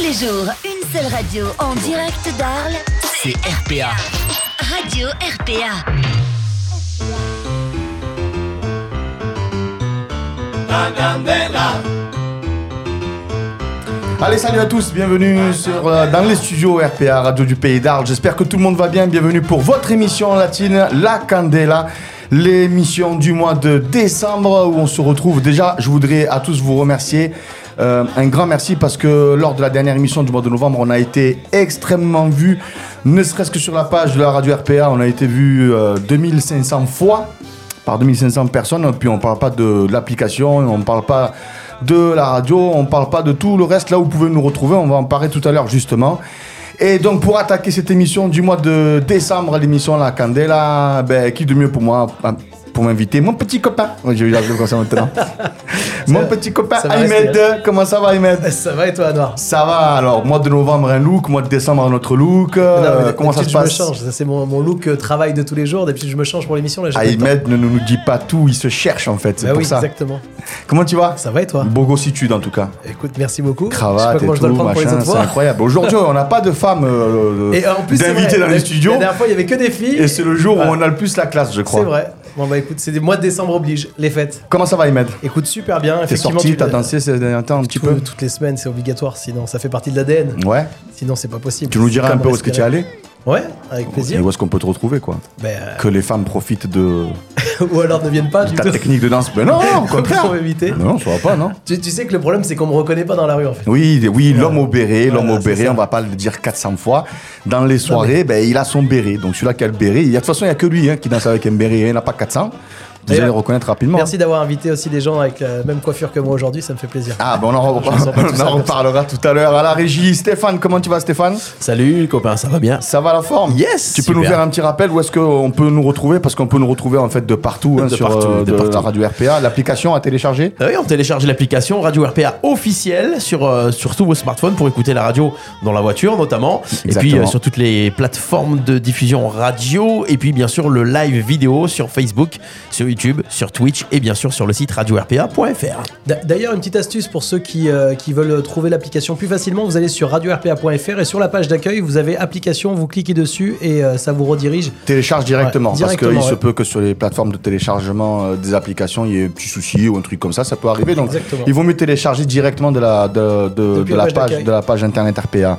Tous les jours, une seule radio en direct d'Arles. C'est RPA. Radio RPA. Allez, salut à tous, bienvenue sur, euh, dans les studios RPA, Radio du Pays d'Arles. J'espère que tout le monde va bien. Bienvenue pour votre émission latine, La Candela, l'émission du mois de décembre où on se retrouve. Déjà, je voudrais à tous vous remercier. Euh, un grand merci parce que lors de la dernière émission du mois de novembre, on a été extrêmement vus, ne serait-ce que sur la page de la radio RPA, on a été vus euh, 2500 fois par 2500 personnes. Puis on parle pas de l'application, on parle pas de la radio, on parle pas de tout le reste. Là où vous pouvez nous retrouver, on va en parler tout à l'heure justement. Et donc pour attaquer cette émission du mois de décembre, l'émission La Candela, ben, qui de mieux pour moi pour m'inviter mon petit copain. J'ai eu l'appeler comme ça maintenant. mon petit copain Ahmed. Comment ça va Ahmed? Ça va et toi, Noir? Ça va alors, mois de novembre un look, mois de décembre un autre look. euh, comment ça se passe Je me change, ça c'est mon, mon look euh, travail de tous les jours. D'habitude, je me change pour l'émission. Ahmed ne nous dit pas tout, il se cherche en fait, c'est Bah pour oui, ça. exactement. Comment tu vas? Ça va et toi? Beau gossitude en tout cas. Écoute, merci beaucoup. je sais Cravate pas et je tout, machin, c'est incroyable. Aujourd'hui, on n'a pas de femmes euh, d'invitées dans les studios. La dernière fois, il y avait que des filles. Et c'est le jour où on a le plus la classe, je crois. C'est vrai. Bon bah écoute, c'est des mois de décembre oblige, les fêtes. Comment ça va, Ahmed Écoute, super bien. T'es Effectivement, sorti, tu- t'as dansé ces derniers temps un petit tout- peu Toutes les semaines, c'est obligatoire. Sinon, ça fait partie de l'ADN. Ouais. Sinon, c'est pas possible. Tu nous diras un peu où est-ce que tu es allé Ouais, avec Et plaisir. où est-ce qu'on peut te retrouver, quoi Ben, Que les femmes profitent de euh, ou alors ne viennent pas. du ta technique de danse. Mais non, au contraire. Pour éviter. Non, ça va pas, non Tu, tu sais que le problème, c'est qu'on me reconnaît pas dans la rue en fait. Oui, oui, l'homme au béret, l'homme au béret, on va pas le dire 400 fois. Dans les soirées, ben, il a son béret. Donc celui-là qui a le béret, il y a- de toute façon, il n'y a que lui hein, qui danse avec un béret. Il n'y en a pas 400. Vous allez le reconnaître rapidement. Merci d'avoir invité aussi des gens avec la même coiffure que moi aujourd'hui, ça me fait plaisir. Ah, ben on en, reparlera tout à l'heure. À la régie, Stéphane, comment tu vas, Stéphane? Salut copain, ça va bien? Ça va la forme? Yes, Tu peux nous faire un petit rappel où est-ce qu'on peut nous retrouver? Parce qu'on peut nous retrouver en fait de partout hein, De sur partout, euh, de de partout. la radio RPA. L'application à télécharger? Ah Oui, on télécharge l'application Radio RPA officielle sur, euh, sur tous vos smartphones pour écouter la radio dans la voiture notamment. Et Exactement. puis euh, sur toutes les plateformes de diffusion radio. Et puis bien sûr le live vidéo sur Facebook, sur YouTube, sur Twitch et bien sûr sur le site radio-rpa.fr. D'a- D'ailleurs, une petite astuce pour ceux qui, euh, qui veulent trouver l'application plus facilement, vous allez sur radio-rpa.fr et sur la page d'accueil, vous avez application, vous cliquez dessus et euh, ça vous redirige. Télécharge directement. Ouais, parce qu'il se peut que sur les plateformes de téléchargement euh, des applications, il y ait un petit souci ou un truc comme ça. Ça peut arriver. Donc Exactement. il vaut mieux télécharger directement de la, de, de- Depuis de la la, page de la page internet RPA.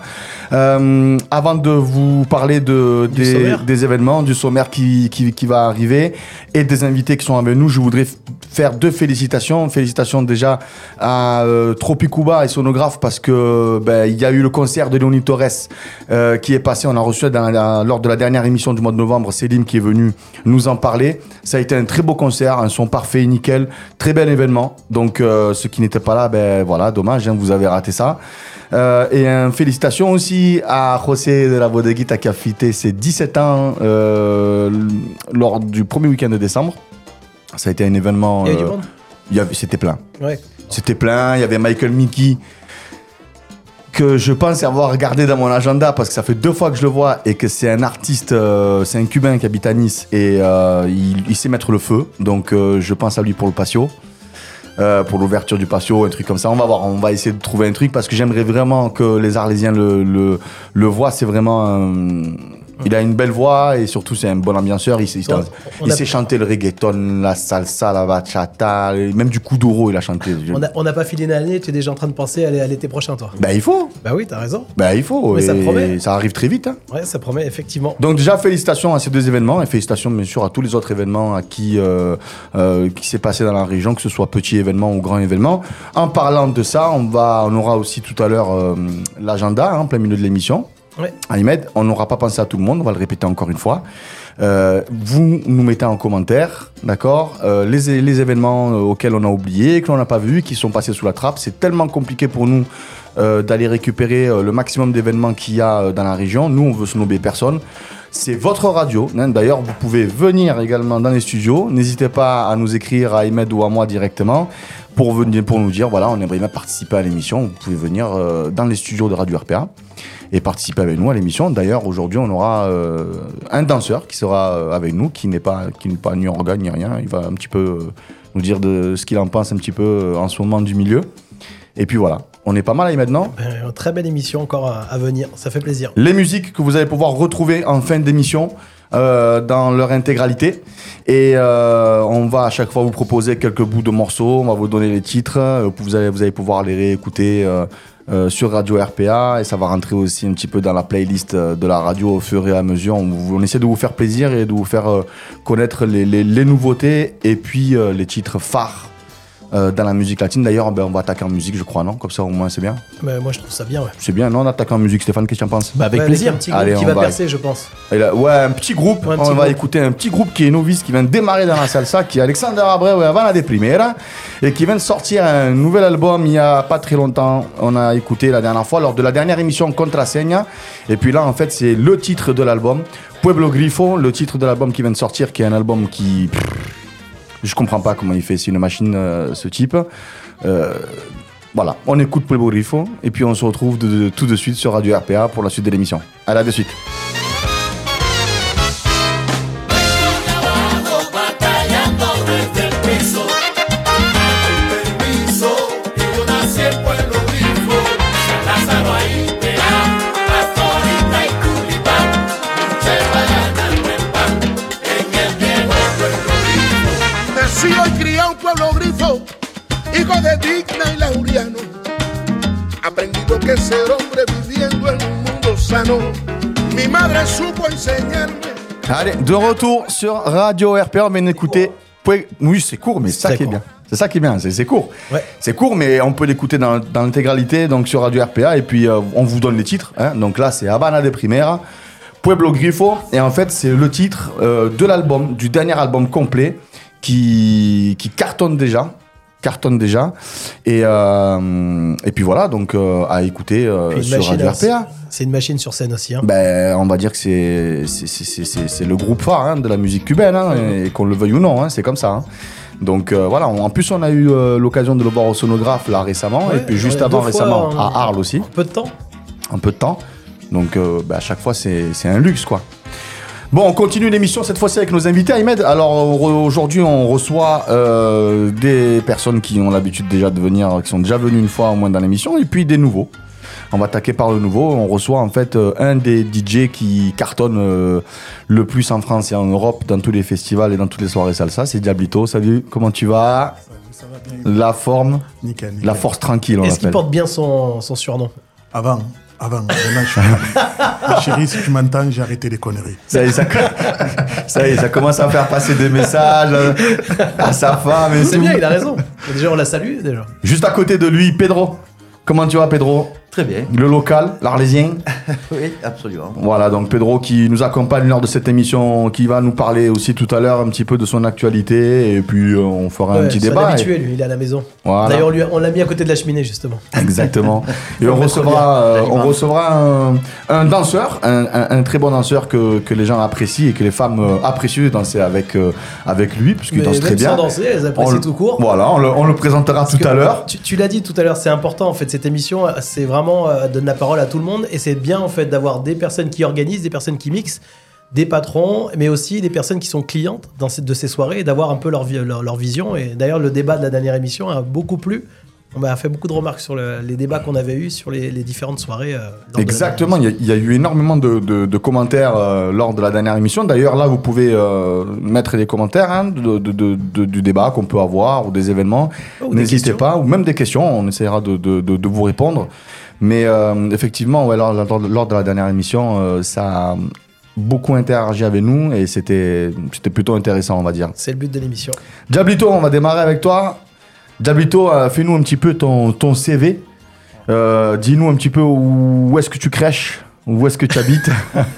Euh, avant de vous parler de, des, des événements, du sommaire qui, qui, qui va arriver et des invités sont avec nous, je voudrais faire deux félicitations. Félicitations déjà à euh, Tropicuba et Sonographe parce que ben, il y a eu le concert de Léonie Torres euh, qui est passé. On a reçu la- lors de la dernière émission du mois de novembre Céline qui est venue nous en parler. Ça a été un très beau concert, un son parfait, nickel, très bel événement. Donc euh, ceux qui n'étaient pas là, ben voilà, dommage, hein, vous avez raté ça. Euh, et félicitations aussi à José de la Bodeguita qui a fêté ses 17 ans lors du premier week-end de décembre. Ça a été un événement. Il y a eu du euh, monde avait- C'était plein. Ouais. C'était plein. Il y avait Michael Mickey que je pense avoir regardé dans mon agenda parce que ça fait deux fois que je le vois et que c'est un artiste, euh, c'est un Cubain qui habite à Nice et euh, il, il sait mettre le feu. Donc euh, je pense à lui pour le patio. pour l'ouverture du patio, un truc comme ça. On va voir, on va essayer de trouver un truc parce que j'aimerais vraiment que les Arlésiens le, le, le voient. C'est vraiment. un- il a une belle voix et surtout c'est un bon ambianceur. Il, sait- il, Ouais, on il a- sait chanter le reggaeton, la salsa, la bachata, et même du kuduro il a chanté. On n'a on n'a pas filé l'année, tu es déjà en train de penser à l'é- à l'été prochain, toi. Ben il faut, Bah oui, t'as raison. ben il faut. Mais ça et promet. ça arrive très vite. hein. Ouais, ça promet, effectivement. Donc déjà félicitations à ces deux événements et félicitations bien sûr à tous les autres événements à qui euh, euh, qui s'est passé dans la région, que ce soit petit événement ou grand événement. En parlant de ça, on va, on aura aussi tout à l'heure euh, l'agenda hein, en plein milieu de l'émission. Ouais. Ahmed, on n'aura pas pensé à tout le monde, on va le répéter encore une fois. Euh, vous nous mettez en commentaire, d'accord, euh, les, événements euh, auxquels on a oublié, que l'on n'a pas vu, qui sont passés sous la trappe. C'est tellement compliqué pour nous euh, d'aller récupérer euh, le maximum d'événements qu'il y a euh, dans la région. Nous, on veut snober personne. C'est votre radio. hein. D'ailleurs, vous pouvez venir également dans les studios. N'hésitez pas à nous écrire à Ahmed ou à moi directement pour, venir, pour nous dire voilà, on aimerait bien participer à l'émission. Vous pouvez venir dans les studios de Radio RPA et participer avec nous à l'émission. D'ailleurs, aujourd'hui, on aura euh, un danseur qui sera euh, avec nous, qui n'est pas, qui n'est pas ni organe ni rien. Il va un petit peu euh, nous dire de ce qu'il en pense un petit peu en ce moment du milieu. Et puis voilà. On est pas mal là maintenant. Une très belle émission encore à, venir. Ça fait plaisir. Les musiques que vous allez pouvoir retrouver en fin d'émission euh, dans leur intégralité. Et euh, on va à chaque fois vous proposer quelques bouts de morceaux. On va vous donner les titres. Vous allez, vous allez pouvoir les réécouter. euh, euh, sur Radio RPA et ça va rentrer aussi un petit peu dans la playlist euh, de la radio au fur et à mesure. On, essaie de vous faire plaisir et de vous faire euh, connaître les, nouveautés et puis les titres phares euh, dans la musique latine. D'ailleurs, ben, on va attaquer en musique, je crois, non? Comme ça, au moins, c'est bien. Mais moi, je trouve ça bien. Ouais. C'est bien, non On attaque en musique. Stéphane, qu'est-ce que tu en penses? Bah, avec Ouais, plaisir. un petit groupe Allez, qui on va va- percer, je pense. Là, ouais, un petit groupe. Ouais, un on va écouter un petit groupe qui est novice, qui vient de démarrer dans la salsa, qui est Alexander Abreu et Havana de Primera, et qui vient de sortir un nouvel album il y a pas très longtemps. On a écouté la dernière fois lors de la dernière émission Contraseña. Et puis là, en fait, c'est le titre de l'album. Pueblo Grifo, le titre de l'album qui vient de sortir, qui est un album qui. Je comprends pas comment il fait. C'est une machine, euh, ce type. Euh, voilà, on écoute Pueblo Grifo, et puis on se retrouve tout de suite sur Radio RPA pour la suite de l'émission. À de suite. Hijo de Digna y Lauriano. Aprendí lo que es ser hombre viviendo en un mundo sano. Mi madre supo enseñarme Allez, de retour sur Radio RPA, on vient d'écouter. Pue- Oui, c'est court, mais c'est ça qui est bien. C'est ça qui est bien, c'est c'est court. Ouais. C'est court, mais on peut l'écouter dans, dans l'intégralité, donc sur Radio RPA, et puis euh, on vous donne les titres. hein. Donc là, c'est Habana de Primera, Pueblo Grifo, et en fait, c'est le titre euh, de l'album, du dernier album complet, qui, qui cartonne déjà. Cartonne déjà. Et, euh, et puis voilà, donc euh, à écouter euh, sur machine Radio RPA. C'est une machine sur scène aussi. hein. Ben, on va dire que c'est c'est- c'est- c'est- c'est le groupe phare hein, de la musique cubaine, hein, et qu'on le veuille ou non, c'est comme ça. Donc euh, voilà, on- en plus on a eu euh, l'occasion de le voir au sonographe là récemment, Ouais, et puis juste avant récemment en- à Arles aussi, Un peu de temps. un peu de temps. Donc euh, ben, à chaque fois c'est c'est un luxe quoi. Bon, on continue l'émission cette fois-ci avec nos invités, Ahmed. Alors au- aujourd'hui, on reçoit euh, des personnes qui ont l'habitude déjà de venir, qui sont déjà venues une fois au moins dans l'émission, et puis des nouveaux. On va attaquer par le nouveau. On reçoit en fait euh, un des DJ qui cartonne euh, le plus en France et en Europe dans tous les festivals et dans toutes les soirées salsa. C'est Diablito. Salut, comment tu vas? Ça va bien. La forme, Nickel, nickel. la force tranquille, on Est-ce qu'il porte bien son, son surnom? Avant, avant. Maintenant, je suis. Ma chérie, si tu m'entends, j'ai arrêté les conneries. Ça y, est, ça, ça y est, ça commence à faire passer des messages euh, à sa femme et C'est bien, il a raison. Déjà, on l'a salue déjà. Juste à côté de lui, Pedro. Comment tu vas, Pedro? Très bien. Le local, l'Arlésien. Oui, absolument. Voilà, donc Pedro qui nous accompagne lors de cette émission, qui va nous parler aussi tout à l'heure un petit peu de son actualité, et puis euh, on fera un petit c'est un débat. habitué, lui, il est à la maison. Voilà. D'ailleurs, on l'a mis à côté de la cheminée, justement. Exactement. Et on recevra, euh, on recevra un, un danseur, un, un- un très bon danseur que, que les gens apprécient et que les femmes euh, apprécient de danser avec, euh, avec lui, puisqu'il danse très bien. sans danser, elles apprécient tout court. Voilà, on le, on le présentera Parce tout à l'heure. Tu, tu l'as dit tout à l'heure, c'est important en fait cette émission, c'est vraiment euh, donne la parole à tout le monde et c'est bien en fait d'avoir des personnes qui organisent, des personnes qui mixent, des patrons, mais aussi des personnes qui sont clientes dans cette- de ces soirées et d'avoir un peu leur, leur, leur vision. Et d'ailleurs, le débat de la dernière émission a beaucoup plu. On m'a fait beaucoup de remarques sur le- les débats qu'on avait eus sur les, les différentes soirées. euh, Exactement, il y, a- y a eu énormément de, de- de commentaires euh, lors de la dernière émission. D'ailleurs, là, vous pouvez euh, mettre des commentaires hein, de- du débat qu'on peut avoir ou des événements. N'hésitez pas, ou même des questions, on essaiera de vous répondre. Mais euh, effectivement, ouais, lors, lors- lors de la dernière émission, euh, ça a beaucoup interagi avec nous et c'était c'était plutôt intéressant, on va dire. C'est le but de l'émission. Diablito, on va démarrer avec toi. Diablito, euh, fais-nous un petit peu ton, ton CV. Euh, Dis-nous un petit peu où, où est-ce que tu crèches, où est-ce que tu habites. Enfin,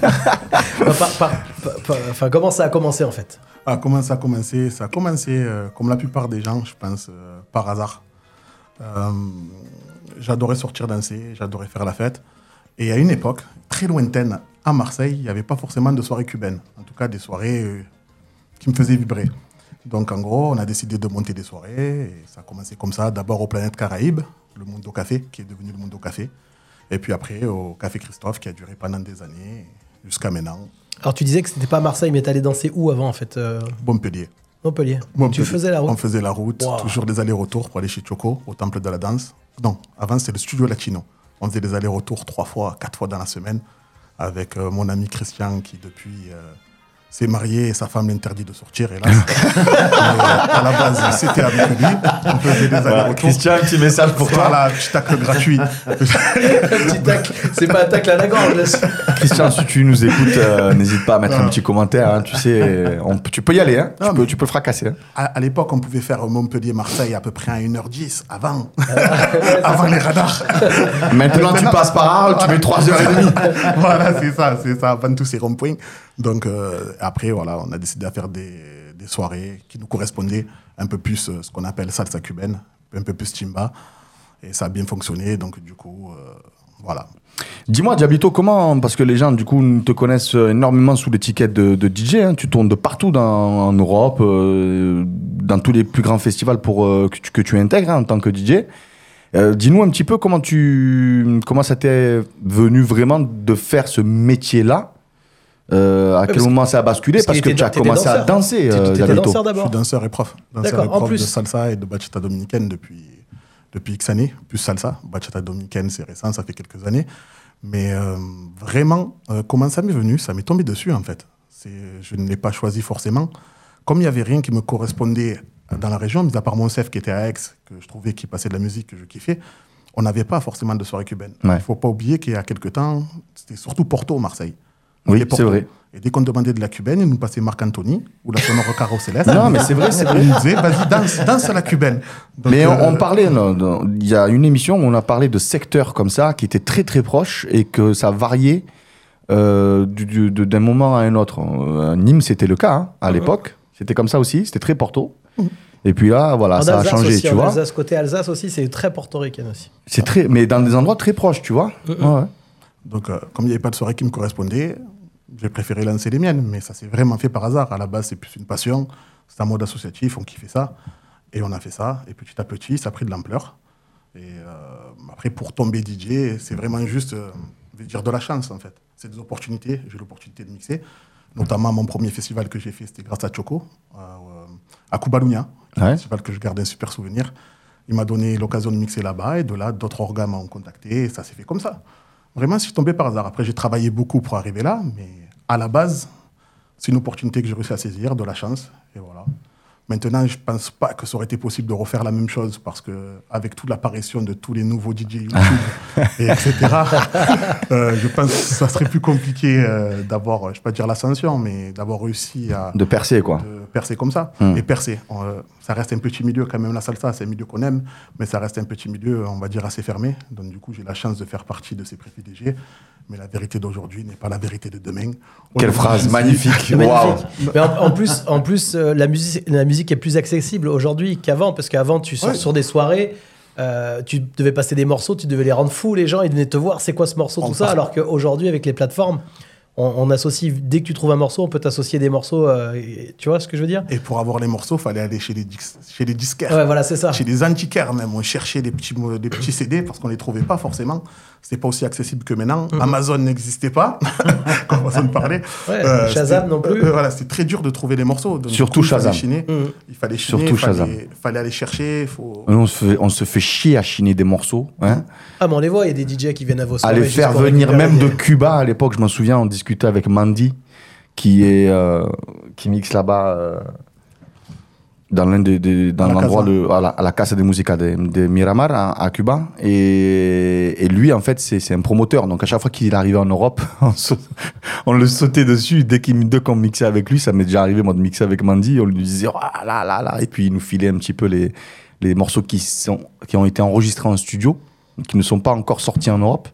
par- par- par- par- enfin, comment ça a commencé en fait? Ah, comment ça a commencé? Ça a commencé, euh, comme la plupart des gens, je pense, euh, par hasard. J'adorais sortir danser, j'adorais faire la fête. Et à une époque, très lointaine, à Marseille, il n'y avait pas forcément de soirées cubaines. En tout cas, des soirées euh, qui me faisaient vibrer. Donc, en gros, on a décidé de monter des soirées. Et ça a commencé comme ça, d'abord au Planète Caraïbes, le Mundo Café, qui est devenu le Mundo Café. Et puis après, au Café Christophe, qui a duré pendant des années, jusqu'à maintenant, Alors tu disais que c'était pas à Marseille, mais t'allais danser où avant en fait euh? Montpellier. Montpellier. Montpellier. Tu faisais la route. On faisait la route, Wow. toujours des allers-retours pour aller chez Choco, au Temple de la Danse. Non, avant c'était le studio latino. On faisait des allers-retours trois fois, quatre fois dans la semaine avec euh, mon ami Christian qui depuis euh, s'est marié et sa femme l'interdit de sortir, hélas. Mais, euh, à la base, c'était avec lui. On faisait des allers-retours. Christian, petit message pour toi. Voilà, petit tacle gratuit. Petit tac. C'est pas un tac à la gorge. là. Christian, si tu nous écoutes, euh, n'hésite pas à mettre un petit commentaire. hein, tu sais, on- tu peux y aller. Hein, tu, Non, peux, mais- tu peux le fracasser. hein. À, à l'époque, on pouvait faire Montpellier-Marseille à peu près à 1h10 avant, avant les radars. Maintenant, tu passes par Arles, tu mets 3h30. voilà, c'est ça, c'est ça, avant tous ces ronds-points. Donc, euh, après, voilà, on a décidé de faire des, soirées qui nous correspondaient, un peu plus euh, ce qu'on appelle salsa cubaine, un peu plus timba. Et ça a bien fonctionné, donc du coup, euh, voilà. Dis-moi, Diablito, comment, parce que les gens, du coup, te connaissent énormément sous l'étiquette de, DJ, hein, tu tournes de partout en Europe, dans tous les plus grands festivals pour, que, tu, que tu intègres hein, en tant que DJ. Dis-nous un petit peu comment, tu, comment ça t'est venu vraiment de faire ce métier-là Euh, À quel moment ça a basculé parce que tu as commencé à danser, T'étais- euh, t'étais Diablito. danseur Je suis d'abord. danseur et prof. Danseur D'accord, et en prof plus. de salsa et de bachata dominicaine depuis, depuis X années. Plus salsa. Bachata dominicaine, c'est récent, ça fait quelques années. Mais euh, vraiment, euh, comment ça m'est venu? Ça m'est tombé dessus, en fait. C'est- Je ne l'ai pas choisi forcément. Comme il n'y avait rien qui me correspondait dans la région, mis à part mon chef qui était à Aix, que je trouvais qui passait de la musique que je kiffais, on n'avait pas forcément de soirée cubaine. Il Ouais. ne faut pas oublier qu'il y a quelques temps, c'était surtout Porto, Marseille. Oui, c'est vrai. Et dès qu'on demandait de la cubaine, il nous passait Marc Anthony ou la sonore Caro Céleste. Non, mais c'est vrai, c'est vrai. Il nous disait, vas-y, danse, danse à la cubaine. Donc, Mais on, euh, on parlait, il y a une émission où on a parlé de secteurs comme ça qui étaient très très proches et que ça variait euh, du- du- de- d'un moment à un autre. Euh, À Nîmes, c'était le cas hein, à l'époque. C'était comme ça aussi, c'était très Porto. Et puis là, voilà, En ça a changé, aussi, tu en vois. Alsace, côté Alsace aussi, c'est très portoricain aussi. C'est très, mais dans des endroits très proches, tu vois. Ouais, ouais. Donc, euh, comme il n'y avait pas de soirée qui me correspondait, j'ai préféré lancer les miennes. Mais ça s'est vraiment fait par hasard. À la base, c'est plus une passion. C'est un mode associatif, on kiffait ça. Et on a fait ça. Et petit à petit, ça a pris de l'ampleur. Et euh, après, pour tomber DJ, c'est vraiment juste, euh, je vais dire, de la chance, en fait. C'est des opportunités. J'ai l'opportunité de mixer. Notamment, mon premier festival que j'ai fait, c'était grâce à Choco, à, euh, à est un festival que je garde un super souvenir. Il m'a donné l'occasion de mixer là-bas. Et de là, d'autres organes m'ont contacté. Et ça s'est fait comme ça. Vraiment, je suis tombé par hasard. Après, j'ai travaillé beaucoup pour arriver là, mais à la base, c'est une opportunité que j'ai réussi à saisir, de la chance, et voilà. Maintenant, je pense pas que ça aurait été possible de refaire la même chose parce que avec toute l'apparition de tous les nouveaux DJ YouTube, et etc., euh, je pense que ça serait plus compliqué euh, d'avoir, je vais pas dire l'ascension, mais d'avoir réussi à De percer, quoi. de percer comme ça. Hmm. Et percer, euh, ça reste un petit milieu quand même, la salsa, c'est un milieu qu'on aime, mais ça reste un petit milieu, on va dire, assez fermé. Donc du coup, j'ai la chance de faire partie de ces privilégiés. Mais la vérité d'aujourd'hui n'est pas la vérité de demain. Quelle phrase magnifique. Mais en, en plus, en plus euh, la, musique, la musique est plus accessible aujourd'hui qu'avant, parce qu'avant, tu sors Ouais. sur des soirées, euh, tu devais passer des morceaux, tu devais les rendre fous, les gens, ils venaient te voir, c'est quoi ce morceau, tout ça, alors qu'aujourd'hui, avec les plateformes, on, on associe, dès que tu trouves un morceau, on peut t'associer des morceaux, euh, et- tu vois ce que je veux dire? Et pour avoir les morceaux, il fallait aller chez les, chez les disquaires. Ouais, voilà, c'est ça. Chez les antiquaires même, on cherchait des petits, des petits CD parce qu'on les trouvait pas forcément. C'était pas aussi accessible que maintenant. Mhm. Amazon n'existait pas, quand on parlait. Ouais, Shazam c'était- non plus. euh, voilà, c'était très dur de trouver les morceaux. Donc, Surtout coup, il fallait Shazam. chiner. Mhm. Il fallait chiner, Surtout fallait, Shazam. fallait aller chercher. Faut... On se, fait, on se fait chier à chiner des morceaux. Hein. Ah, mais on les voit, il y a des DJ qui viennent à vos à soirées. les juste faire venir même de Cuba à l'époque. Je m'en souviens, on discutait avec Mandy qui est euh, qui mixe là-bas euh, dans l'un des, des- dans À la l'endroit Casa. de- à la, à la Casa de Musica de, de Miramar à, à Cuba. Et, et lui en fait c'est c'est un promoteur. Donc à chaque fois qu'il arrivait en Europe on, se- on le sautait dessus. Dès qu'il dès qu'on mixait avec lui ça m'est déjà arrivé moi de mixer avec Mandy. On lui disait ah là là là. Et puis il nous filait un petit peu les les morceaux qui sont qui ont été enregistrés en studio qui ne sont pas encore sortis en Europe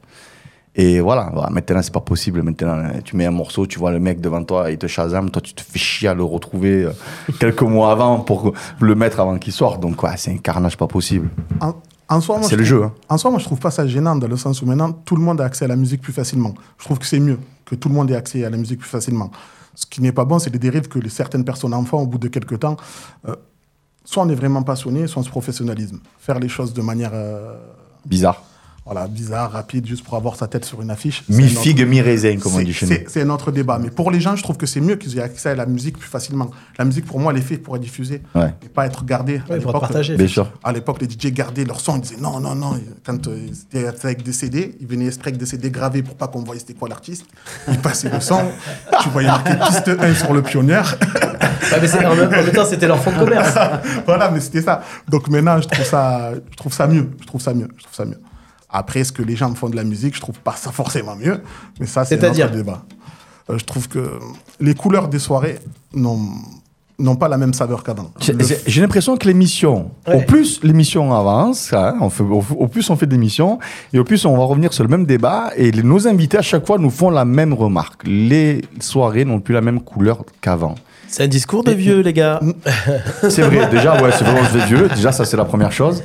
et voilà, voilà, maintenant c'est pas possible. Maintenant, tu mets un morceau, tu vois le mec devant toi, il te Shazam, toi tu te fais chier à le retrouver euh, quelques mois avant pour le mettre avant qu'il sorte. Donc ouais, c'est un carnage pas possible. En, en soi, moi, C'est le trouve- jeu, hein. En soi, moi, je trouve pas ça gênant dans le sens où maintenant, tout le monde a accès à la musique plus facilement. Je trouve que c'est mieux que tout le monde ait accès à la musique plus facilement. Ce qui n'est pas bon, c'est les dérives que certaines personnes en font au bout de quelques temps. Euh, soit on est vraiment passionné, soit on se professionnalise. Faire les choses de manière... euh, Bizarre. Voilà, bizarre, rapide, juste pour avoir sa tête sur une affiche. Mi-figue, mi-raisin, comme on dit chez nous. c'est- autre débat. Mais pour les gens, je trouve que c'est mieux qu'ils aient accès à la musique plus facilement. La musique, pour moi, elle est faite pour être diffusée Ouais. et pas être gardée. À Ouais, pour être l'époque, partagé. Bien sûr. à l'époque, les DJ gardaient leur son, ils disaient non, non, non. Quand euh, c'était avec des CD, ils venaient exprès avec des CD gravés pour pas qu'on voie c'était quoi l'artiste. Ils passaient le son, tu voyais marqué piste 1 sur le pionnière. Ouais, mais c'est- en, même, en même temps, c'était leur fond de commerce. voilà, mais c'était ça. Donc maintenant, je trouve ça, je trouve ça mieux. Je trouve ça mieux. Je trouve ça mieux. Après, est-ce que les gens font de la musique? Je trouve pas ça forcément mieux. Mais ça, c'est un autre débat. Euh, je trouve que les couleurs des soirées n'ont n'ont pas la même saveur qu'avant. J'ai- l'impression que l'émission, au plus l'émission avance, hein, on fait, au, au plus on fait d'émissions, et au plus on va revenir sur le même débat, et les- nos invités à chaque fois nous font la même remarque. Les soirées n'ont plus la même couleur qu'avant. C'est un discours de vieux, les gars. C'est vrai, déjà, ouais, c'est vraiment vais vieux, déjà ça c'est la première chose.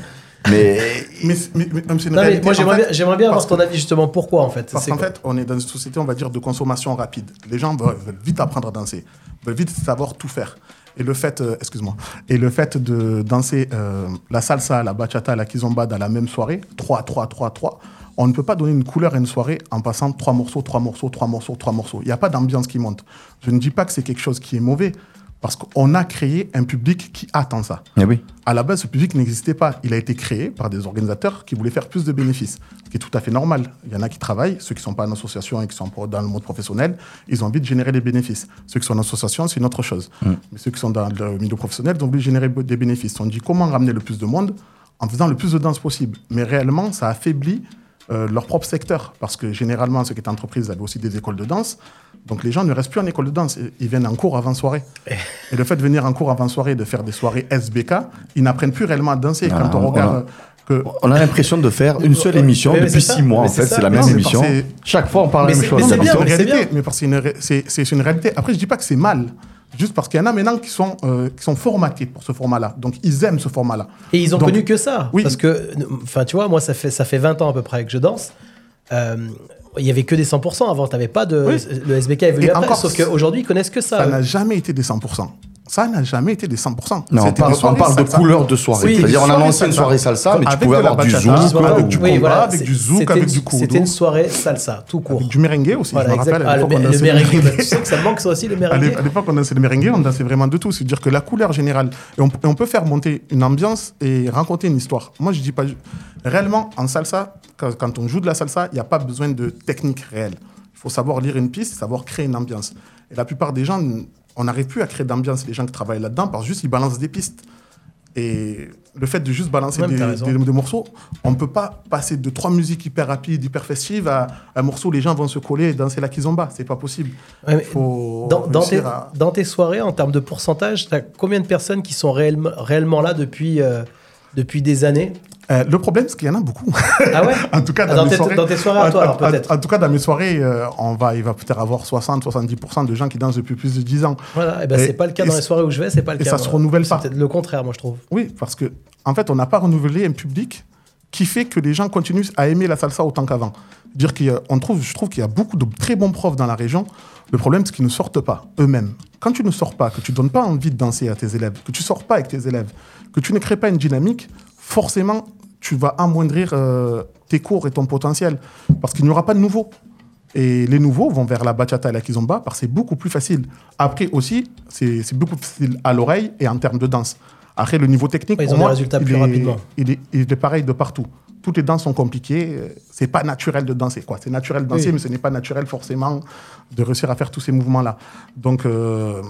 Mais mais, mais- mais- Non, moi, j'aimerais bien, j'aimerais bien avoir ton avis justement. Pourquoi en fait Parce qu'en fait, on est dans une société, on va dire, de consommation rapide. Les gens veulent, veulent vite apprendre à danser, veulent vite savoir tout faire. Et le fait, euh, excuse-moi, et le fait de danser euh, la salsa, la bachata, la kizomba dans la même soirée, 3, 3, 3, 3, on ne peut pas donner une couleur à une soirée en passant trois morceaux, trois morceaux, trois morceaux, trois morceaux. Il n'y a pas d'ambiance qui monte. Je ne dis pas que c'est quelque chose qui est mauvais, parce qu'on a créé un public qui attend ça. eh oui. À la base, ce public n'existait pas. Il a été créé par des organisateurs qui voulaient faire plus de bénéfices, ce qui est tout à fait normal. Il y en a qui travaillent, ceux qui ne sont pas en association et qui sont dans le monde professionnel, ils ont envie de générer des bénéfices. Ceux qui sont en association, c'est une autre chose. Mais ceux qui sont dans le milieu professionnel, ils ont envie de générer des bénéfices. On dit comment ramener le plus de monde en faisant le plus de danse possible. Mais réellement, ça affaiblit euh, leur propre secteur. Parce que généralement, ceux qui étaient entreprises avaient aussi des écoles de danse. Donc les gens ne restent plus en école de danse. Ils viennent en cours avant soirée. Et le fait de venir en cours avant soirée, de faire des soirées SBK, ils n'apprennent plus réellement à danser. Ah, Quand on regarde a- euh, que On a l'impression de faire une seule émission mais depuis six mois mais en fait, c'est la même émission. Chaque fois on parle la même c'est- chose. c'est une réalité, bien. mais parce que c'est une, ré- c'est- c'est une réalité. Après, je dis pas que c'est mal, juste parce qu'il y en a maintenant qui sont, euh, qui sont formatés pour ce format-là. Donc, ils aiment ce format-là. Et ils ont Donc, connu que ça. oui. Parce que, enfin, tu vois, moi, ça fait, ça fait 20 ans à peu près que je danse. Euh, Il y avait que des 100% avant. T'avais pas de. Oui. Le SBK est venu Et après. encore, sauf qu'aujourd'hui, ils connaissent que ça. Ça n'a jamais été des 100%. Ça n'a jamais été des 100%. Non, on parle, on de couleur de soirée. Oui, C'est-à-dire, on a lancé une salsa. soirée salsa, mais tu pouvais avoir du zouk, avec du combat, avec du zouk, avec une- du. C'était une soirée salsa, tout court. Avec du merengue aussi, Voilà, je me rappelle. à Ah, le, le dansait merengue, bah, tu sais que ça manque ça aussi, le merengue. à l'époque, on dansait le merengue, on dansait vraiment de tout. C'est-à-dire que la couleur générale, et on, et on peut faire monter une ambiance et raconter une histoire. Moi, je dis pas. Réellement, en salsa, quand, quand on joue de la salsa, il n'y a pas besoin de technique réelle. Il faut savoir lire une piste, savoir créer une ambiance. Et la plupart des gens, on n'arrive plus à créer d'ambiance, les gens qui travaillent là-dedans, parce que juste ils balancent des pistes. Et le fait de juste balancer Ouais, des, morceaux, on ne peut pas passer de trois musiques hyper rapides, hyper festives à un morceau où les gens vont se coller et danser la kizomba. C'est pas possible. Ouais, faut dans, dans tes, réussir à- dans tes soirées, en termes de pourcentage, t'as combien de personnes qui sont réellement, réellement là depuis, euh, depuis des années? Euh, le problème, c'est qu'il y en a beaucoup. Ah ouais en tout cas, dans, dans tes- soirées, dans tes soirées à toi, alors, peut-être. En, tout cas, dans mes soirées, euh, on va, il va peut-être avoir 60-70% de gens qui dansent depuis plus de 10 ans. Voilà, et ben Et- c'est pas le cas et dans les soirées où je vais, c'est pas le et cas. ça se renouvelle C'est pas. peut-être le contraire, moi je trouve. Oui, parce que en fait, on n'a pas renouvelé un public qui fait que les gens continuent à aimer la salsa autant qu'avant. Dire qu'on trouve, je trouve qu'il y a beaucoup de très bons profs dans la région. Le problème, c'est qu'ils ne sortent pas eux-mêmes. Quand tu ne sors pas, que tu donnes pas envie de danser à tes élèves, que tu sors pas avec tes élèves, que tu ne crées pas une dynamique, forcément, tu vas amoindrir euh, tes cours et ton potentiel, parce qu'il n'y aura pas de nouveaux. Et les nouveaux vont vers la bachata et la kizomba parce que c'est beaucoup plus facile. Après aussi, c'est beaucoup plus facile à l'oreille et en termes de danse. Après, le niveau technique, Ouais, pour moi, il plus est-. Il est, il est pareil de partout. Toutes les danses sont compliquées. euh, C'est pas naturel de danser. quoi. C'est naturel de danser, Oui. mais ce n'est pas naturel forcément de réussir à faire tous ces mouvements-là. Donc, euh,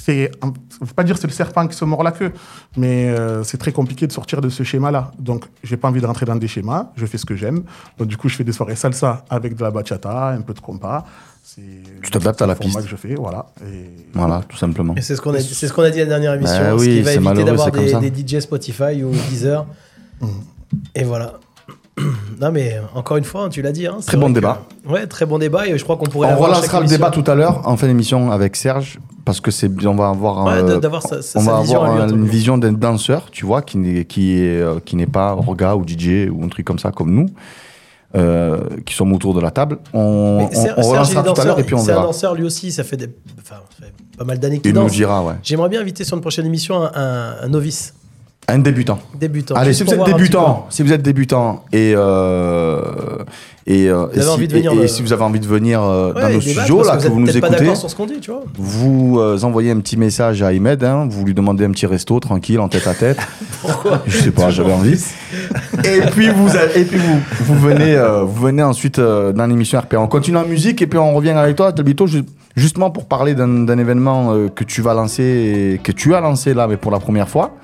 c'est, je ne veux pas dire que c'est le serpent qui se mord la queue, mais euh, c'est très compliqué de sortir de ce schéma-là. Donc, j'ai pas envie de rentrer dans des schémas. Je fais ce que j'aime. Donc, du coup, je fais des soirées salsa avec de la bachata, un peu de compas. C'est Tu t'adaptes à la piste. que je fais, voilà. Et Voilà, tout simplement. Et c'est ce qu'on a, ce qu'on a dit à la dernière émission, Bah ce oui, qui va c'est éviter malheureux, d'avoir c'est comme des, des DJ Spotify ou Deezer. Et voilà. non mais encore une fois, tu l'as dit. hein, c'est Très bon que- débat. Ouais, très bon débat et je crois qu'on pourrait. On relancera le débat tout à l'heure en fin d'émission avec Serge parce que c'est on va avoir Ouais, de- d'avoir sa- sa- on sa va vision avoir un- une vision d'un danseur, tu vois, qui n'est qui est euh, qui n'est pas orga ou DJ ou un truc comme ça comme nous. euh, qui sommes autour de la table. On, on- on relancera tout à l'heure et puis on c'est un verra. danseur lui aussi, ça fait, des, enfin, ça fait pas mal d'années qu'il Il nous danse. dira, ouais. J'aimerais bien inviter sur une prochaine émission un, un- un novice. Un débutant. Débutant. Allez, si vous êtes débutant, si vous êtes débutant et euh, et, euh, Vous et avez si, envie de venir et- et dans- si vous avez envie de venir euh, dans nos studios là vous que vous nous pas écoutez, d'accord sur ce qu'on dit, tu vois. vous euh, envoyez un petit message à Ahmed, hein, vous lui demandez un petit resto tranquille en tête à tête. Pourquoi Je sais pas, j'avais envie. Et puis vous et puis vous, vous venez euh, vous venez ensuite euh, dans l'émission RP. On continue en musique et puis on revient avec toi Talbito ju- justement pour parler d'un événement euh, que tu vas lancer et que tu as lancé là mais pour la première fois.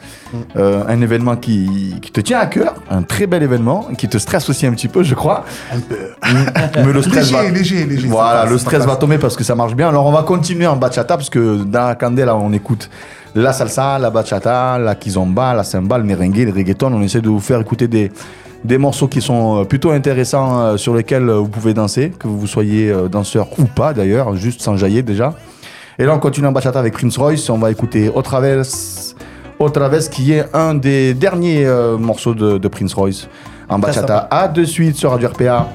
Euh, un événement qui, qui te tient à cœur, un très bel événement qui te stresse aussi un petit peu, je crois. Un peu. Mais le stress Léger, va léger, léger, Voilà, passe, le stress va tomber parce que ça marche bien. Alors on va continuer en bachata parce que dans la candela on écoute la salsa, la bachata, la kizomba, la samba, le merengue, le reggaeton. On essaie de vous faire écouter des des morceaux qui sont euh, plutôt intéressants euh, sur lesquels euh, vous pouvez danser, que vous soyez danseur ou pas d'ailleurs, juste sans jaillir déjà. Et là on continue en bachata avec Prince Royce. On va écouter Otra vez, Otra vez qui est un des derniers euh, morceaux de, de Prince Royce en bachata. À de suite sur Radio RPA.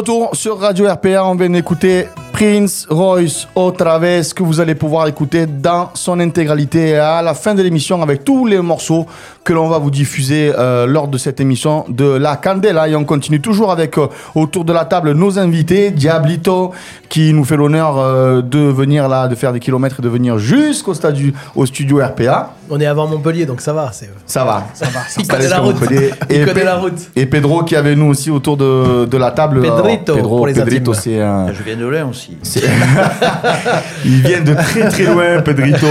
Retour sur Radio RPA, on vient d'écouter Prince Royce Otra vez, que vous allez pouvoir écouter dans son intégralité. À la fin de l'émission avec tous les morceaux que l'on va vous diffuser euh, lors de cette émission de La Candela. Et on continue toujours avec euh, autour de la table nos invités, Diablito, qui nous fait l'honneur euh, de venir là, de faire des kilomètres et de venir jusqu'au stadu- au studio RPA. On est avant Montpellier, donc ça va. c'est- Ça va. Ça va. Il connaît la route. Il Et connaît Pe- la route. Et Pedro qui avec nous aussi autour de, de la table. Pedrito, Pedro, pour les Pedrito, c'est un. Je viens de loin aussi. C'est- Il vient de très très loin, Pedrito.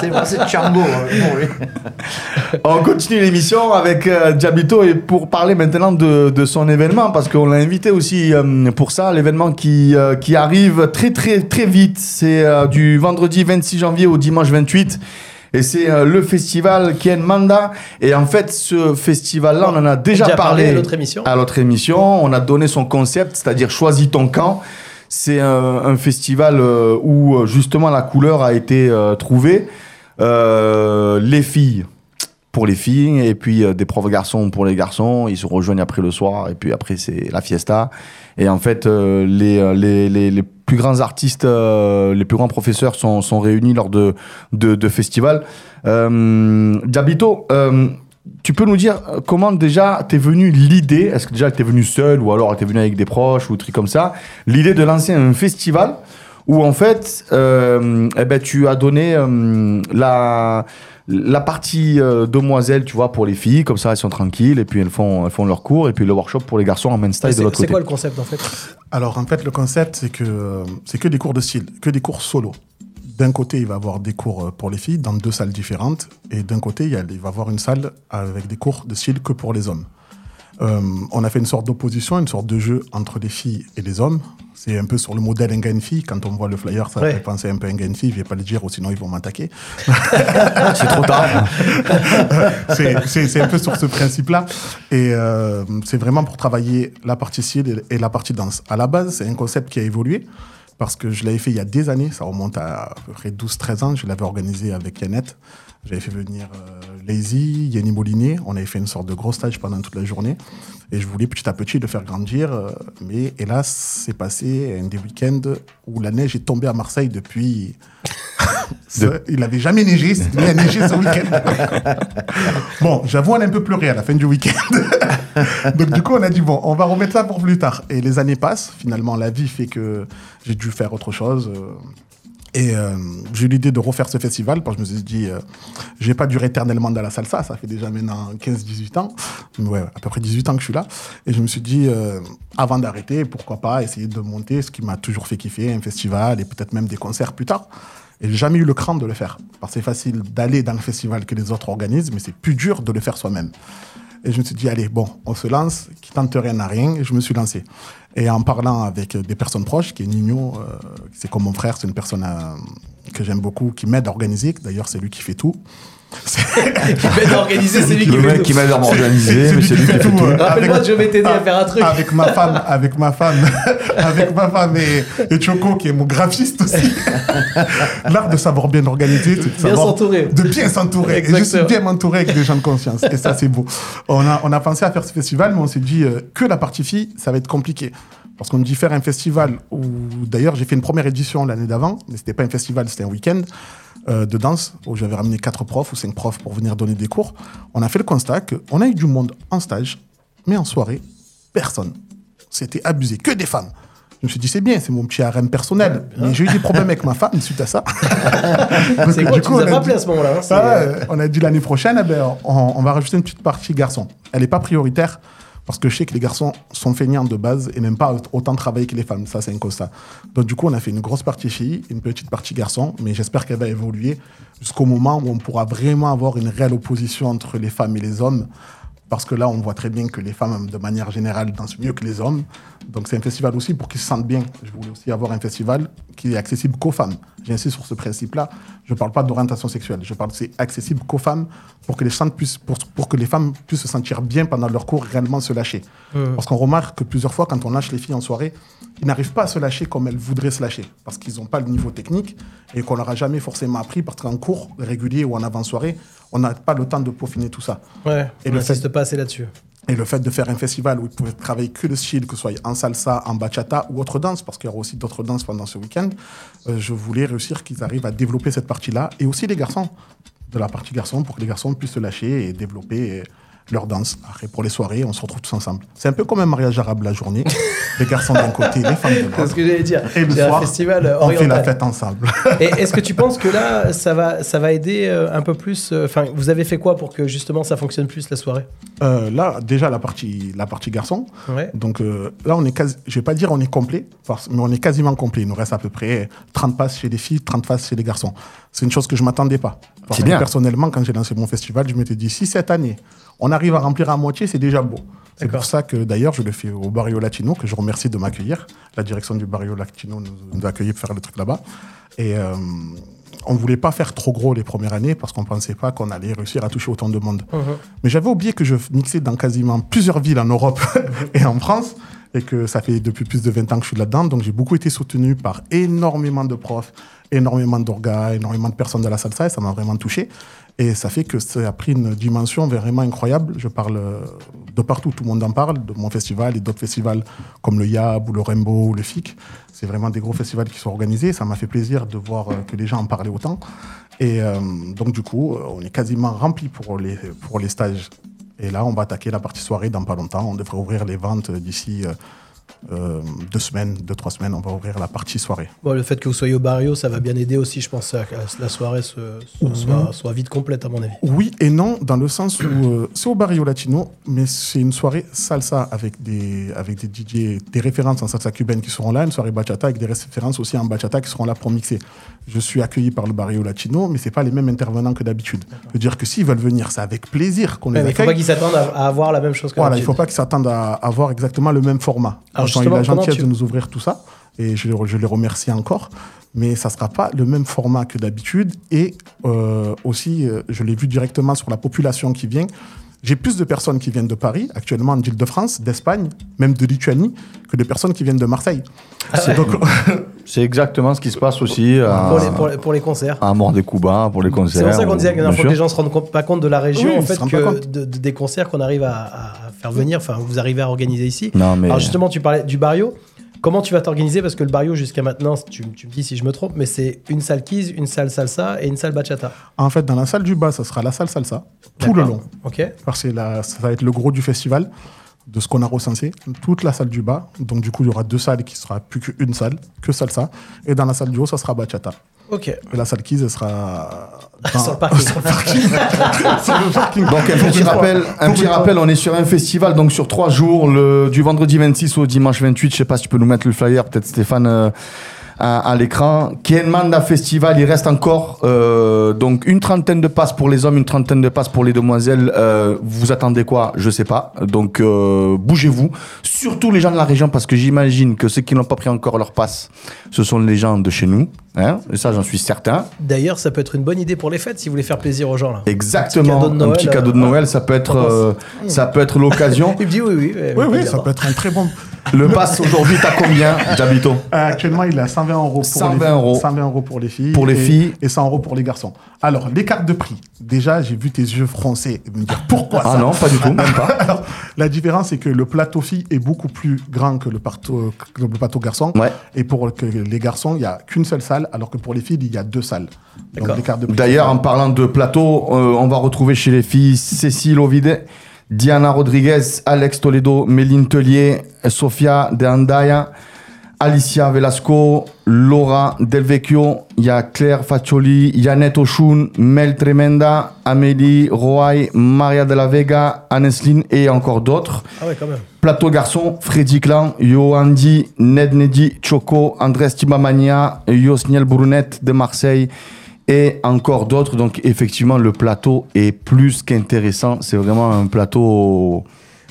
C'est moi, c'est Django. hein, bon, oui. On continue l'émission avec euh, Diablito et pour parler maintenant de, de son événement parce qu'on l'a invité aussi euh, pour ça, l'événement qui, euh, qui arrive très très très vite. C'est euh, du vendredi 26 janvier au dimanche 28. Et c'est euh, le festival Kien Manda. Et en fait, ce festival-là, on en a déjà, Déjà parlé parlé à l'autre émission. à l'autre émission. On a donné son concept, c'est-à-dire choisis ton camp. C'est un, festival euh, où euh, justement la couleur a été euh, trouvée. Les filles pour les filles et puis des profs garçons pour les garçons. Ils se rejoignent après le soir et puis après c'est la fiesta. Et en fait, les, les, les, plus grands artistes, les plus grands professeurs sont, sont réunis lors de, de, de festivals. Diablito, euh, tu peux nous dire euh, comment déjà t'es venu l'idée Est-ce que déjà t'es venu seul ou alors t'es venu avec des proches ou des trucs comme ça L'idée de lancer un festival où en fait, euh, eh ben, tu as donné euh, la, la partie euh, demoiselle, tu vois, pour les filles, comme ça elles sont tranquilles et puis elles font, elles font leur cours et puis le workshop pour les garçons en main style de C'est l'autre c'est côté. quoi le concept en fait? Alors en fait, le concept, c'est que c'est que des cours de style, que des cours solo. D'un côté, il va y avoir des cours euh, pour les filles dans deux salles différentes, et d'un côté, il, va y avoir une salle avec des cours de style que pour les hommes. Euh, on a fait une sorte d'opposition, une sorte de jeu entre les filles et les hommes. C'est un peu sur le modèle un gars une fille. Quand on voit le flyer, ça Ouais. fait penser un peu à un gars une fille. Je vais pas le dire, ou sinon ils vont m'attaquer. C'est trop tard. c'est un peu sur ce principe-là. Et euh, c'est vraiment pour travailler la partie style et, et la partie danse. À la base, c'est un concept qui a évolué parce que je l'avais fait il y a des années. Ça remonte à à peu près 12-13 ans. Je l'avais organisé avec Yannette. J'avais fait venir euh, Lazy, Yanni Molinier. On avait fait une sorte de gros stage pendant toute la journée. Et je voulais petit à petit le faire grandir. euh, mais hélas, c'est passé un des week-ends où la neige est tombée à Marseille depuis... Il n'avait jamais neigé, venu à neiger ce week-end. bon, j'avoue, on a un peu pleuré à la fin du week-end. Donc du coup, on a dit, bon, on va remettre ça pour plus tard. Et les années passent, finalement, la vie fait que j'ai dû faire autre chose. Et euh, j'ai eu l'idée de refaire ce festival parce que je me suis dit, euh, je vais pas durer éternellement dans la salsa, ça fait déjà maintenant 15-18 ans, ouais, à peu près 18 ans que je suis là. Et je me suis dit, euh, avant d'arrêter, pourquoi pas essayer de monter ce qui m'a toujours fait kiffer, un festival et peut-être même des concerts plus tard. Et j'ai jamais eu le cran de le faire. Parce que c'est facile d'aller dans le festival que les autres organisent, mais c'est plus dur de le faire soi-même. Et je me suis dit, allez, bon, on se lance, qui tente rien n'a rien. Et je me suis lancé. Et en parlant avec euh, des personnes proches, qui est Nino, euh, c'est comme mon frère, c'est une personne euh, que j'aime beaucoup, qui m'aide à organiser. D'ailleurs, c'est lui qui fait tout. Qui m'aide à organiser, c'est lui qui Le mec qui m'aide à m'organiser, mais c'est lui qui fait tout. Rappelle-moi, avec- je vais t'aider à faire un truc. Avec ma femme, avec ma femme, avec ma femme et, et Choco qui est mon graphiste aussi. L'art de savoir bien organiser, de Bien s'entourer. De bien s'entourer. Et je suis bien entouré avec des gens de confiance. Et ça, c'est beau. On a, on a pensé à faire ce festival, mais on s'est dit euh, que la partie fille, ça va être compliqué. Parce qu'on me dit faire un festival où, d'ailleurs, j'ai fait une première édition l'année d'avant, mais c'était pas un festival, c'était un week-end euh, de danse où j'avais ramené quatre profs ou cinq profs pour venir donner des cours. On a fait le constat qu'on a eu du monde en stage, mais en soirée, personne. C'était abusé, que des femmes. Je me suis dit, c'est bien, c'est mon petit harem personnel. Mais j'ai eu des problèmes avec ma femme suite à ça. C'est quoi, du coup, on a pas dit- à ce moment-là. hein, ah on a dit l'année prochaine, eh ben, on, on va rajouter une petite partie garçon. Elle n'est pas prioritaire parce que je sais que les garçons sont feignants de base et n'aiment pas autant travailler que les femmes. Ça, c'est un constat. Donc, du coup, on a fait une grosse partie filles, une petite partie garçon, mais j'espère qu'elle va évoluer jusqu'au moment où on pourra vraiment avoir une réelle opposition entre les femmes et les hommes. Parce que là, on voit très bien que les femmes, de manière générale, dansent mieux que les hommes. Donc, c'est un festival aussi pour qu'ils se sentent bien. Je voulais aussi avoir un festival qui est accessible qu'aux femmes. J'insiste sur ce principe-là. Je ne parle pas d'orientation sexuelle. Je parle c'est accessible qu'aux femmes pour que, les femmes puissent, pour, pour que les femmes puissent se sentir bien pendant leur cours, réellement se lâcher. Parce qu'on remarque que plusieurs fois, quand on lâche les filles en soirée, ils n'arrivent pas à se lâcher comme elles voudraient se lâcher. Parce qu'ils n'ont pas le niveau technique et qu'on leur a jamais forcément appris. Parce qu'en cours régulier ou en avant-soirée, on n'a pas le temps de peaufiner tout ça. Ouais, Et on n'insiste pas assez là-dessus. Et le fait de faire un festival où ils pouvaient travailler que le style, que ce soit en salsa, en bachata ou autre danse, parce qu'il y aura aussi d'autres danses pendant ce week-end, euh, je voulais réussir qu'ils arrivent à développer cette partie-là. Et aussi les garçons, de la partie garçon, pour que les garçons puissent se lâcher et développer leur danse. Après, pour les soirées, on se retrouve tous ensemble. C'est un peu comme un mariage arabe la journée. les garçons d'un côté, les femmes de C'est ce l'autre. que j'allais dire. Et le un soir, festival euh, on fait la fête ensemble. Et est-ce que tu penses que là, ça va, ça va aider euh, un peu plus euh, Enfin, vous avez fait quoi pour que justement ça fonctionne plus la soirée? Euh, là, déjà, la partie, la partie garçon, Ouais. Donc euh, là, on est quasi, je vais pas dire on est complet, parce, mais on est quasiment complet. Il nous reste à peu près 30 passes chez les filles, 30 passes chez les garçons. C'est une chose que je m'attendais pas. Parce que bien. Personnellement, quand j'ai lancé mon festival, je m'étais dit, si cette année, on arrive à remplir à moitié, c'est déjà beau. C'est pour ça que d'ailleurs, je le fais au Barrio Latino, que je remercie de m'accueillir. La direction du Barrio Latino nous, a accueillis pour faire le truc là-bas. Et euh, on voulait pas faire trop gros les premières années parce qu'on pensait pas qu'on allait réussir à toucher autant de monde. Mais j'avais oublié que je mixais dans quasiment plusieurs villes en Europe et en France et que ça fait depuis plus de 20 ans que je suis là-dedans. Donc j'ai beaucoup été soutenu par énormément de profs, énormément d'orgas, énormément de personnes de la salsa et ça m'a vraiment touché. Et ça fait que ça a pris une dimension vraiment incroyable. Je parle euh, de partout, tout le monde en parle, de mon festival et d'autres festivals comme le YAB ou le Rainbow ou le FIC. C'est vraiment des gros festivals qui sont organisés. Ça m'a fait plaisir de voir euh, que les gens en parlaient autant. Et euh, donc du coup, on est quasiment rempli pour les, pour les stages. Et là, on va attaquer la partie soirée dans pas longtemps. On devrait ouvrir les ventes d'ici euh, deux semaines, deux, trois semaines. On va ouvrir la partie soirée. Bon, le fait que vous soyez au barrio, ça va bien aider aussi, je pense, à que la soirée se, se- soit, soit vite complète, à mon avis. Oui et non, dans le sens où euh, c'est au Barrio Latino, mais c'est une soirée salsa avec des, avec des DJ, des références en salsa cubaine qui seront là, une soirée bachata avec des références aussi en bachata qui seront là pour mixer. Je suis accueilli par le Barrio Latino, mais c'est pas les mêmes intervenants que d'habitude. Je veux dire que s'ils veulent venir, c'est avec plaisir qu'on Ouais, les mais il faut accueille. pas qu'ils s'attendent à, à avoir la même chose que Voilà, il d'habitude. faut pas qu'ils s'attendent à avoir exactement le même format. Alors ont eu la gentillesse tu- de nous ouvrir tout ça, et je, je les remercie encore. Mais ça sera pas le même format que d'habitude. Et euh, aussi, euh, je l'ai vu directement sur la population qui vient. J'ai plus de personnes qui viennent de Paris, actuellement d'Île-de-France, d'Espagne, même de Lituanie, que de personnes qui viennent de Marseille. Ah Donc, C'est exactement ce qui se passe aussi à, pour, les, pour, les, pour les concerts. à Mort des Cuba, pour les concerts. C'est pour ça qu'on disait que la les gens se rendent pas compte de la région, Oui, en fait, que compte. de- de- des concerts qu'on arrive à, faire venir, enfin, vous arrivez à organiser ici. Non, mais- Alors justement, tu parlais du barrio. Comment tu vas t'organiser? Parce que le barrio, jusqu'à maintenant, tu, tu me dis si je me trompe, mais c'est une salle keys, une salle salsa et une salle bachata. en fait, dans la salle du bas, ça sera la salle salsa, tout le long. Ok parce que la- ça va être le gros du festival, de ce qu'on a recensé, toute la salle du bas. Donc du coup, il y aura deux salles qui sera plus qu'une salle, que salsa. Et dans la salle du haut, ça sera bachata. Ok. Et la salle Keys, elle sera dans- Sur le parking. sur le parking. Donc un petit rappel, un petit rappel, on est sur un festival donc sur trois jours, le, du vendredi 26 au dimanche 28. Je sais pas si tu peux nous mettre le flyer, peut-être Stéphane. euh, à, à l'écran. Kienmanda Festival, il reste encore euh, donc une trentaine de passes pour les hommes, une trentaine de passes pour les demoiselles. Euh, vous attendez quoi? Je sais pas. Donc euh, bougez-vous. Surtout les gens de la région, parce que j'imagine que ceux qui n'ont pas pris encore leur passe, ce sont les gens de chez nous. Hein et ça, j'en suis certain. D'ailleurs, ça peut être une bonne idée pour les fêtes si vous voulez faire plaisir aux gens là. Exactement. Un petit cadeau de Noël, euh, Noël, ça peut être, euh, ça peut être l'occasion. Il me dit oui, oui. Oui, oui, ça peut être un très bon. Le pass aujourd'hui, t'as combien, Jabito Euh, actuellement, il est à 120 euros pour 120 les euros. 120 euros pour les filles. Pour les et, filles. Et 100 euros pour les garçons. Alors, l'écart de prix. Déjà, j'ai vu tes yeux français me dire pourquoi Ah ça non, pas du tout, même pas. Alors, la différence, c'est que le plateau fille est beaucoup plus grand que le plateau, que le plateau garçon. Ouais. Et pour que les garçons, il n'y a qu'une seule salle, alors que pour les filles, il y a deux salles. De. D'ailleurs, en parlant de plateau, euh, on va retrouver chez les filles Cécile Ovide, Diana Rodriguez, Alex Toledo, Méline Tellier, Sofia De Andaya, Alicia Velasco, Laura Del Vecchio, il y a Claire Faccioli, Yannette Oshun, Mel Tremenda, Amélie Roy, Maria de la Vega, Anesline et encore d'autres. Ah ouais, quand même. Plateau garçon, Freddy Clan, Yoandi, Ned Nedi, Choco, Andrés Timamania, Yosniel Brunette de Marseille et encore d'autres. Donc effectivement, le plateau est plus qu'intéressant. C'est vraiment un plateau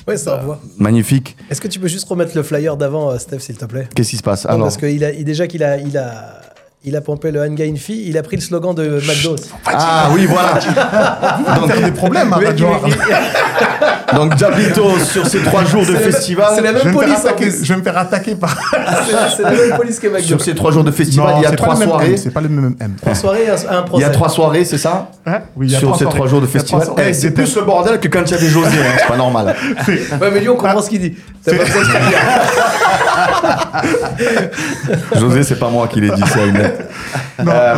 Ouais, ça envoie. magnifique. Est-ce que tu peux juste remettre le flyer d'avant, euh, Steph, s'il te plaît? Qu'est-ce qui se passe? Non, Alors, Parce que il a, il- déjà qu'il a, il a, il a pompé le Hanga Infi, il a pris le slogan de McDo. ah oui, voilà. donc, des problèmes, hein, donc Diablito sur ces trois jours de C'est festival. c'est la Je même me faire police en attaquer, plus. je vais me faire attaquer par. C'est c'est la même police que McDo. Sur ces trois jours de festival, il y a c'est trois soirées. C'est pas le même M. Trois soirées un, un Il procès. y a trois soirées, c'est ça Hein oui, il y a Sur ces soirées. trois jours de trois festival. soirées Eh, c'est plus le bordel que quand il y a des José, hein, c'est pas normal. Ouais, mais lui, on comprend ce qu'il dit. T'as pas José, c'est pas moi qui l'ai dit, c'est Aynet. Euh,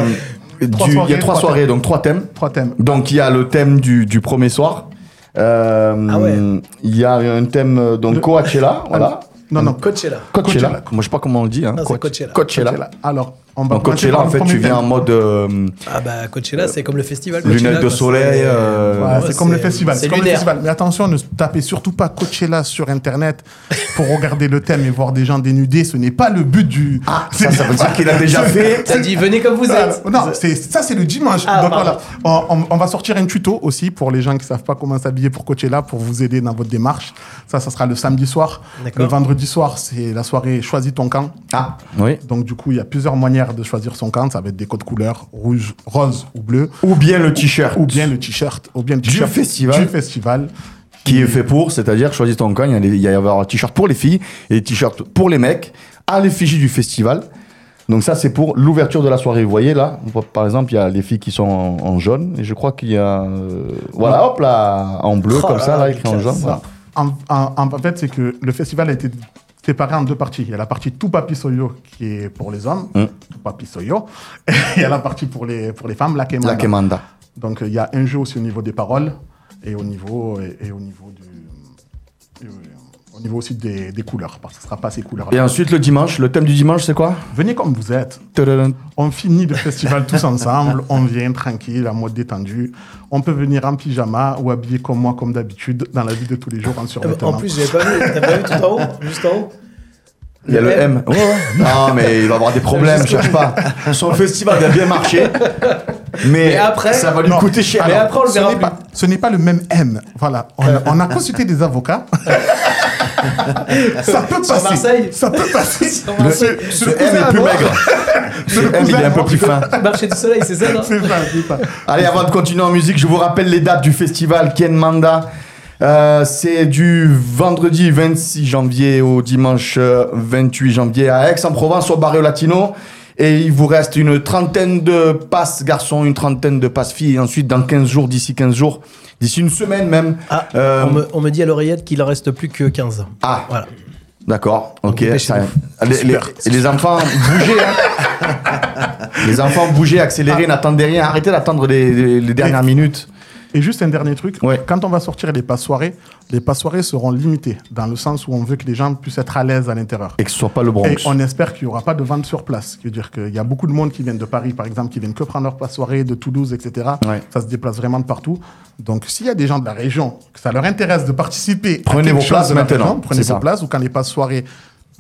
Trois du- il y a trois soirées, thèmes. donc trois thèmes. Trois thèmes. Donc il y a le thème du, du premier soir. Euh, Ah ouais. Il y a un thème euh, donc Coachella, voilà. Non, non. Coachella. Coachella. Coachella. Moi je sais pas comment on le dit. Hein. Non, Coachella. Coachella. Coachella. Alors, on va Donc Coachella, en fait, tu viens en mode euh, Ah bah Coachella, c'est comme le festival. lunettes Coachella, de soleil. C'est- euh, Voilà, Ouais, c'est comme le festival. c'est C'est comme le lunaire. festival. Mais attention, ne tapez surtout pas Coachella sur Internet pour regarder le thème et voir des gens dénudés. Ce n'est pas le but du. Ah, ça, ça veut dire qu'il a déjà fait. T'as dit venez comme vous êtes. Non, c'est ça c'est le dimanche. Ah, Donc voilà, on, va sortir un tuto aussi pour les gens qui savent pas comment s'habiller pour Coachella pour vous aider dans votre démarche. Ça, ça sera le samedi soir. Le vendredi soir, c'est la soirée Choisis ton camp. Ah, oui. Donc du coup, il y a plusieurs de choisir son camp. Ça va être des codes couleurs rouge, rose ou bleu, Ou bien le t-shirt. ou bien le t-shirt, ou bien le Du t-shirt festival. Du festival. qui est fait pour, c'est-à-dire choisis ton camp, il y a avoir un t-shirt pour les filles et des t-shirts pour les mecs à l'effigie du festival. Donc ça c'est pour l'ouverture de la soirée. Vous voyez là, on voit, par exemple, il y a les filles qui sont en, en jaune et je crois qu'il y a euh, voilà, hop là en bleu Oh comme là ça là, écrit en jaune. voilà. En, en- en fait, c'est que le festival a été séparé en deux parties. Il y a la partie tout papi soyo qui est pour les hommes, Mm. tout papi soyo, et il y a la partie pour les, pour les femmes, la kemanda. La Kemanda. Donc euh, il y a un jeu aussi au niveau des paroles et au niveau, et, et au niveau du. euh, au niveau aussi des, des couleurs, parce que ce ne sera pas ces couleurs Et ensuite le dimanche, le thème du dimanche c'est quoi? Venez comme vous êtes. Tadadam. On finit le festival tous ensemble, on vient tranquille, en mode détendu. On peut venir en pyjama ou habillé comme moi, comme d'habitude, dans la vie de tous les jours en survêtement. En plus, j'avais pas vu. T'as pas vu tout en haut Juste en haut? Il y a le M. Non mais il va avoir des problèmes, cherche pas. Son festival va bien marcher. Mais Mais après- ça va lui Non. coûter cher. Mais après, on le ce verra n'est pas, ce n'est pas le même M. Voilà. On, a- on a consulté des avocats. ça peut passer. Marseille Ça peut passer. Sur Le, ce M est plus maigre. Ce M il est un peu plus fin. Marché du soleil, c'est ça, non C'est ça, c'est ça. Allez, avant de continuer en musique, je vous rappelle les dates du festival Ken Manda. Euh, c'est du vendredi 26 janvier au dimanche euh, 28 janvier à Aix-en-Provence au Barrio Latino. Et il vous reste une trentaine de passes garçons, une trentaine de passes filles. Et ensuite, dans 15 jours, d'ici 15 jours, d'ici une semaine même. Ah, euh, on, me, on me dit à l'oreillette qu'il en reste plus que 15. Ah, Voilà. d'accord. Ok. ça- les, les- les enfants, bougez. hein. les enfants, bougez, accélérez, n'attendez rien. Arrêtez d'attendre les, les- les dernières minutes. Et juste un dernier truc. Ouais. Quand on va sortir les passes soirées, les passes soirées seront limitées dans le sens où on veut que les gens puissent être à l'aise à l'intérieur. Et que ce soit pas le Bronx. Et on espère qu'il n'y aura pas de vente sur place. Ce qui veut dire qu'il y a beaucoup de monde qui viennent de Paris, par exemple, qui viennent que prendre leur passe soirée, de Toulouse, etc. Ouais. Ça se déplace vraiment de partout. Donc, s'il y a des gens de la région, que ça leur intéresse de participer Prenez à vos places maintenant. prenez vos places ou quand les passes soirées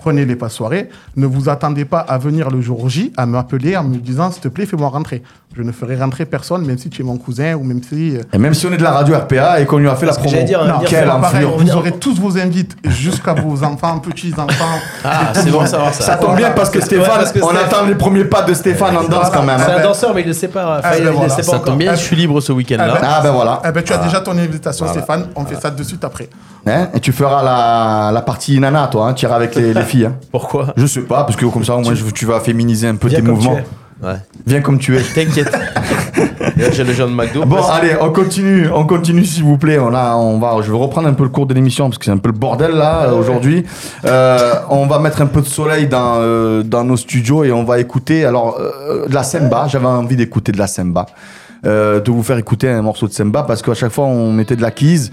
prenez les passes soirées. Ne vous attendez pas à venir le jour J, à m'appeler en me disant, s'il te plaît, fais-moi rentrer. Je ne ferai rentrer personne, même si tu es mon cousin ou même si... euh, Et même si on est de la radio RPA et qu'on lui a fait la promo. dire, Non, dire, c'est Pareil, vous aurez tous vos invites, jusqu'à vos enfants, petits-enfants. Ah, c'est bon savoir ça. Ça tombe bien parce que Stéphane, parce que on attend les premiers pas de Stéphane en danse quand même. C'est un danseur, mais il ne sait pas. Enfin, Ah, ben voilà. sait pas Ça tombe bien, je suis libre ce week-end-là. Ah ben voilà. Eh ben, tu as déjà ton invitation, Stéphane. On fait ça de suite après. Hein et tu feras la, la partie nana, toi. Hein. Tu iras avec les, les filles. hein. Pourquoi Je sais pas, parce que comme ça, au moins, tu vas féminiser un peu Viens tes comme tu mouvements. es. Ouais. Viens comme tu es. T'inquiète. J'ai le genre de McDo. Bon, allez, on continue, on continue s'il vous plaît. On a, on va, je vais reprendre un peu le cours de l'émission parce que c'est un peu le bordel là aujourd'hui. Euh, on va mettre un peu de soleil dans, euh, dans nos studios et on va écouter alors euh, de la semba. J'avais envie d'écouter de la semba, euh, de vous faire écouter un morceau de semba parce qu'à chaque fois on mettait de la kise.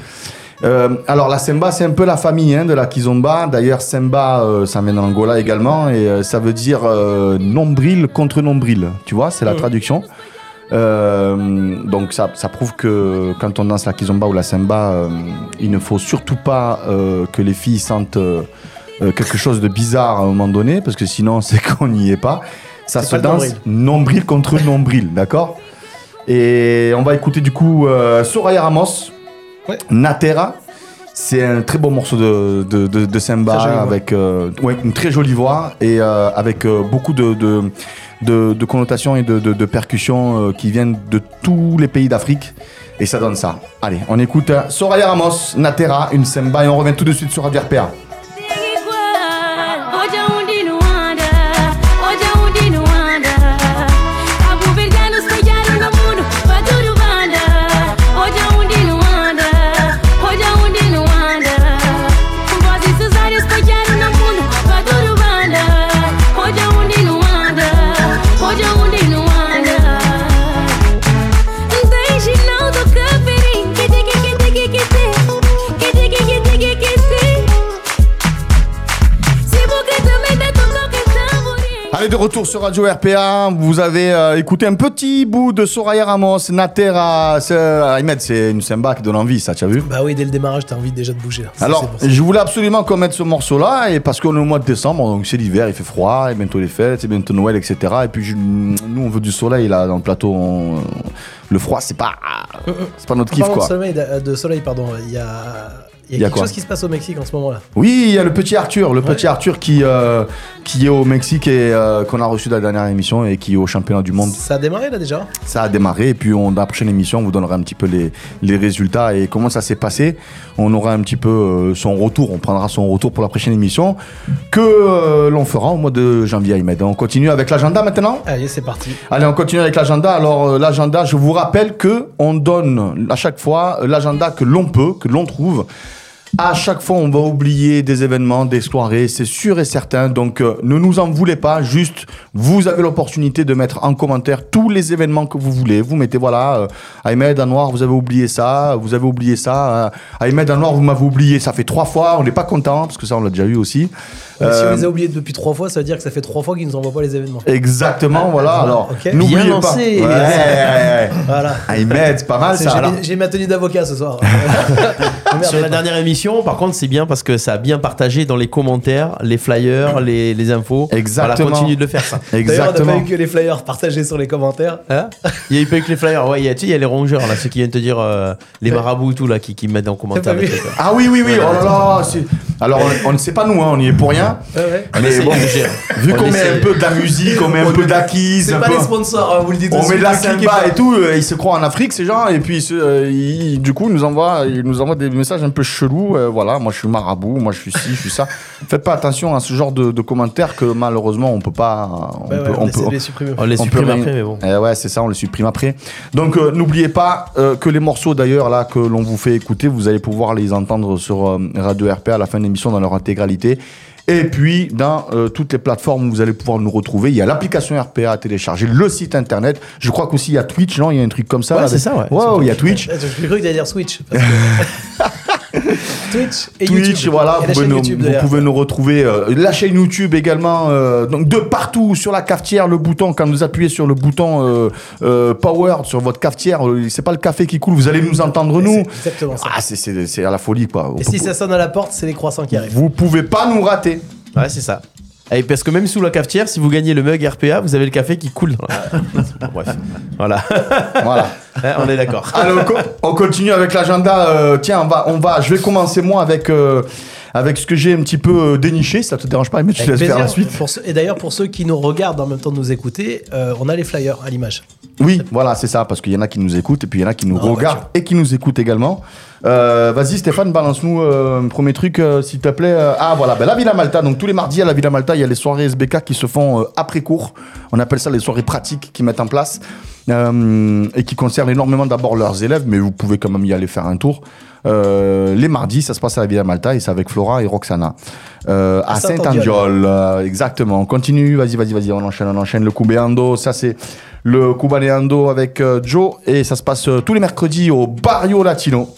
Euh, alors la semba c'est un peu la famille hein, de la kizomba. D'ailleurs semba euh, ça vient d'Angola également et euh, ça veut dire euh, nombril contre nombril. Tu vois, c'est la traduction. Euh, donc ça, ça prouve que quand on danse la kizomba ou la semba, euh, il ne faut surtout pas euh, que les filles sentent quelque chose de bizarre à un moment donné, parce que sinon c'est qu'on n'y est pas. Ça se pas danse nombril. nombril contre nombril, d'accord? Et on va écouter du coup euh, Soraya Ramos, Ouais. Natera. C'est un très beau morceau de, de, avec euh, ouais, une très jolie voix et euh, avec euh, beaucoup de, de, de, de connotations et de, percussions qui viennent de tous les pays d'Afrique. Et ça donne ça. Allez, on écoute Soraya Ramos, Natera, une samba et on revient tout de suite sur Radio RPA. Allez, de retour sur Radio RPA. Vous avez euh, écouté un petit bout de Soraya Ramos, Natera. c'est- euh, Ahmed, c'est une samba qui donne envie, ça, tu as vu Bah oui, dès le démarrage, t'as envie déjà de bouger. là. Ça, Alors, je voulais absolument qu'on mette ce morceau-là, et parce qu'on est au mois de décembre, donc c'est l'hiver, il fait froid, et bientôt les fêtes, et bientôt Noël, etc. Et puis je- nous, on veut du soleil là dans le plateau. on- le froid, c'est pas, c'est pas notre kiff quoi. De soleil, de, de soleil, pardon, il y a, il y a y a quelque quoi chose qui se passe au Mexique en ce moment-là. Oui, il y a le petit Arthur, le petit Arthur qui euh, qui est au Mexique et euh, qu'on a reçu dans la dernière émission et qui est au championnat du monde. Ça a démarré là déjà Ça a démarré et puis on, dans la prochaine émission, on vous donnera un petit peu les, les résultats et comment ça s'est passé. On aura un petit peu euh, son retour, on prendra son retour pour la prochaine émission que euh, l'on fera au mois de janvier, Ahmed. On continue avec l'agenda maintenant Allez, c'est parti. Allez, on continue avec l'agenda. Alors, euh, l'agenda, je vous rappelle que on donne à chaque fois l'agenda que l'on peut, que l'on trouve. À chaque fois, on va oublier des événements, des soirées, c'est sûr et certain. Donc, euh, ne nous en voulez pas. Juste, vous avez l'opportunité de mettre en commentaire tous les événements que vous voulez. Vous mettez, voilà, euh, Ahmed, Anwar, vous avez oublié ça, vous avez oublié ça. euh, Ahmed, Anwar, vous m'avez oublié. Ça fait trois fois. On n'est pas content parce que ça, on l'a déjà eu aussi. Donc, Si Euh, on les a oubliés depuis trois fois, ça veut dire que ça fait trois fois qu'ils nous envoient pas les événements. Exactement, voilà. Alors, Ok. n'oubliez Bien pas. lancé. Ouais, ouais, ouais. Voilà. Ahmed, c'est pas mal ça. j'ai- ma tenue d'avocat ce soir. Sur la dernière émission, par contre, c'est bien parce que ça a bien partagé dans les commentaires, les flyers, les, les infos. Exactement. Voilà, continue de le faire ça. D'ailleurs, on n'a Exactement. pas eu que les flyers partagés sur les commentaires. Hein Il y a eu pas que les flyers. Ouais, il y a, tu sais, il y a les rongeurs là, ceux qui viennent te dire euh, les marabouts et tout là, qui, qui mettent en commentaire. Ah oui, oui, oui. Oh là là. Alors, on- on ne sait pas nous, hein, on y est pour rien. Ouais. Mais bon, vu On qu'on met un peu de la musique, on met un peu d'acquise, C'est pas les sponsors, hein, vous le dites On met de la samba et tout, euh, ils se croient en Afrique ces gens et puis euh, du coup ils nous envoient ils nous envoient des messages un peu chelous. euh, voilà, moi je suis marabout, moi je suis ci, je suis ça. Faites pas attention à ce genre de, commentaires que malheureusement on peut pas. On peut, les supprimer. On les supprime après, mais bon. Eh ouais, c'est ça, on le supprime après. Donc n'oubliez pas que les morceaux d'ailleurs là que l'on vous fait écouter, vous allez pouvoir les entendre sur Radio RP à la fin de l'émission dans leur intégralité. Et puis dans euh, toutes les plateformes où vous allez pouvoir nous retrouver, il y a l'application RPA à télécharger, le site internet. Je crois qu'aussi il y a Twitch, non? Il y a un truc comme ça. Ouais, c'est ça, ouais. Wow, il y a Twitch. J'ai cru que t'allais dire Switch. parce que- Twitch et Twitch, YouTube. voilà, Et vous, pouvez nous, YouTube, vous d'ailleurs. pouvez nous retrouver. euh, la chaîne YouTube également, euh, donc de partout sur la cafetière, le bouton, quand vous appuyez sur le bouton euh, Power sur votre cafetière, c'est pas le café qui coule, vous allez nous entendre nous. Exactement ça. Ah, c'est à la folie quoi. Et si ça sonne à la porte, c'est les croissants qui arrivent. Vous pouvez pas nous rater. Ouais, c'est ça. Et parce que même sous la cafetière, si vous gagnez le mug RPA, vous avez le café qui coule. bref, voilà. Voilà. Hein, on est d'accord. Allez, on, co- on continue avec l'agenda. Euh, tiens, on va, on va, je vais commencer moi avec, euh, avec ce que j'ai un petit peu euh, déniché. Ça te dérange pas, mais tu laisses faire la suite. Pour et d'ailleurs, pour ceux qui nous regardent en même temps de nous écouter, euh, on a les flyers à l'image. Oui, voilà, c'est ça, parce qu'il y en a qui nous écoutent et puis il y en a qui nous Ah, bah, regardent et qui nous écoutent également. Euh, Vas-y Stéphane, balance-nous euh, un premier truc, euh, s'il te plaît. Ah voilà, ben, la Villa Malta. Donc tous les mardis à la Villa Malta, il y a les soirées SBK qui se font après cours. On appelle ça les soirées pratiques qu'ils mettent en place et qui concernent énormément d'abord leurs élèves, mais vous pouvez quand même y aller faire un tour. Euh, les mardis, ça se passe à la Villa Malta et c'est avec Flora et Roxana. Euh, à À Saint-Andiol, euh, exactement. On continue, vas-y, vas-y, vas-y, on enchaîne, on enchaîne. Le Cubeando, ça c'est le Cubaneando avec Joe et ça se passe tous les mercredis au Barrio Latino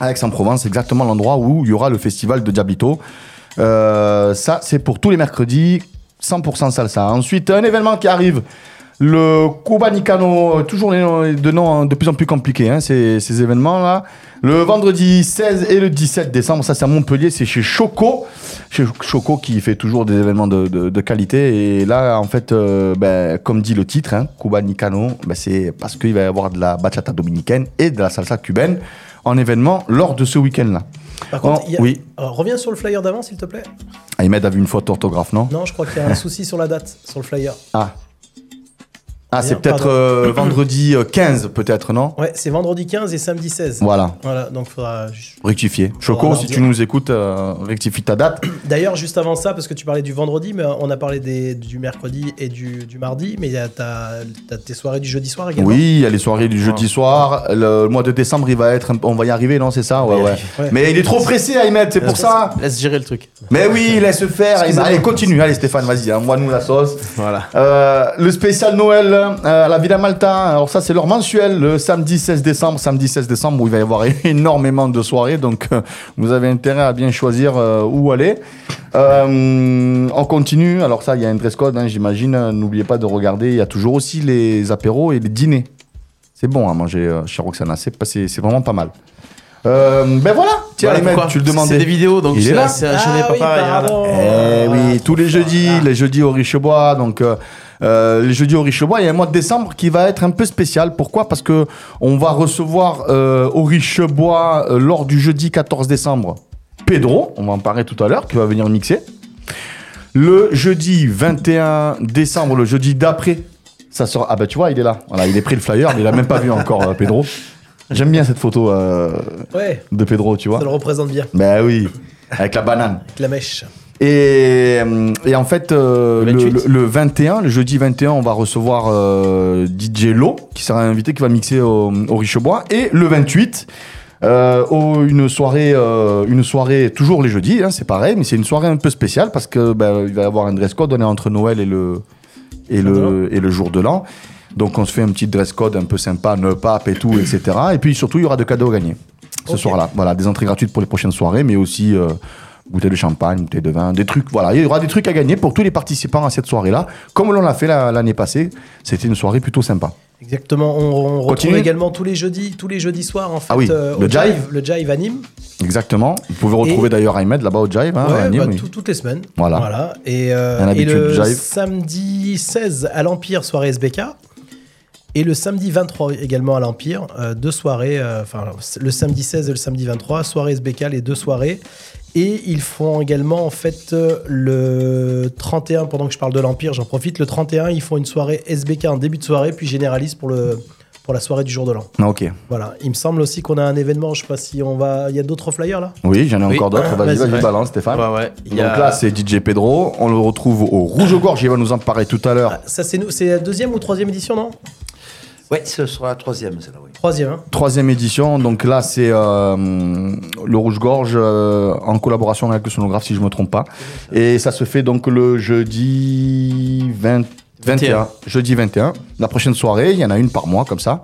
à Aix-en-Provence, exactement l'endroit où il y aura le festival de Diablito. Ça, c'est pour tous les mercredis, 100% salsa. Ensuite, un événement qui arrive, le Cubanicano, toujours les noms- de noms hein, de plus en plus compliqués, hein, ces, ces événements-là. Le vendredi 16 et le 17 décembre, ça c'est à Montpellier, c'est chez Choco. Chez Choco qui fait toujours des événements de, de- de qualité. Et là, en fait, euh, ben, comme dit le titre, hein, Cubanicano, ben, c'est parce qu'il va y avoir de la bachata dominicaine et de la salsa cubaine en événement lors de ce week-end-là. Par contre, Oh, a- oui. Alors, reviens sur le flyer d'avant, s'il te plaît. Ahmed a vu une faute d'orthographe, non? Non, je crois qu'il y a un souci sur la date, sur le flyer. Ah. Ah, c'est peut-être euh, vendredi euh, 15, peut-être, non Ouais, c'est vendredi 15 et samedi 16. Voilà, Voilà, donc faudra. rectifier. Choco, si tu nous écoutes, euh, rectifie ta date. D'ailleurs, juste avant ça, parce que tu parlais du vendredi, mais on a parlé des, du mercredi et du, du mardi, mais il y a ta, t'as tes soirées du jeudi soir également. Oui, il y a les soirées du jeudi soir. Le mois de décembre, il va être. un- On va y arriver, non C'est ça Ouais, ouais. Mais il est trop pressé, Ahmed, c'est pour ça. Laisse gérer le truc. Mais oui, laisse faire. Allez, continue. Allez, Stéphane, vas-y, envoie-nous la sauce. Voilà. Euh, le spécial Noël euh, à la Villa Malta. Alors ça c'est leur mensuel le samedi 16 décembre, samedi 16 décembre où il va y avoir énormément de soirées donc euh, vous avez intérêt à bien choisir euh, où aller. Euh, on continue. Alors ça il y a un dress code hein, j'imagine. N'oubliez pas de regarder. Il y a toujours aussi les apéros et les dîners. C'est bon à manger euh, chez Roxana. C'est pas- c'est c'est vraiment pas mal. Euh, ben voilà. Tiens tu le demandais. C'est des vidéos, donc Il est c'est là. c'est Ah oui, pas pareil. hein. Eh oui, Voilà, tous les jeudis. Ah. les jeudis au Richebois. Donc, euh, euh, les jeudis au Richebois, il y a un mois de décembre qui va être un peu spécial. Pourquoi? Parce que on va recevoir euh, au Richebois euh, lors du jeudi 14 décembre Pedro, on va en parler tout à l'heure, qui va venir mixer. Le jeudi 21 décembre, le jeudi d'après, ça sera. Ah bah tu vois, il est là. Voilà, il est pris le flyer, mais il a même pas vu encore euh, Pedro. J'aime bien cette photo Ouais, de Pedro, tu vois. ça le représente bien, Ben oui, avec la banane. avec la mèche. Et, euh, et en fait, euh, Le le, 28. le- le 21, le jeudi 21, on va recevoir euh, DJ Lo, qui sera invité, qui va mixer au, au Richebois. Et le 28, euh, au- une, soirée, euh, une soirée, toujours les jeudis, hein, c'est pareil, mais c'est une soirée un peu spéciale parce que ben, il va y avoir un dress code, on est entre Noël et le, et le, et le jour de l'an. Donc on se fait un petit dress code un peu sympa, ne pape et tout, etc. Et puis surtout, il y aura de cadeaux à gagner ce soir-là. Voilà, des entrées gratuites pour les prochaines soirées, mais aussi euh, bouteille de champagne, bouteille de vin, des trucs. Voilà, il y aura des trucs à gagner pour tous les participants à cette soirée-là, comme l'on l'a fait la- l'année passée. C'était une soirée plutôt sympa. Exactement, on, on retrouve également tous les jeudis, tous les jeudis soirs en fait, Ah oui, euh, le au Jive. le Jive anime. Exactement. Vous pouvez retrouver d'ailleurs Ahmed là-bas au Jive. Hein, à Nîmes, bah, tout- toutes les semaines. Voilà. Et, euh, et le Jive. samedi 16 à l'Empire, soirée SBK. Et le samedi 23 également à l'Empire, euh, deux soirées, euh, enfin le samedi 16 et le samedi 23, soirée SBK, les deux soirées. Et ils font également en fait euh, le 31, pendant que je parle de l'Empire, j'en profite, le 31, ils font une soirée SBK en début de soirée, puis généralise pour, le, pour la soirée du jour de l'an. Ah, ok. Voilà, il me semble aussi qu'on a un événement, je sais pas si on va... Il y a d'autres flyers là? Oui, j'en ai Oui. encore d'autres. Vas-y, Vas-y. balance, Stéphane. Ouais, ouais. Il Donc y a- là, c'est DJ Pedro. On le retrouve au Rouge Gorge. Il va nous en parler tout à l'heure. Ah, Ça c'est nous, c'est la deuxième ou troisième édition, non? Oui, ce sera la troisième, celle-là, oui. Troisième, hein Troisième édition, donc là c'est euh, le Rouge Gorge euh, en collaboration avec le sonographe si je me trompe pas. Et ça se fait donc le jeudi 20 21. 21. Jeudi 21. La prochaine soirée, il y en a une par mois comme ça.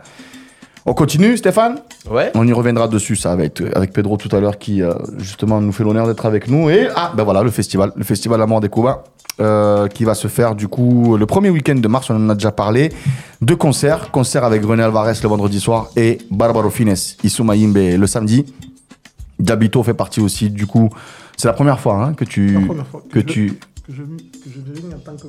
On continue Stéphane Ouais. On y reviendra dessus ça avec, avec Pedro tout à l'heure qui euh, justement nous fait l'honneur d'être avec nous. Et ah ben voilà le festival, le festival Amour des Cuba. euh, qui va se faire du coup le premier week-end de mars, on en a déjà parlé, deux concerts, concert avec René Alvarez le vendredi soir et Barbaro Fines, Isuma Yimbe le samedi. Diabito fait partie aussi, du coup, c'est la première fois hein, que tu La première fois que tu que je, que je en tant que,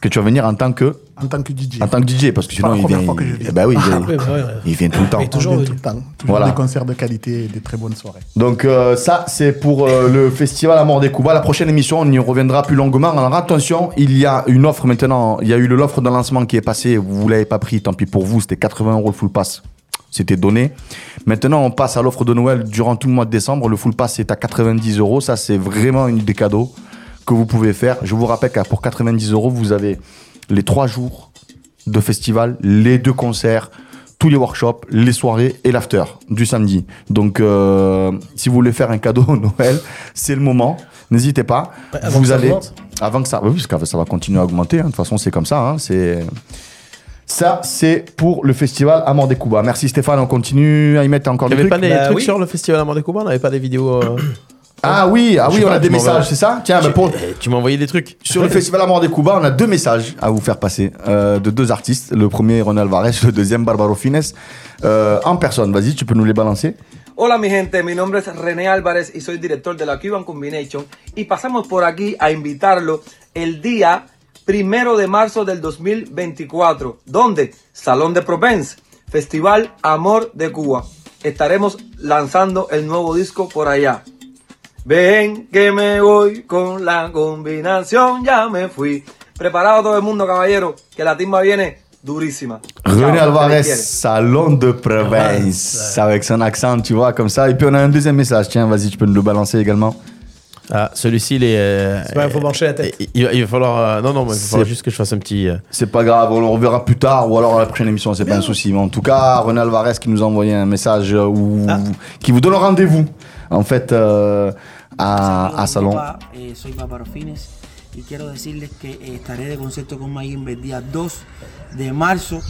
que tu vas venir en tant que en tant que DJ. en tant que DJ parce que sinon il vient. fois que je viens. eh ben oui, il, Ah, vient- bah ouais. il vient tout le temps. Mais toujours tout le temps. Toujours Voilà. des concerts de qualité et des très bonnes soirées. Donc euh, ça, c'est pour euh, le festival à mort des Cuba. La prochaine émission, on y reviendra plus longuement. Alors attention, il y a une offre maintenant. Il y a eu le- l'offre de lancement qui est passée. Vous l'avez pas pris, tant pis pour vous. C'était 80 euros le full pass. C'était donné. Maintenant, on passe à l'offre de Noël durant tout le mois de décembre. Le full pass est à 90 euros. Ça, c'est vraiment une des cadeaux que vous pouvez faire. Je vous rappelle que pour 90 euros, vous avez les trois jours de festival, les deux concerts, tous les workshops, les soirées et l'after du samedi. Donc, euh, si vous voulez faire un cadeau au Noël, c'est le moment. N'hésitez pas. Ouais, avant vous que ça allez augmente. avant que ça, oui, parce que ça va continuer à augmenter. hein. De toute façon, c'est comme ça. hein. C'est ça, c'est pour le festival Amor des Cuba. Merci Stéphane. On continue à y mettre encore Il n'y des avait trucs. pas des Bah trucs oui. sur le festival Amand des Cuba? On n'avait pas des vidéos euh, Ah oui, ah oui, on pas, a des messages, c'est ça Tiens, bah, tu, pour- eh, tu m'as envoyé des trucs. Sur le festival Amor des Cuba, on a deux messages à vous faire passer euh, de deux artistes. Le premier, Ronald Alvarez, le deuxième, Barbaro Fines. Euh, en personne, vas-y, tu peux nous les balancer Hola mi gente, mi nombre es René Álvarez y soy director de la Cuban Combination y pasamos por aquí a invitarlo el día primero de marzo del 2024. ¿Dónde? Salón de Provence, Festival Amor de Cuba. Estaremos lanzando el nuevo disco por allá. Ven que me voy con la combinación, ya me fui. Preparado todo el mundo, caballero, que la timba viene durísima. René Alvarez, salon de province, avec son accent, tu vois, comme ça. Et puis on a un deuxième message, tiens, vas-y, tu peux nous le balancer également. Ah, celui-ci, il est. euh, C'est pas, faut brancher la tête. il, il va- il falloir. euh, non, non, mais il va falloir juste que je fasse un petit. euh, C'est pas grave, on le reverra plus tard ou alors à la prochaine émission, c'est pas un souci. Mais en tout cas, René Alvarez qui nous a envoyé un message euh, où, Ah. qui vous donne rendez-vous, en fait, euh, à, à Salon. Hola, eh, soy Bárbaro Fines y quiero decirles que eh, estaré de concierto con Mayimbe el día 2 de marzo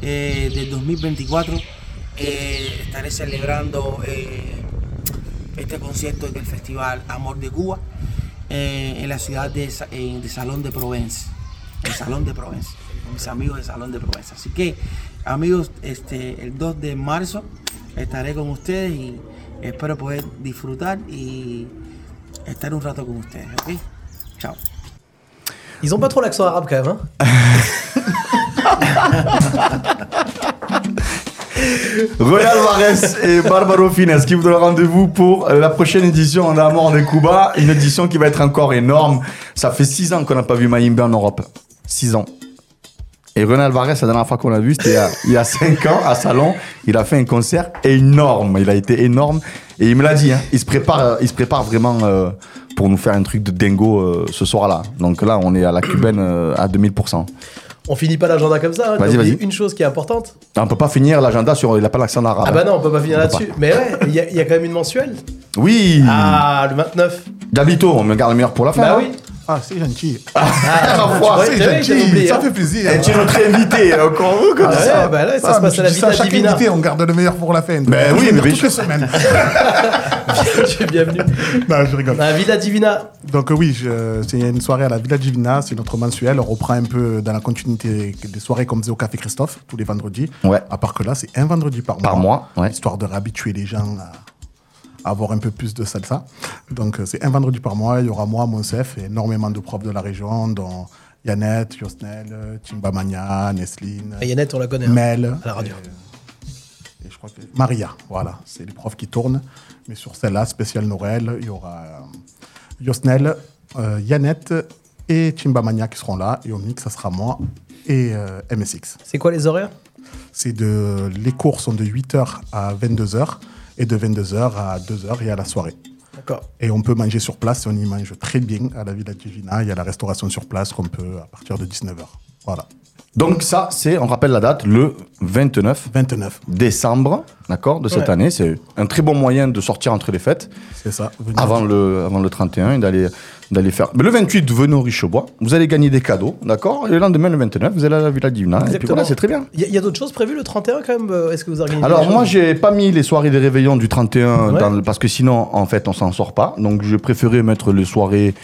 eh, del 2024. Eh, estaré celebrando eh, este concierto del Festival Amor de Cuba en la ciudad de Salón de Provence. El Salón de Provence, con mis amigos de Salón de Provence. Así que, amigos, este, el 2 de marzo estaré con ustedes y espero poder disfrutar y estar un rato con ustedes, ¿ok? Chao. Ils ont pas trop l'accent arabe quand même. Hein? René Alvarez et Barbaro Fines qui vous donnent rendez-vous pour la prochaine édition en Amor de Cuba. Une édition qui va être encore énorme. Ça fait 6 ans qu'on n'a pas vu Mayimbe en Europe. 6 ans. Et René Alvarez, la dernière fois qu'on l'a vu, c'était il y a- il y a 5 ans à Salon. Il a fait un concert énorme. Il a été énorme. Et il me l'a dit, hein, il, se prépare, il se prépare vraiment euh, pour nous faire un truc de dingo euh, ce soir-là. Donc là, on est à la cubaine euh, à 2000%. On finit pas l'agenda comme ça. Hein. Vas-y, vas-y. Une chose qui est importante. On peut pas finir l'agenda sur. Il n'a pas l'accent arabe. Ah bah non, on peut pas finir là-dessus. Mais ouais, il y, a- il y a quand même une mensuelle. Oui Ah, le 29. D'habito, on me garde le meilleur pour la fin. Bah hein. oui. Ah, c'est gentil. Ah, Ah, Ouais, c'est gentil. oublié, Ça hein. fait plaisir. Et tu es notre invité, encore vous, comme Ah ça. ouais, bah là, ça Ah, se passe à la Vita chaque Divina. invité, on garde le meilleur pour la fin. Ben oui, mais toutes les semaines. Tu es bienvenu. non, je rigole. La Villa Divina. Donc oui, c'est une soirée à la Villa Divina, c'est notre mensuel. On reprend un peu dans la continuité des soirées comme faisait au Café Christophe, tous les vendredis. Ouais. À part que là, c'est un vendredi par mois. Par mois, ouais. Histoire de réhabituer les gens à, à avoir un peu plus de salsa. Donc euh, c'est un vendredi par mois. Il y aura moi, Monsef, et énormément de profs de la région, dont Yannette, Yosnel, Timba Mania, Nesline, Ah, Yannette, on la connaît. hein, Mel. à la radio. Et je crois que Maria, voilà, c'est les profs qui tournent. Mais sur celle-là, spécial Noël, il y aura euh, Yosnel, euh, Yannette et Chimbamania qui seront là. Et au mix, ça sera moi et euh, MSX. C'est quoi les horaires? C'est de, les cours sont de 8h à 22h et de 22h à 2h et à la soirée. D'accord. Et on peut manger sur place on y mange très bien à la Villa Divina. Il y a la restauration sur place qu'on peut à partir de 19h. Voilà. Donc ça, c'est, on rappelle la date, le 29 29. décembre, d'accord, de cette Ouais. année. C'est un très bon moyen de sortir entre les fêtes, C'est ça. Venez. avant le, avant le 31, et d'aller, d'aller faire... Mais le 28, venez au Richebois, vous allez gagner des cadeaux, d'accord Et le lendemain, le 29, vous allez à la Villa Divina. Et puis voilà, c'est très bien. Il y a, il y a d'autres choses prévues le 31 quand même euh, Est-ce que vous organisez Alors moi j'ai pas mis les soirées des réveillons du 31 Ouais. dans le- parce que sinon en fait on s'en sort pas. Donc j'ai préféré mettre les soirées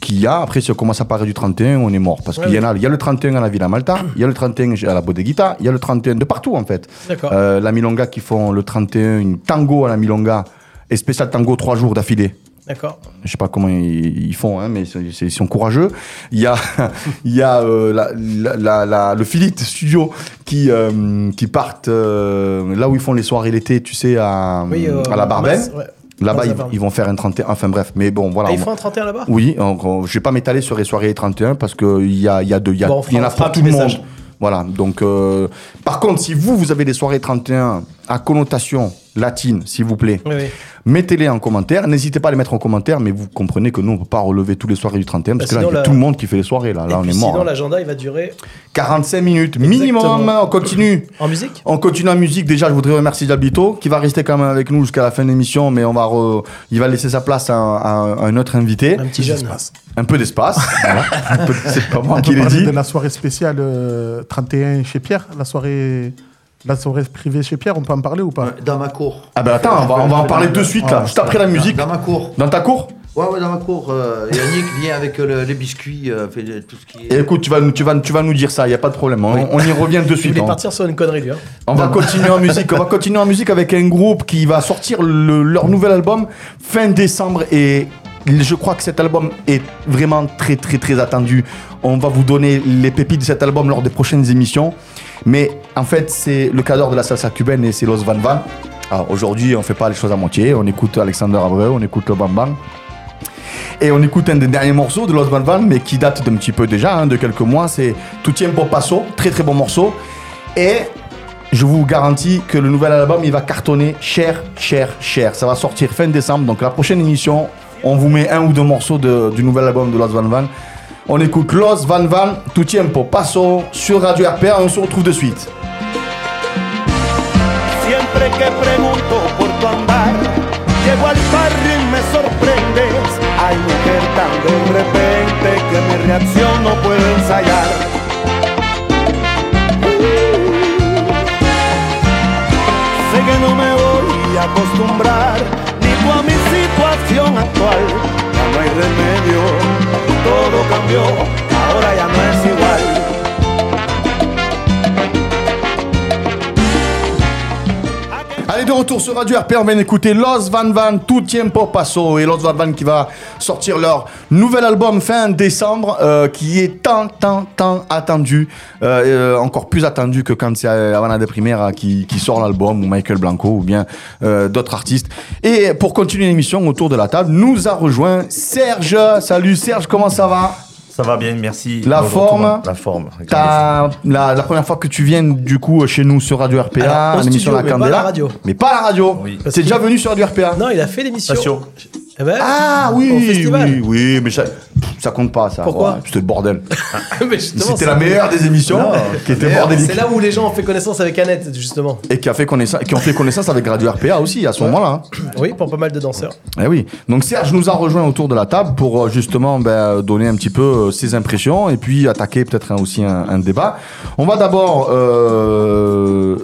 qu'il y a. Après si on commence à parler du 31 on est mort parce Ouais, qu'il y en a. Il y a le 31 à la Villa Malta, il y a le 31 à la Bodeguita, il y a le 31 de partout en fait. Euh, la Milonga qui font le 31 une tango à la Milonga et spécial tango trois jours d'affilée. D'accord. Je sais pas comment ils, ils font, hein, mais ils sont courageux. Il y a, il y a euh, la, la- la- la- le Philippe Studio qui, euh, qui partent euh, là où ils font les soirées l'été, tu sais, à, Oui, à la Barbenne. Ouais. Là-bas, ils, ils vont faire un 31. Enfin bref, mais bon, voilà. Ah, ils on- font un 31 là-bas? Oui, donc, on- je vais pas m'étaler sur les soirées 31 parce qu'il y a, il y, a de- y, a- Bon, on y en a on pour tout le monde. Voilà, donc euh, par contre, si vous, vous avez des soirées 31 à connotation latine, s'il vous plaît, Oui, oui. mettez-les en commentaire. N'hésitez pas à les mettre en commentaire, mais vous comprenez que nous, on peut pas relever tous les soirées du 31 parce Bah, que là, sinon, il y a la- tout le monde qui fait les soirées. Là, là on est sinon, mort. hein. l'agenda, il va durer 45 minutes minimum, Exactement. on continue. en musique On continue en musique. Déjà, je voudrais remercier Diabito qui va rester quand même avec nous jusqu'à la fin de l'émission, mais on va re- il va laisser sa place à, un- à un- à un autre invité. Un petit jeune. Un peu d'espace. voilà. Peu- C'est pas moi On qui l'ai dit. de la soirée spéciale euh, 31 chez Pierre, la soirée, la soirée privée chez Pierre, on peut en parler ou pas Dans ma cour. Ah ben attends, on va, on va en parler de suite là, juste après la musique. Dans ma cour. Dans ta cour Ouais, ouais, dans ma cour. euh, Yannick vient avec euh, le- les biscuits, euh, fait tout ce qui est. Et écoute, tu vas, nous- tu, vas, tu vas nous dire ça, il n'y a pas de problème. On, on y revient de Il suite. voulait hein. partir sur une connerie, lui. hein. On va continuer en musique. On va continuer en musique avec un groupe qui va sortir le- leur nouvel album fin décembre et je crois que cet album est vraiment très très très attendu. On va vous donner les pépites de cet album lors des prochaines émissions. Mais en fait, c'est le cadre de la salsa cubaine et c'est Los Van Van. Aujourd'hui, on fait pas les choses à moitié. On écoute Alexander Abreu, on écoute le Bam Bam. Et on écoute un des derniers morceaux de Los Van Van, mais qui date d'un petit peu déjà, hein, de quelques mois. C'est Tout Tiempo Paso, très très bon morceau. Et je vous garantis que le nouvel album, il va cartonner cher, cher, cher. Ça va sortir fin décembre. Donc la prochaine émission, on vous met un ou deux morceaux du nouvel album de Los Van Van. On écoute Los Van Van, Tout Tiempo Paso sur Radio RPA. On se retrouve de suite. Siempre que pregunto por tu andar, llego al barrio y me sorprendes. Ay, mujer, tan de repente que mi reacción no puedo ensayar. Sé que no me voy a acostumbrar ni tú a mi situación actual. Ya no hay remedio, todo cambió, ahora ya no es igual. Allez, de retour sur Radio RP, on vient d'écouter Los Van Van, Tout Tiempo Paso. Et Los Van Van qui va sortir leur nouvel album fin décembre, euh, qui est tant, tant, tant attendu. Euh, euh, encore plus attendu que quand c'est euh, Havana de Primera qui, qui sort l'album, ou Michael Blanco, ou bien euh, d'autres artistes. Et pour continuer l'émission autour de la table, nous a rejoint Serge. Salut Serge, comment ça va? Ça va bien, merci. La Bonjour forme. La forme. T'as la, la première fois que tu viens du coup chez nous sur Radio RPA, l'émission La mais pas à Candela. la radio. Mais pas la radio. Qu'il- déjà venu sur Radio RPA Non, il a fait l'émission. Eh ben, Ah oui, oui, oui, mais ça, ça compte pas ça. Pourquoi Ouais, C'était le bordel. Justement, C'était la meilleure des émissions qui était bordélique. C'est là où les gens ont fait connaissance avec Annette, justement. Et qui, a fait connaissance, qui ont fait connaissance avec Radio RPA aussi à ce moment-là. Oui, pour pas mal de danseurs. Eh oui. Donc Serge nous a rejoint autour de la table pour euh, justement ben, donner un petit peu euh, ses impressions et puis attaquer peut-être aussi un, un débat. On va d'abord euh,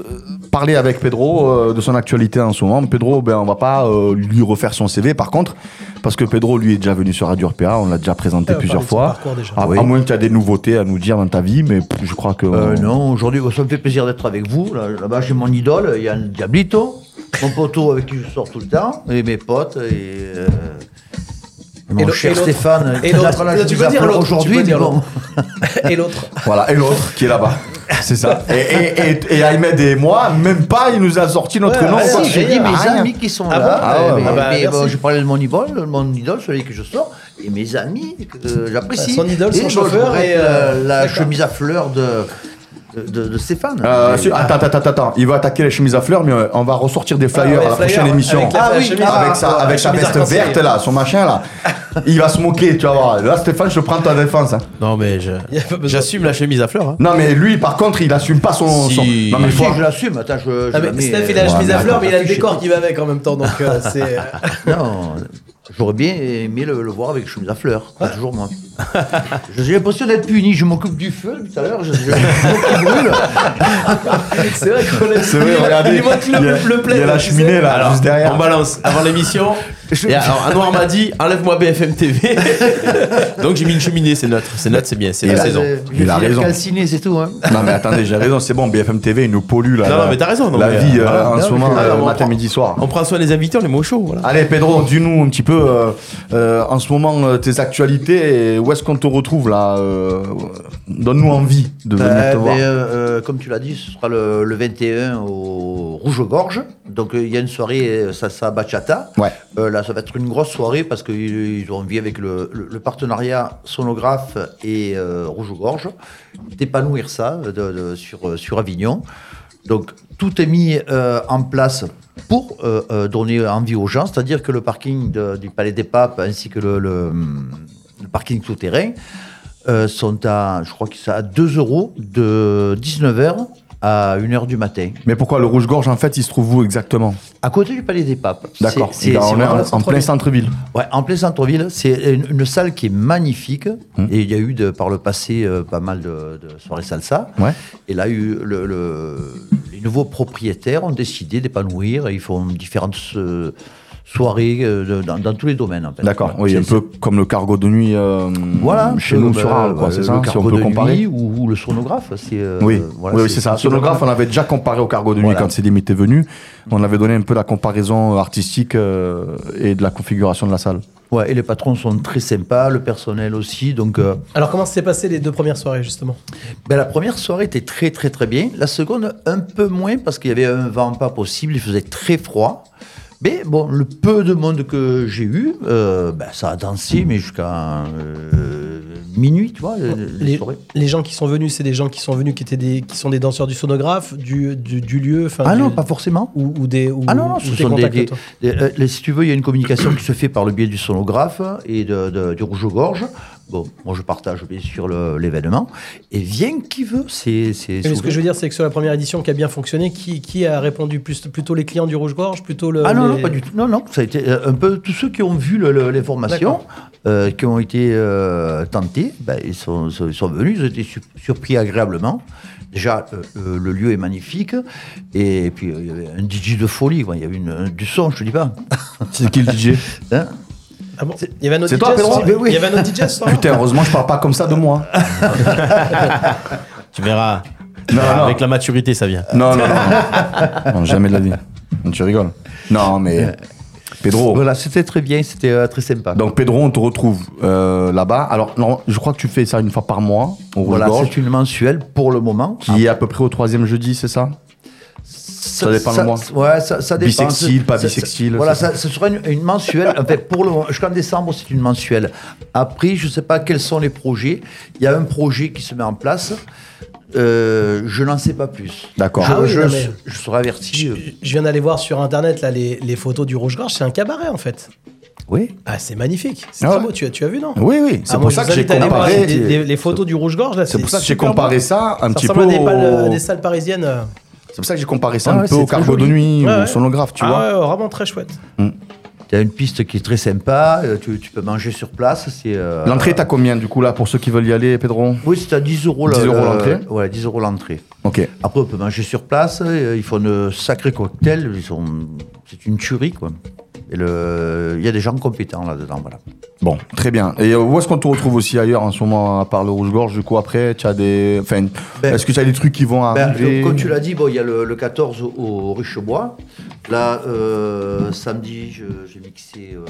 parler avec Pedro euh, de son actualité en ce moment. Pedro, ben, on va pas euh, lui refaire son CV par contre, parce que Pedro lui est déjà venu sur Radio RPA, on l'a déjà présenté on plusieurs fois. déjà. À, Oui. à moins que tu as des nouveautés à nous dire dans ta vie, mais pff, je crois que... Euh, non, aujourd'hui, ça me fait plaisir d'être avec vous. Là- Là-bas, j'ai mon idole, il y a un Diablito, mon poteau avec qui je sors tout le temps, et mes potes, et, euh, et mon le- cher et l'autre. Stéphane. Et qui l'autre. aujourd'hui. Et l'autre. Voilà, et l'autre qui est là-bas. C'est ça. Et, et, et, et Ahmed et moi, même pas, il nous a sorti notre Ouais, nom. Si, j'ai dit mes Rien. amis qui sont Ah là. bon Ah ouais, mais, ah bah, je parlais de mon idole, mon idole, celui que je sors, et mes amis j'apprécie. Son idole, son chauffeur et, euh, la, chemise à fleurs de, de, de- de Stéphane. Euh, attends, attends, attends, attends. Il va attaquer les chemises à fleurs, mais euh, on va ressortir des flyers Ah ouais, à la flyers, prochaine émission. avec la- Ah oui, chemise- avec sa, ah, avec sa chemise veste verte là, son machin là. Il va se moquer, tu vas voir. Là, Stéphane, je prends ta défense. hein. Non, mais j'assume la chemise à fleurs. hein. Non, mais lui, par contre, il assume pas son. Si. son- Non, mais si, je l'assume. Attends, je, je Ah, la mais mets, Steph, il euh, a la chemise à fleurs, mais il a le décor qui va avec en même temps. Donc, euh, c'est. Non, j'aurais bien aimé le, le voir avec chemise à fleurs. Pas toujours moi. J'ai l'impression d'être puni. Je m'occupe du feu tout à l'heure. Je, je, je- brûle. C'est vrai qu'on a C'est vrai, regardez, Il y a- le, plaid, il y a la cheminée, là, Alors, juste derrière. On balance avant l'émission. Alors, Anouar m'a dit enlève-moi BFM TV. Donc j'ai mis une cheminée, c'est neutre. C'est neutre, c'est bien, c'est la saison. il a raison. calciné, c'est tout. Hein. Non mais attendez, j'ai raison, c'est bon, BFM TV, il nous pollue là. Non, non, mais t'as raison, non, la mais, vie euh, euh, en ce moment, euh, matin, midi, soir. On prend soin des invités, on les met au chaud. Voilà. Allez Pedro, dis-nous un petit peu euh, euh, en ce moment euh, tes actualités et où est-ce qu'on te retrouve là euh, Donne-nous envie de venir Ben, te voir. ben, euh, euh, comme tu l'as dit, ce sera le, le 21 au Rouge-Gorge. Donc il y a une soirée salsa bachata. Ouais. Là, ça va être une grosse soirée parce qu'ils ils ont envie avec le, le- le partenariat sonographe et Rouge-Gorge d'épanouir ça de- de- sur, sur Avignon. Donc tout est mis euh, en place pour euh, euh, donner envie aux gens, c'est-à-dire que le parking de- du Palais des Papes ainsi que le, le- le parking souterrain euh, sont à, je crois que c'est à 2 euros de 19h à 1h du matin. Mais pourquoi le Rouge-Gorge en fait il se trouve où exactement? À côté du Palais des Papes. D'accord, C'est- en, en plein centre-ville. Ouais, en plein centre-ville. C'est une, une salle qui est magnifique. Et il y a eu de, par le passé euh, pas mal de, de soirées salsa. Ouais. Et là, eu le- le- les nouveaux propriétaires ont décidé d'épanouir. et Ils font différentes euh, soirées euh, dans, dans tous les domaines. en fait. D'accord, oui, un peu comme le cargo de nuit euh, Voilà, chez euh, nous bah, sur Arles, quoi, euh, c'est le ça Si on cargo peut de comparer. nuit ou, ou le sonographe. c'est, euh, Oui, voilà, oui, oui, c'est ça. Sonographe, on avait déjà comparé au cargo de nuit Voilà. quand Célim était venu. On avait donné un peu la comparaison artistique euh, et de la configuration de la salle. Ouais, et les patrons sont très sympas, le personnel aussi. Donc, euh, Alors, comment s'est passé les deux premières soirées, justement? Ben, la première soirée était très très très bien. La seconde, un peu moins parce qu'il y avait un vent pas possible, il faisait très froid. Mais bon, le peu de monde que j'ai eu, euh, ben, ça a dansé, mais jusqu'à euh, minuit, tu vois, les, gens qui sont venus, c'est des gens qui sont venus, qui, étaient des, qui sont des danseurs du sonographe, du, du, du lieu Ah du- non, pas forcément. Ou, ou des, ou, Ah non, non, ce sont des, euh, si tu veux, il y a une communication qui se fait par le biais du sonographe et de, de- du rouge-gorge. Bon, moi je partage bien sûr l'événement. Et vient qui veut, c'est. ce que je veux dire, c'est que sur la première édition qui a bien fonctionné, qui, qui a répondu plus, Plutôt les clients du Rouge-Gorge Plutôt le. Ah non, les- non, pas du tout. Non, non, ça a été euh, un peu tous ceux qui ont vu l'information. Euh, qui ont été euh, tentés, ben, ils, sont, sont- ils sont venus, ils ont été su- surpris agréablement. Déjà, euh, le lieu est magnifique, et puis euh, il y avait un DJ de folie, quoi. il y avait une, un- du son, je te dis pas. C'est qui le DJ Hein? Ah bon? Il y avait un autre C'est DJ toi, Pedro? Mais oui. Il y avait un autre DJ ce soir? Putain, heureusement, je parle pas comme ça de moi. Tu verras. Non, non. Avec la maturité, ça vient. Non, non, non. non jamais de la vie. Tu rigoles. Non, mais Pedro. Voilà, c'était très bien, c'était euh, très sympa. Donc Pedro, on te retrouve euh, là-bas. Alors, non, je crois que tu fais ça une fois par mois au voilà, Rouge-Gorge, c'est une mensuelle pour le moment. qui est à peu près au troisième jeudi, c'est ça? Ça dépend le mois. Ouais, ça, ça dépend. Bisextile, pas Ça- bisextile, Voilà, ça, ce sera une, une mensuelle. En fait, pour le jusqu'en décembre, c'est une mensuelle. Après, je ne sais pas quels sont les projets. Il y a un projet qui se met en place. Euh, je n'en sais pas plus. D'accord. Ah oui, je, je- mais- je serai averti. euh, Je viens d'aller voir sur internet là, les, les photos du Rouge-Gorge, c'est un cabaret en fait. Oui. Ah, c'est magnifique. C'est Ah très ouais. beau. Tu as, tu as vu, non? Oui, oui. C'est Ah, pour moi, ça je que j'ai comparé. les, les- les photos du Rouge-Gorge là. C'est pour ça que j'ai comparé beau. ça un Ça petit peu à des, balles, au- des salles parisiennes. C'est pour ça que j'ai comparé ça Ah un ouais, peu c'est au cargo de nuit Ouais, ou au sonographe, tu ah vois. ouais, vraiment très chouette. Tu as une piste qui est très sympa. euh, Tu, tu peux manger sur place. c'est, euh, L'entrée, t'as combien du coup là pour ceux qui veulent y aller, Pedro? Oui, c'est à 10 euros 10 le- euros l'entrée? Ouais, 10 euros l'entrée. Ok. Après, on peut manger sur place. euh, Ils font de sacrés cocktails. Ils sont... C'est une tuerie, quoi. Et le... il y a des gens compétents là-dedans, voilà. Bon, très bien. Et euh, où est-ce qu'on te retrouve aussi ailleurs en ce moment, à part le Rouge-Gorge Du coup, après, tu as des. Enfin, Ben, est-ce que tu as des trucs qui vont Ben, arriver? comme tu l'as dit, bon, il y a le, le 14 au Richebois. Là, euh, samedi, j'ai mixé euh,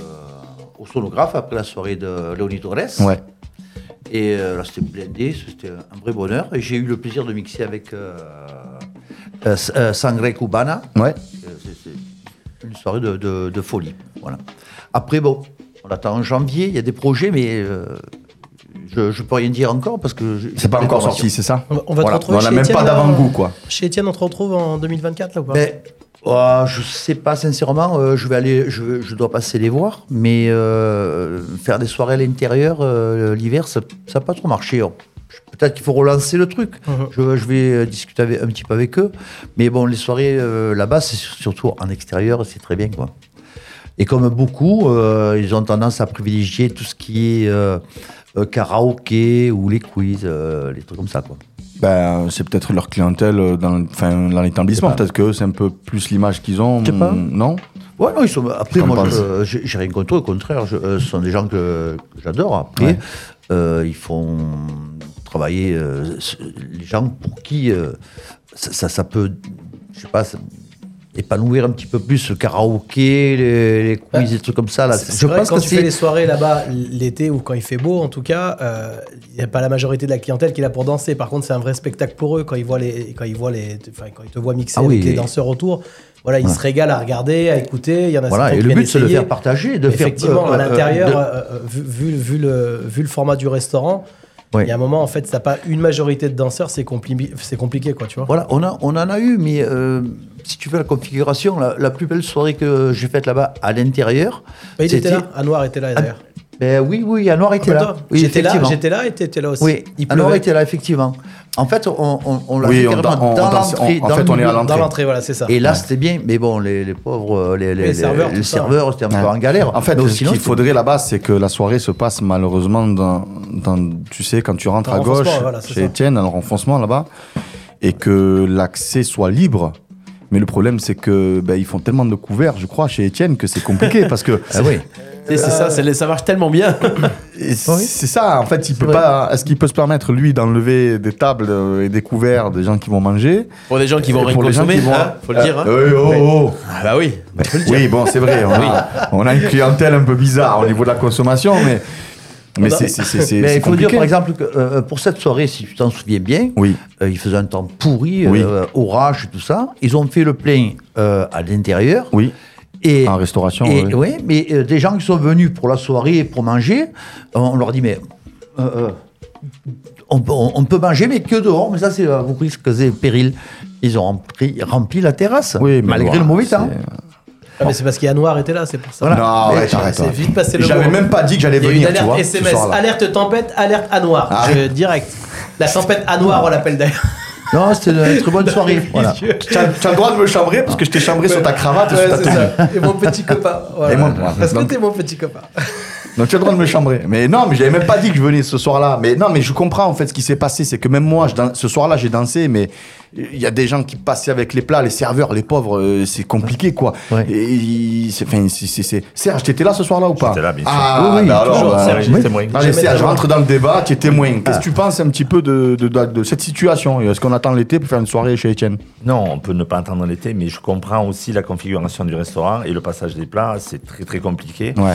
au sonographe après la soirée de Léonie Torres. Ouais. Et euh, là, c'était blindé, c'était un vrai bonheur. Et j'ai eu le plaisir de mixer avec euh, euh, Sangre Cubana. Ouais. Euh, une soirée de, de- de folie. Voilà. Après, bon, on attend en janvier, il y a des projets, mais euh, je ne peux rien dire encore parce que. C'est pas encore sorti, c'est ça On va, on va Voilà. te retrouver On a chez même Étienne, pas d'avant-goût, quoi. Chez Étienne, on te retrouve en 2024 là ou pas Mais, oh, je sais pas sincèrement, euh, je vais aller, je, je dois passer les voir, mais euh, faire des soirées à l'intérieur euh, l'hiver, ça n'a pas trop marché. hein. Peut-être qu'il faut relancer le truc. Mhm. je, je vais euh, discuter avec- un petit peu avec eux. Mais bon, les soirées euh, là-bas, c'est surtout en extérieur, c'est très bien. quoi. Et comme beaucoup, euh, ils ont tendance à privilégier tout ce qui est euh, karaoké ou les quiz, euh, les trucs comme ça, quoi. Ben, c'est peut-être leur clientèle dans, enfin, dans l'établissement. Peut-être que c'est un peu plus l'image qu'ils ont. Je sais pas. mm, Non? Ouais, non, ils sont. Après, moi, j'ai j'ai rien contre eux, au contraire, je- euh, ce sont des gens que, que j'adore. Après, Ouais. euh, ils font travailler euh, les gens pour qui euh, ça, ça, ça peut, je sais pas, épanouir un petit peu plus le karaoké, les, les quiz, des trucs comme ça. Là. Je vrai pense que quand que tu fais les soirées là-bas l'été ou quand il fait beau, en tout cas, euh, il n'y a pas la majorité de la clientèle qui est là pour danser. Par contre, c'est un vrai spectacle pour eux quand ils voient les, quand ils voient les, enfin, quand ils te voient mixer Ah oui, avec les danseurs autour. Voilà, ils se régalent à regarder, à écouter. Il y en a Voilà, et le but, c'est de essayer. faire partager, de faire, Effectivement, euh, à euh, l'intérieur, de- euh, euh, vu, vu, vu le, vu le format du restaurant, il y a un moment, en fait, ça pas une majorité de danseurs, c'est compli- c'est compliqué, quoi, tu vois. Voilà, on, a, on en a eu, mais euh, si tu veux la configuration, la, la plus belle soirée que j'ai faite là-bas à l'intérieur. Il était là, Anouar était là d'ailleurs. Ben oui, oui, Anouar était là. Oui, J'étais là, j'étais là et t'étais là aussi. Oui, Il Anouar pleuvait. était là, effectivement. En fait, on, on, on l'a Oui, fait on carrément dans l'entrée. en dans fait, le on est à l'entrée. Dans l'entrée, voilà, c'est ça. Et là, Ouais. c'était bien, mais bon, les, les pauvres, les, les, Les serveurs, les serveurs, c'était un peu en galère. En fait, Mais ce qu'il faudrait là-bas, c'est que la soirée se passe malheureusement dans, dans- tu sais, quand tu rentres Dans à gauche, voilà, chez ça. Étienne, dans le renfoncement là-bas, et que l'accès soit libre. Mais le problème, c'est que ben, ils font tellement de couverts, je crois, chez Étienne, que c'est compliqué parce que. Ah oui. C'est c'est ça, c'est- ça marche tellement bien. Et C'est ça, en fait, il peut pas. Est-ce qu'il peut se permettre lui d'enlever des tables euh, et des couverts des gens qui vont manger? Pour les gens qui vont rien pour les gens consommer, qui vont- hein, faut le dire. hein. Euh, oh, oh, oh. Ah bah oui. Oui, bon, c'est vrai. On, a, on a une clientèle un peu bizarre au niveau de la consommation, mais mais c'est c'est c'est c'est Mais c'est il faut dire, par exemple, que euh, pour cette soirée, si tu t'en souviens bien, Oui. euh, il faisait un temps pourri, Oui. euh, orage, tout ça. Ils ont fait le plein euh, à l'intérieur. Oui. Et, En restauration. et, oui. ouais, mais euh, des gens qui sont venus pour la soirée, pour manger, on leur dit, mais euh, euh, on, peut- on- on peut manger, mais que dehors. Mais ça, c'est risques et périls. Ils ont rempli, rempli la terrasse, Oui, malgré le mauvais c'est- temps. Ah, mais c'est parce qu'il y a Noir était là, c'est pour ça. Voilà. Non, arrête. C'est arrête. vite passé le J'avais même pas dit que j'allais Il y a eu venir, une tu alerte vois. SMS, alerte tempête, alerte à noir. Ah. Je, direct. La tempête à noir, on l'appelle d'ailleurs. Non, c'était une très bonne soirée. voilà. Tu as, le droit de me chambrer parce que je t'ai chambré sur ta cravate et Ouais, sur ta ça. Et mon petit copain. Voilà. Et moi, Parce que t'es mon petit copain? Donc tu as le droit de me chambrer. Mais non, mais j'avais même pas dit que je venais ce soir-là. Mais non, mais je comprends en fait ce qui s'est passé. C'est que même moi, je dan- ce soir-là, j'ai dansé, mais il y a des gens qui passaient avec les plats, les serveurs, les pauvres, euh, c'est compliqué quoi. Ouais. Et c'est, enfin, c'est, c'est, c'est- Serge, t'étais là ce soir-là ou pas? J'étais là, bien sûr. Ah, Oui, oui, bah alors, toujours. bah, Serge, oui. témoin. Allez, Serge, rentre dans le débat, tu es témoin. Qu'est-ce Ah. que tu penses un petit peu de, de, de- de cette situation? Est-ce qu'on attend l'été pour faire une soirée chez Étienne? Non, on peut ne pas attendre l'été, mais je comprends aussi la configuration du restaurant et le passage des plats, c'est très très compliqué. Ouais.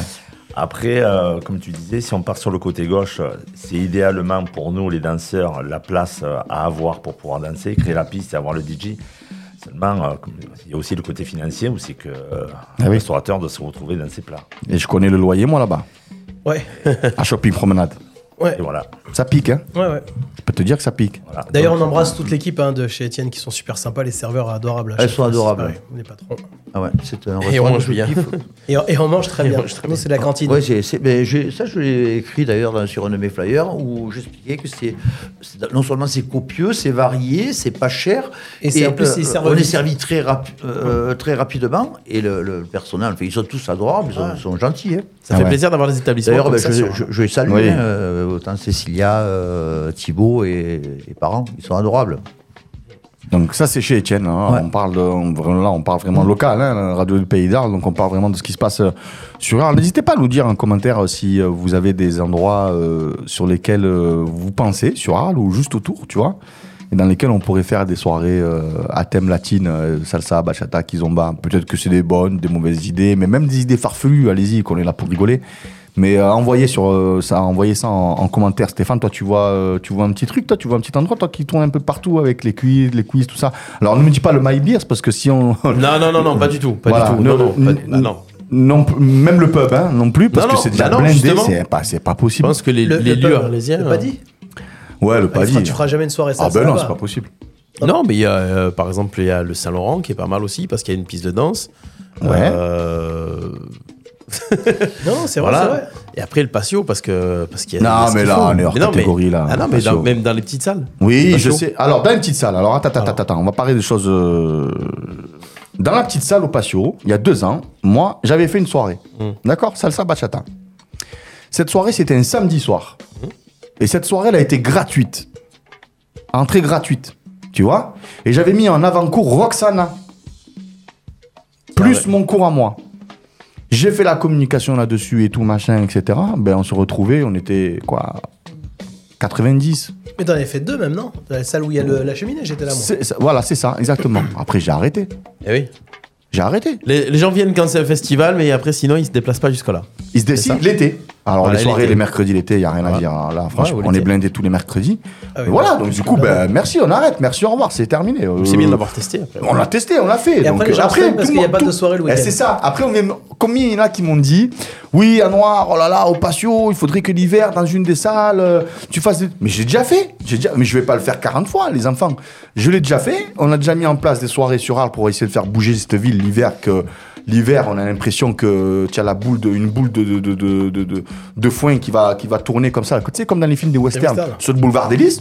Après, euh, comme tu disais, si on part sur le côté gauche, euh, c'est idéalement pour nous, les danseurs, la place euh, à avoir pour pouvoir danser, créer la piste et avoir le DJ. Seulement, euh, il y a aussi le côté financier où c'est que euh, Ah oui. restaurateur doit se retrouver dans ses plats. Et je connais le loyer, moi, là-bas, Ouais. à Shopping Promenade. Ouais. Et voilà. Ça pique, hein Ouais, ouais. Je peux te dire que ça pique. voilà. D'ailleurs, on embrasse toute l'équipe hein, de chez Étienne qui sont super sympas, les serveurs adorables. à Elles sont fois, adorables. c'est pareil, Les patrons. Ah ouais, c'est un Et on restaurant mange bien. kiffe. Et, on- et on mange très Et on bien. Nous, c'est la cantine. Ouais, c'est, ben, ça, je l'ai écrit d'ailleurs sur un de mes flyers où j'expliquais que c'est, non seulement c'est copieux, c'est varié, c'est pas cher. Et c'est- en plus, ils servent on est servi très, rapi- euh, très rapidement et le, le personnel, ils sont tous adorables, ils sont, sont gentils. hein. Ça Ah fait ouais. plaisir d'avoir des établissements D'ailleurs, ben, je, je, je les salue, Oui. hein, euh, autant Cécilia, euh, Thibaut et parents, ils sont adorables. Donc ça c'est chez Étienne. hein. Ouais. On parle de, on, vraiment, là on parle vraiment local, hein, radio du Pays d'Arles. Donc on parle vraiment de ce qui se passe euh, sur Arles. N'hésitez pas à nous dire en commentaire euh, si euh, vous avez des endroits sur lesquels vous pensez sur Arles ou juste autour, tu vois, et dans lesquels on pourrait faire des soirées à thème latine, salsa, bachata, kizomba. Peut-être que c'est des bonnes, des mauvaises idées, mais même des idées farfelues. Allez-y, qu'on est là pour rigoler. Mais euh, envoyez sur euh, ça, envoyez ça en, en commentaire. Stéphane, toi tu vois, euh, tu vois un petit truc, toi tu vois un petit endroit, toi qui tourne un peu partout avec les quiz, les quiz, tout ça? Alors ne me dis pas le My Beers parce que si on Non, non, non, non, pas du tout. Pas Voilà, du tout. Non, non, pas- bah non. même le pub, hein, non plus parce Non, que c'est déjà bah blindé, c'est pas, c'est pas Je possible. pense que les, Le- les le lieux arlésiens. Le paddy Ouais, le Ah, paddy. Tu feras jamais une soirée Ah salsa ben non, c'est pas possible. Non, mais il y a, euh, par exemple, il y a le Saint-Laurent qui est pas mal aussi parce qu'il y a une piste de danse. Ouais. Euh, Non, c'est vrai, voilà. c'est vrai. Et après le patio parce que parce qu'il y a. Non, mais là, on est hors Mais non, mais- catégorie, là, Ah non, mais dans- même dans les petites salles. Oui, je sais. Alors, dans une petite salle, alors attends, attends, attends, attends, on va parler des choses. euh, Dans la petite salle au patio, il y a deux ans, moi, j'avais fait une soirée. Hmm. D'accord? Salsa bachata. Cette soirée, c'était un samedi soir. Et cette soirée, elle a été gratuite. Entrée gratuite. Tu vois? Et j'avais mis en avant-cours Roxana. Plus mon cours à moi. J'ai fait la communication là-dessus et tout, machin, etc. Ben, on se retrouvait, on était, quoi, 90. Mais t'en avais fait deux même, non? Dans La salle où il y a le- la cheminée, j'étais là, moi. Voilà, c'est ça, exactement. Après, j'ai arrêté. Eh oui. J'ai arrêté. Les, les gens viennent quand c'est un festival, mais après, sinon, ils se déplacent pas jusque-là. Ils se décident l'été. Alors, Voilà, les soirées, les mercredis, l'été, il n'y a rien à Voilà. dire. hein. Là, franchement, on est l'été. blindés tous les mercredis. Ah oui, voilà, donc du coup, ben, merci, on arrête. Merci, au revoir, c'est terminé. Euh, C'est bien de l'avoir testé. Après. On l'a testé, on l'a fait. Et donc, après, les gens après, s'aiment parce qu'il y a pas de soirée le Eh, week-end. C'est ça. Après, on vient... combien il y en a qui m'ont dit Oui, à Noir, oh là là, au patio, il faudrait que l'hiver, dans une des salles, euh, tu fasses. des- Mais j'ai déjà fait. J'ai déjà... Mais je vais pas le faire 40 fois, les enfants. Je l'ai déjà fait. On a déjà mis en place des soirées sur Arles pour essayer de faire bouger cette ville l'hiver. que L'hiver, on a l'impression que tu as la boule de, une boule de, de, de, de, de, de- de foin qui va, qui va tourner comme ça. Tu sais, comme dans les films des westerns. Sur le boulevard des Lys,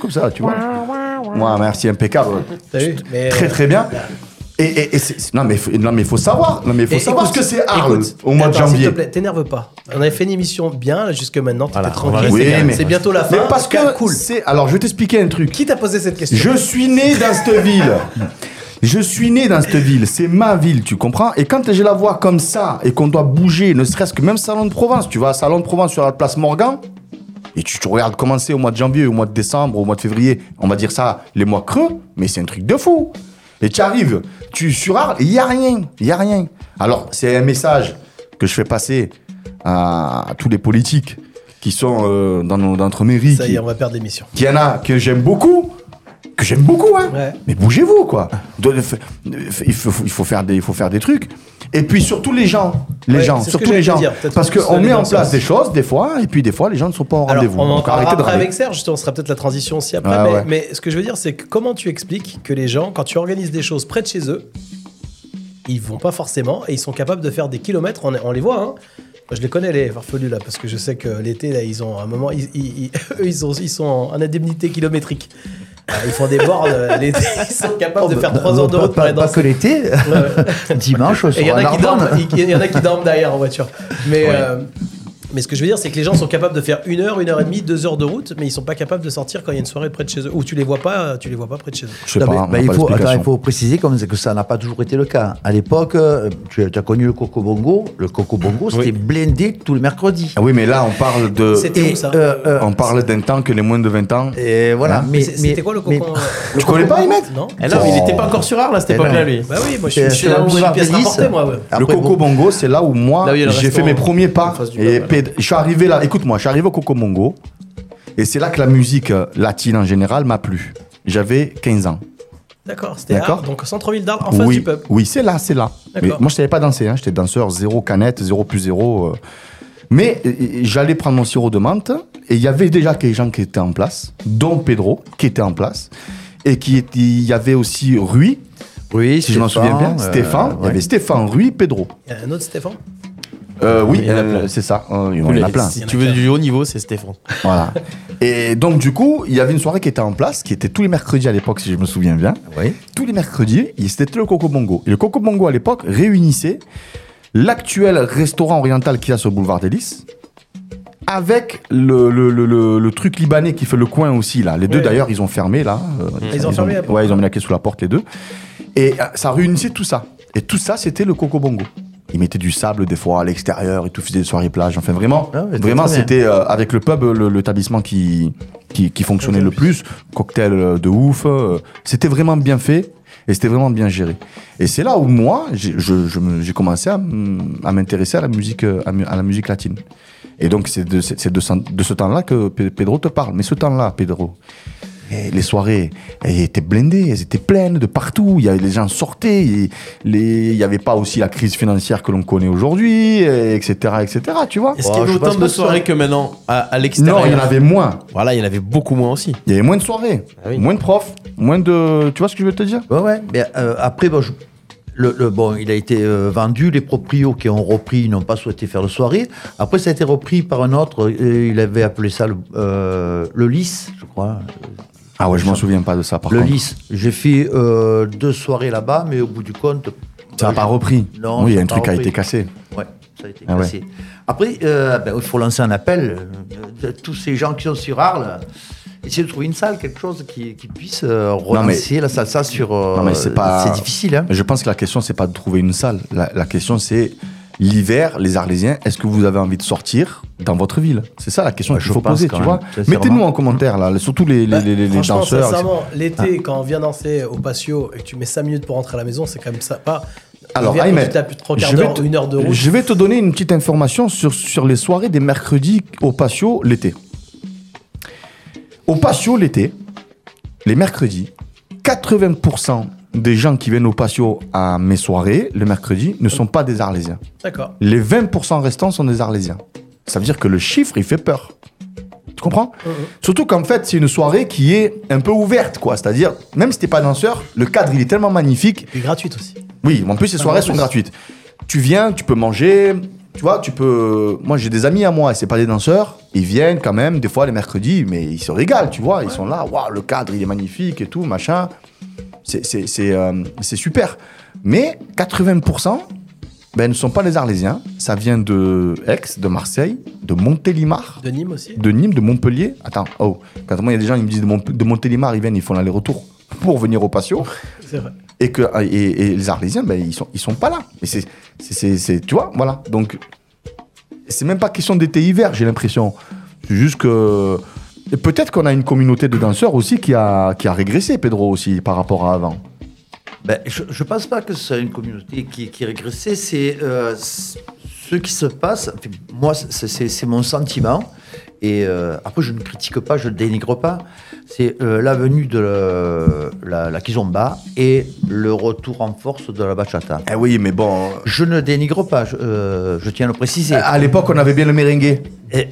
comme ça, tu vois. Moi, merci, impeccable. Mais, Très euh, très bien. Et, et- non mais non mais il faut savoir, non mais faut Et savoir écoute, ce que c'est Arles écoute, au mois de janvier. S'il te plaît, t'énerve pas. On avait fait une émission bien là, jusque maintenant, Voilà, tranquille. Oui, mais- C'est bientôt la fin. Mais parce que cool. alors je vais t'expliquer un truc. Qui t'a posé cette question? Je suis né dans cette ville. Je suis né dans cette ville, c'est ma ville, tu comprends? Et quand je la vois comme ça et qu'on doit bouger, ne serait-ce que même Salon de Provence, tu vas à Salon de Provence sur la place Morgan et tu, tu regardes commencer au mois de janvier, au mois de décembre, au mois de février, on va dire ça, les mois creux, mais c'est un truc de fou. Et tu arrives, tu sur Arles, il y a rien, il y a rien. Alors c'est un message que je fais passer à, à tous les politiques qui sont euh, dans, notre mairie, Ça y qui, est, on va perdre l'émission. qu'il y en a que j'aime beaucoup, que j'aime beaucoup, hein. Ouais. Mais bougez-vous, quoi. De- de- Il faut, il faut faire des, il faut faire des trucs. Et puis surtout les gens, les Ouais, gens, surtout les gens, dire, parce qu'on met en place des choses des fois, et puis des fois les gens ne sont pas au rendez-vous. on en parlera après avec Serge, justement, ce sera peut-être la transition aussi après. Ouais, mais, ouais. mais ce que je veux dire, c'est que comment tu expliques que les gens, quand tu organises des choses près de chez eux, ils vont pas forcément et ils sont capables de faire des kilomètres? On, on les voit, hein. Moi, je les connais les farfelus là parce que je sais que l'été là ils ont un moment ils, ils, ils- eux, ils, ont- ils sont en indemnité kilométrique. Euh, Ils font des bornes euh, l'été, ils sont capables de faire 3 heures de Pas- route pour pas, aller pas danser. que l'été, dimanche, on Et il y en sera a à qui dorment, Narbonne. il y en a qui dorment derrière en voiture. Mais, euh, mais ce que je veux dire, c'est que les gens sont capables de faire une heure, une heure et demie, deux heures de route, mais ils sont pas capables de sortir quand il y a une soirée près de chez eux. Ou tu les vois pas, tu les vois pas près de chez eux. Je sais Non, pas, mais- bah, il, pas faut, attends, l'explication. il faut préciser comme que ça n'a pas toujours été le cas. À l'époque, euh, tu, tu as connu le Coco Bongo. Le Coco Bongo, c'était blindé tous les mercredis. Ah oui, mais là on parle de, C'était Et, où ça euh, euh, on parle d'un temps que les moins de 20 ans. et voilà. Hein mais, C'était mais- quoi le mais- cocon Tu connais pas, Ahmed Non Et là, il était pas encore sur Arles à cette époque-là, lui. Bah oui, moi je suis, je là un où j'ai une pièce rapportée, moi. Le Coco bon, Bongo, c'est là où moi j'ai fait mes premiers pas. Et je suis arrivé là. Écoute-moi, je suis arrivé au Coco Bongo et c'est là que la musique euh, latine en général m'a plu. J'avais 15 ans. D'accord, c'était D'accord. Donc centre-ville d'Arles, en face oui, du pub. oui, c'est là, c'est là. Mais D'accord. moi, je savais pas danser. Hein. J'étais danseur zéro canette, zéro plus zéro. euh. Mais euh, j'allais prendre mon sirop de menthe et il y avait déjà des gens qui étaient en place, dont Pedro qui était en place et qui était- il y avait aussi Rui, Oui, si je m'en souviens bien, euh, Stéphane. Il y avait Stéphane, Rui, Pedro. Il y a un autre Stéphane? Euh, oui, euh, c'est ça. Euh, il y Tous en a plein. Si tu veux du haut niveau, c'est Stéphane. Voilà. Et donc, du coup, il y avait une soirée qui était en place, qui était tous les mercredis à l'époque, si je me souviens bien. Oui. Tous les mercredis, il- c'était le Coco Bongo. Et le Coco Bongo, à l'époque, réunissait l'actuel restaurant oriental qu'il y a sur le boulevard des Lys, avec le, le, le, le- le truc libanais qui fait le coin aussi, là. Les deux, Ouais. d'ailleurs, ils ont fermé, là. Euh, Ils ont fermé la porte. Ouais, ils ont mis la clé sous la porte, les deux. Et euh, ça réunissait tout ça. Et tout ça, c'était le Coco Bongo. Ils mettaient du sable des fois à l'extérieur et tout, faisaient des soirées plage. Enfin, vraiment, Ah ouais, vraiment c'était euh, avec le pub l'établissement qui, qui, qui fonctionnait le plus. Cocktail euh, de ouf. euh, c'était vraiment bien fait et c'était vraiment bien géré. Et c'est là où moi, j'ai je- je commencé à, à m'intéresser à la musique, euh, à, la musique latine. Et donc, c'est de, c'est de, ce- de ce temps-là que Pe- Pedro te parle. Mais ce temps-là, Pedro, et les soirées, elles étaient blindées, elles étaient pleines de partout. Il y avait, les gens sortaient. il n'y avait pas aussi la crise financière que l'on connaît aujourd'hui, et etc., etc. Tu vois Est-ce qu'il y avait autant de soirées que maintenant à, à l'extérieur Non, il y en avait moins. Voilà, il y en avait beaucoup moins aussi. Il y avait moins de soirées, Ah oui. moins de profs, moins de. Tu vois ce que je veux te dire? Ouais, ouais. Mais euh, après, bon, je- le, le- bon, il a été euh, vendu. Les proprios qui ont repris n'ont pas souhaité faire de soirée. Après, ça a été repris par un autre. euh, il avait appelé ça le, euh, le lys, je crois. Ah ouais, je m'en souviens pas de ça par le contre. lys. J'ai fait euh, deux soirées là-bas, mais au bout du compte. Ça n'a pas repris. Non, oui, il y a ça un truc qui a été cassé. Ouais. Ça a été Ah ouais. cassé. Après, euh, ben, il faut lancer un appel euh, de tous ces gens qui sont sur Arles. Essayer de trouver une salle, quelque chose qui, qui puisse euh, Non, mais- relancer la salsa sur. Non, mais c'est pas. C'est difficile. Hein. Je pense que la question, c'est pas de trouver une salle. La, la question, c'est l'hiver, les Arlésiens, est-ce que vous avez envie de sortir dans votre ville? C'est ça la question Ouais, qu'il je faut poser, tu vois. Mettez-nous en commentaire, là, surtout les, les, les, les Franchement, danseurs. sincèrement, Ah. l'été, quand on vient danser au patio et que tu mets 5 minutes pour rentrer à la maison, c'est quand même ça. Pas. Alors, tu d'heure une heure de route. Je vais te donner une petite information sur, sur les soirées des mercredis au patio l'été. Au patio l'été, les mercredis, 80% des gens qui viennent au patio à mes soirées le mercredi ne sont pas des Arlésiens. D'accord. Les 20% restants sont des Arlésiens. Ça veut dire que le chiffre, il fait peur. Tu comprends Surtout qu'en fait, c'est une soirée qui est un peu ouverte, quoi. C'est-à-dire, même si t'es pas danseur, le cadre, il est tellement magnifique. Et gratuite aussi. Oui, en plus, ces Ah, soirées sont gratuites. Tu viens, tu peux manger, tu vois, tu peux... Moi, j'ai des amis à moi, et c'est pas des danseurs, ils viennent quand même, des fois, les mercredis, mais ils se régalent, tu vois. Ils sont là, waouh, le cadre, il est magnifique et tout, machin. C'est- C'est c'est, euh, c'est super. Mais 80%, ben, ne sont pas les Arlésiens. Ça vient de Aix, de Marseille, de Montélimar. De Nîmes aussi? De Nîmes, de Montpellier. Attends, oh, quand moi, il y a des gens qui me disent de, Mont- de Montélimar, ils viennent, ils font l'aller-retour pour venir au patio. C'est vrai. Et, que, et, et les Arlésiens, ben, ils, sont, ils sont pas là. Et c'est, c'est, c'est- c'est- tu vois, voilà. Donc, c'est même pas question d'été-hiver, j'ai l'impression. C'est juste que. et peut-être qu'on a une communauté de danseurs aussi qui a, qui a régressé, Pedro, aussi, par rapport à avant. Ben, je ne pense pas que c'est une communauté qui, qui est régressée, c'est euh, ce qui se passe. moi, c'est- mon sentiment. Et euh, après, je ne critique pas, je ne dénigre pas. C'est euh, la venue de le- la, la kizomba et le retour en force de la bachata. Eh oui, mais bon. Je ne dénigre pas, je, euh, je tiens à le préciser. À l'époque, on avait bien le merengue. Et-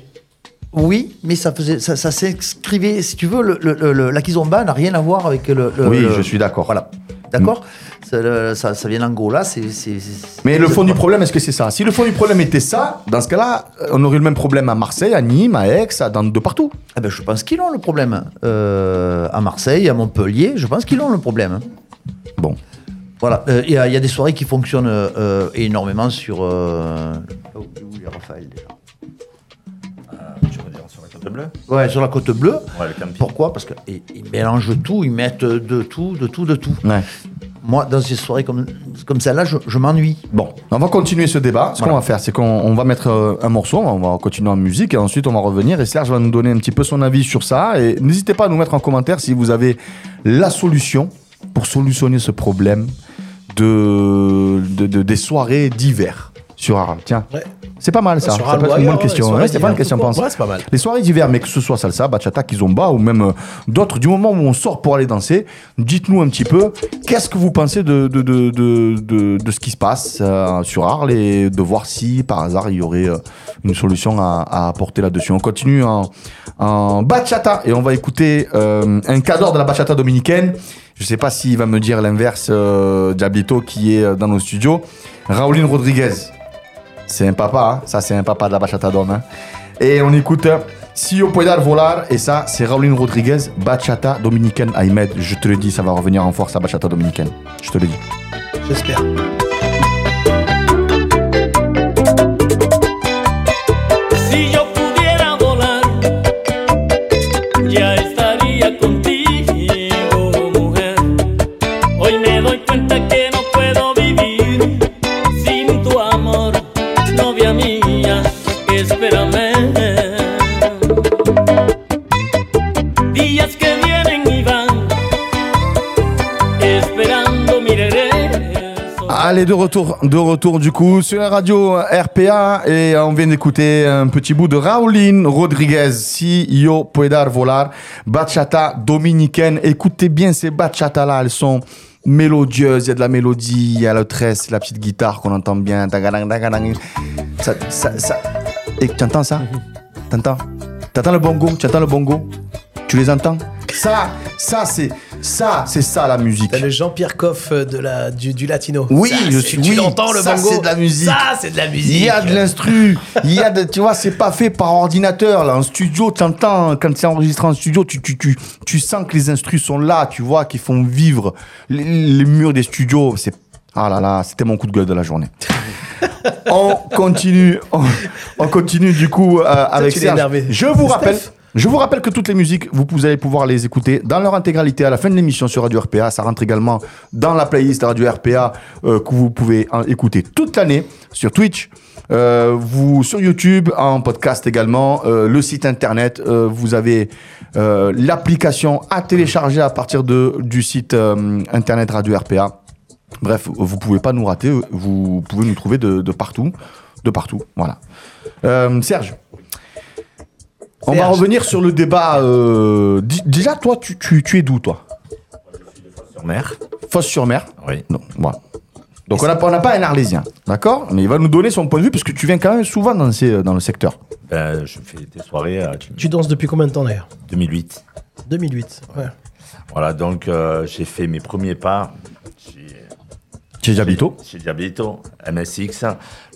oui, mais ça, faisait, ça, ça s'inscrivait, si tu veux, le, le- le- la kizomba n'a rien à voir avec le. Oui, je suis d'accord. Voilà. D'accord? Ça, le- ça, ça vient d'Angola, c'est. c'est- c'est- Mais le fond du problème, est-ce que c'est ça? Si le fond du problème était ça, dans ce cas-là, on aurait le même problème à Marseille, à Nîmes, à Aix, à- dans, de partout. Ah ben, je pense qu'ils ont le problème. Euh, à Marseille, à Montpellier, je pense qu'ils ont le problème. Bon. Voilà, Euh, il y, a- il y a des soirées qui fonctionnent euh, énormément sur. Euh... oh, où est Raphaël déjà? Tu veux dire sur la carte bleue? Ouais, sur la côte bleue. Ouais. Pourquoi? Parce qu'ils ils mélangent tout, ils mettent de tout, de tout, de tout. Ouais. Moi, dans ces soirées comme, comme celle-là, je, je m'ennuie. Bon, on va continuer ce débat. Ce qu'on va faire, c'est qu'on on va mettre euh, un morceau, on va continuer en musique, et ensuite on va revenir. Et Serge va nous donner un petit peu son avis sur ça. Et n'hésitez pas à nous mettre en commentaire si vous avez la solution pour solutionner ce problème de, de- de- des soirées d'hiver sur Arles. Tiens. Ouais. C'est pas mal ça. Sur Ça Arles peut ou être une bonne question. ouais, C'est pas une question, pense. Ouais, c'est pas mal. Les soirées d'hiver, mais que ce soit salsa, bachata, kizomba ou même euh, d'autres, du moment où on sort pour aller danser, dites-nous un petit peu qu'est-ce que vous pensez de, de, de, de, de- ce qui se passe euh, sur Arles et de voir si par hasard il y aurait euh, une solution à, à apporter là-dessus. On continue en, en bachata et on va écouter euh, un cadre de la bachata dominicaine. Je sais pas s'il va me dire l'inverse, euh, Diablito qui est dans nos studios. Raulin Rodriguez. C'est un papa, hein. ça c'est un papa de la bachata d'homme. hein. Et on écoute euh, Si yo puedo volar, et ça c'est Raulin Rodriguez, bachata dominicaine Ahmed. Je te le dis, ça va revenir en force à bachata dominicaine. Je te le dis. J'espère. Allez, de retour, de retour du coup sur la radio RPA et on vient d'écouter un petit bout de Raulin Rodriguez, Si yo puedo volar, bachata dominicaine. Écoutez bien ces bachatas là, elles sont mélodieuses, il y a de la mélodie, il y a le tresse, la petite guitare qu'on entend bien. Ça, ça, ça. Et tu entends ça? T'entends? T'entends le bongo? Tu le bongo? Tu les entends? Ça, ça c'est ça, c'est ça la musique. T'as le Jean-Pierre Coff euh, de la, du, du latino. Oui, Ça, je c'est- suis. Tu oui, l'entends le ça, c'est de la musique. Ça, c'est de la musique. Il y a de l'instru. Il y a de, tu vois, c'est pas fait par ordinateur. Là, en studio, tu entends, quand c'est enregistré en studio, tu, tu, tu, tu sens que les instrus sont là, tu vois, qui font vivre les, les murs des studios. C'est, Ah là là, c'était mon coup de gueule de la journée. on continue, on, on continue du coup euh, avec Serge. Je vous C'est rappelle, Steph. Je vous rappelle que toutes les musiques, vous, allez pouvoir les écouter dans leur intégralité à la fin de l'émission sur Radio RPA. Ça rentre également dans la playlist Radio RPA euh, que vous pouvez écouter toute l'année sur Twitch. euh, vous sur YouTube en podcast également euh, le site internet vous avez l'application à télécharger à partir de du site internet Radio RPA Bref, vous pouvez pas nous rater, vous pouvez nous trouver de, partout, de partout, voilà. Serge, on va revenir sur le débat. euh, déjà, toi, tu, tu, tu es d'où, toi? Sur mer. Fosse-sur-Mer. Oui. Non, voilà. Donc, on n'a pas- on n'a pas un Arlésien, d'accord? Mais il va nous donner son point de vue, parce que tu viens quand même souvent dans, ces- dans le secteur. Ben, je fais des soirées à Tu danses depuis combien de temps d'ailleurs? 2008. 2008. Ouais. Voilà, donc euh, j'ai fait mes premiers pas Chez Diablito chez Diablito, MSX,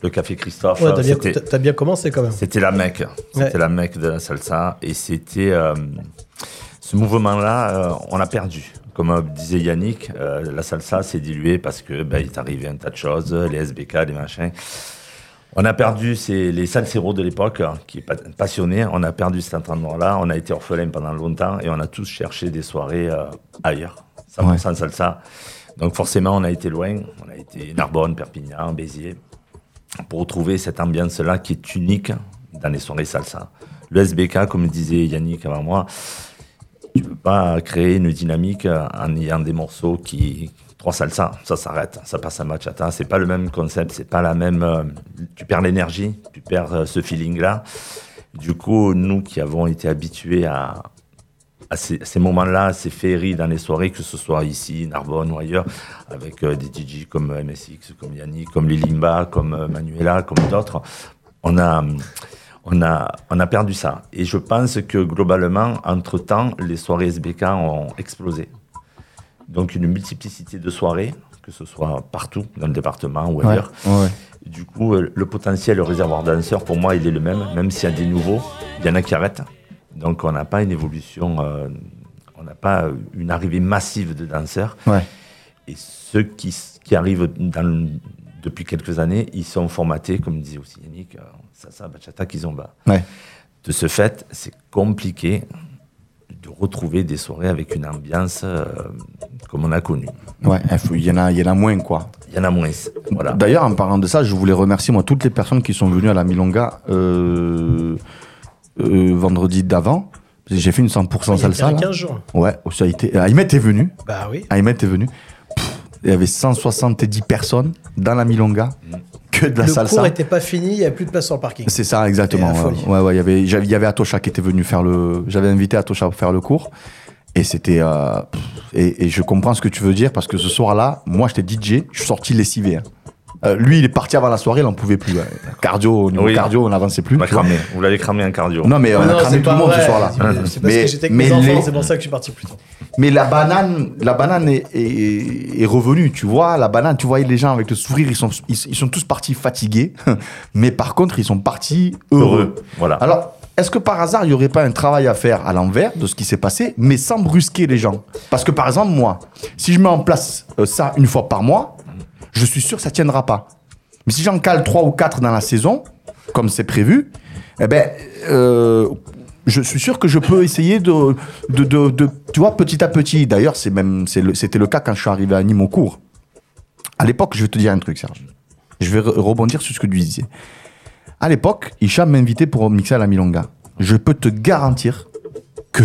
le Café Christophe. Ouais, t'as bien, t'as- bien commencé quand même. C'était la mecque. C'était Ouais. la mecque de la salsa. Et c'était. euh, ce mouvement-là, euh, on a perdu. Comme euh, disait Yannick, euh, la salsa s'est diluée parce que ben, il est arrivé un tas de choses, les SBK, les machins. On a perdu ces- les salseros de l'époque, hein, qui est pa- passionnés. On a perdu cet entraînement-là. On a été orphelins pendant longtemps et on a tous cherché des soirées euh, ailleurs. 100% salsa. Donc forcément, on a été loin. On a été Narbonne, Perpignan, Béziers pour retrouver cette ambiance-là qui est unique dans les soirées salsa. Le SBK, comme disait Yannick avant moi, tu peux pas créer une dynamique en ayant des morceaux qui trois salsa, ça s'arrête, ça passe à bachata. C'est pas le même concept, c'est pas la même. euh, tu perds l'énergie, tu perds euh, ce feeling-là. Du coup, nous qui avons été habitués à, à ces, ces moments-là, ces féeries dans les soirées, que ce soit ici, Narbonne ou ailleurs, avec euh, des DJ comme MSX, comme Yannick, comme Lilimba, comme euh, Manuela, comme d'autres, on a, on, a, on a perdu ça. Et je pense que globalement, entre-temps, les soirées SBK ont explosé. Donc une multiplicité de soirées, que ce soit partout dans le département ou ailleurs. ouais, ouais. Du coup, euh, le potentiel, le réservoir danseurs, pour moi, il est le même, même s'il y a des nouveaux, il y en a qui arrêtent. Donc, on n'a pas une évolution, euh, on n'a pas euh, une arrivée massive de danseurs. Ouais. Et ceux qui, arrivent dans depuis quelques années, ils sont formatés, comme disait aussi Yannick, euh, salsa, bachata, kizomba. Ouais. De ce fait, c'est compliqué de retrouver des soirées avec une ambiance euh, comme on a connu. Ouais, il y, en a- il y en a moins, quoi. Il y en a moins. Voilà. D'ailleurs, en parlant de ça, je voulais remercier moi toutes les personnes qui sont venues à la Milonga euh, euh, vendredi d'avant. J'ai fait une 100% Il y a salsa. là. 15 jours. Ouais, ça a été. Ahmed est venu. Bah oui. Ahmed est venu. Pff, Il y avait 170 personnes dans la Milonga. Que de la le salsa. cours était pas fini, il n'y a plus de place sur le parking. C'est ça, exactement. Ouais, ouais, ouais, il y avait, il y avait Atosha qui était venu faire le. J'avais invité Atosha pour faire le cours. Et c'était. euh, et je comprends ce que tu veux dire parce que ce soir-là, moi j'étais DJ, je suis sorti lessivé. hein. Euh, lui, il est parti avant la soirée, il n'en pouvait plus. Cardio, au niveau Oui. cardio, on n'avançait plus. On vois. cramé. Vous l'avez cramé en cardio. Non, mais on Oh a non, cramé c'est tout le pas monde ce vrai. soir-là. C'est parce que j'étais avec mes enfants, c'est pour ça que je suis parti plus tôt. Mais la banane, la banane est, est- est revenue, tu vois. La banane, tu voyais les gens avec le sourire, ils sont, ils, ils sont tous partis fatigués. mais par contre, ils sont partis heureux. Heureux, voilà. Alors, est-ce que par hasard, il n'y aurait pas un travail à faire à l'envers de ce qui s'est passé, mais sans brusquer les gens? Parce que par exemple, moi, si je mets en place euh, ça une fois par mois, je suis sûr que ça tiendra pas. Mais si j'en cale trois ou quatre dans la saison, comme c'est prévu, eh ben, euh, je suis sûr que je peux essayer de, de, de- tu vois, petit à petit. D'ailleurs, c'est même, c'est le- c'était le cas quand je suis arrivé à Nîmes au cours. À l'époque, je vais te dire un truc, Serge. Je vais re- rebondir sur ce que tu disais. À l'époque, Hicham m'invitait pour mixer à la Milonga. Je peux te garantir que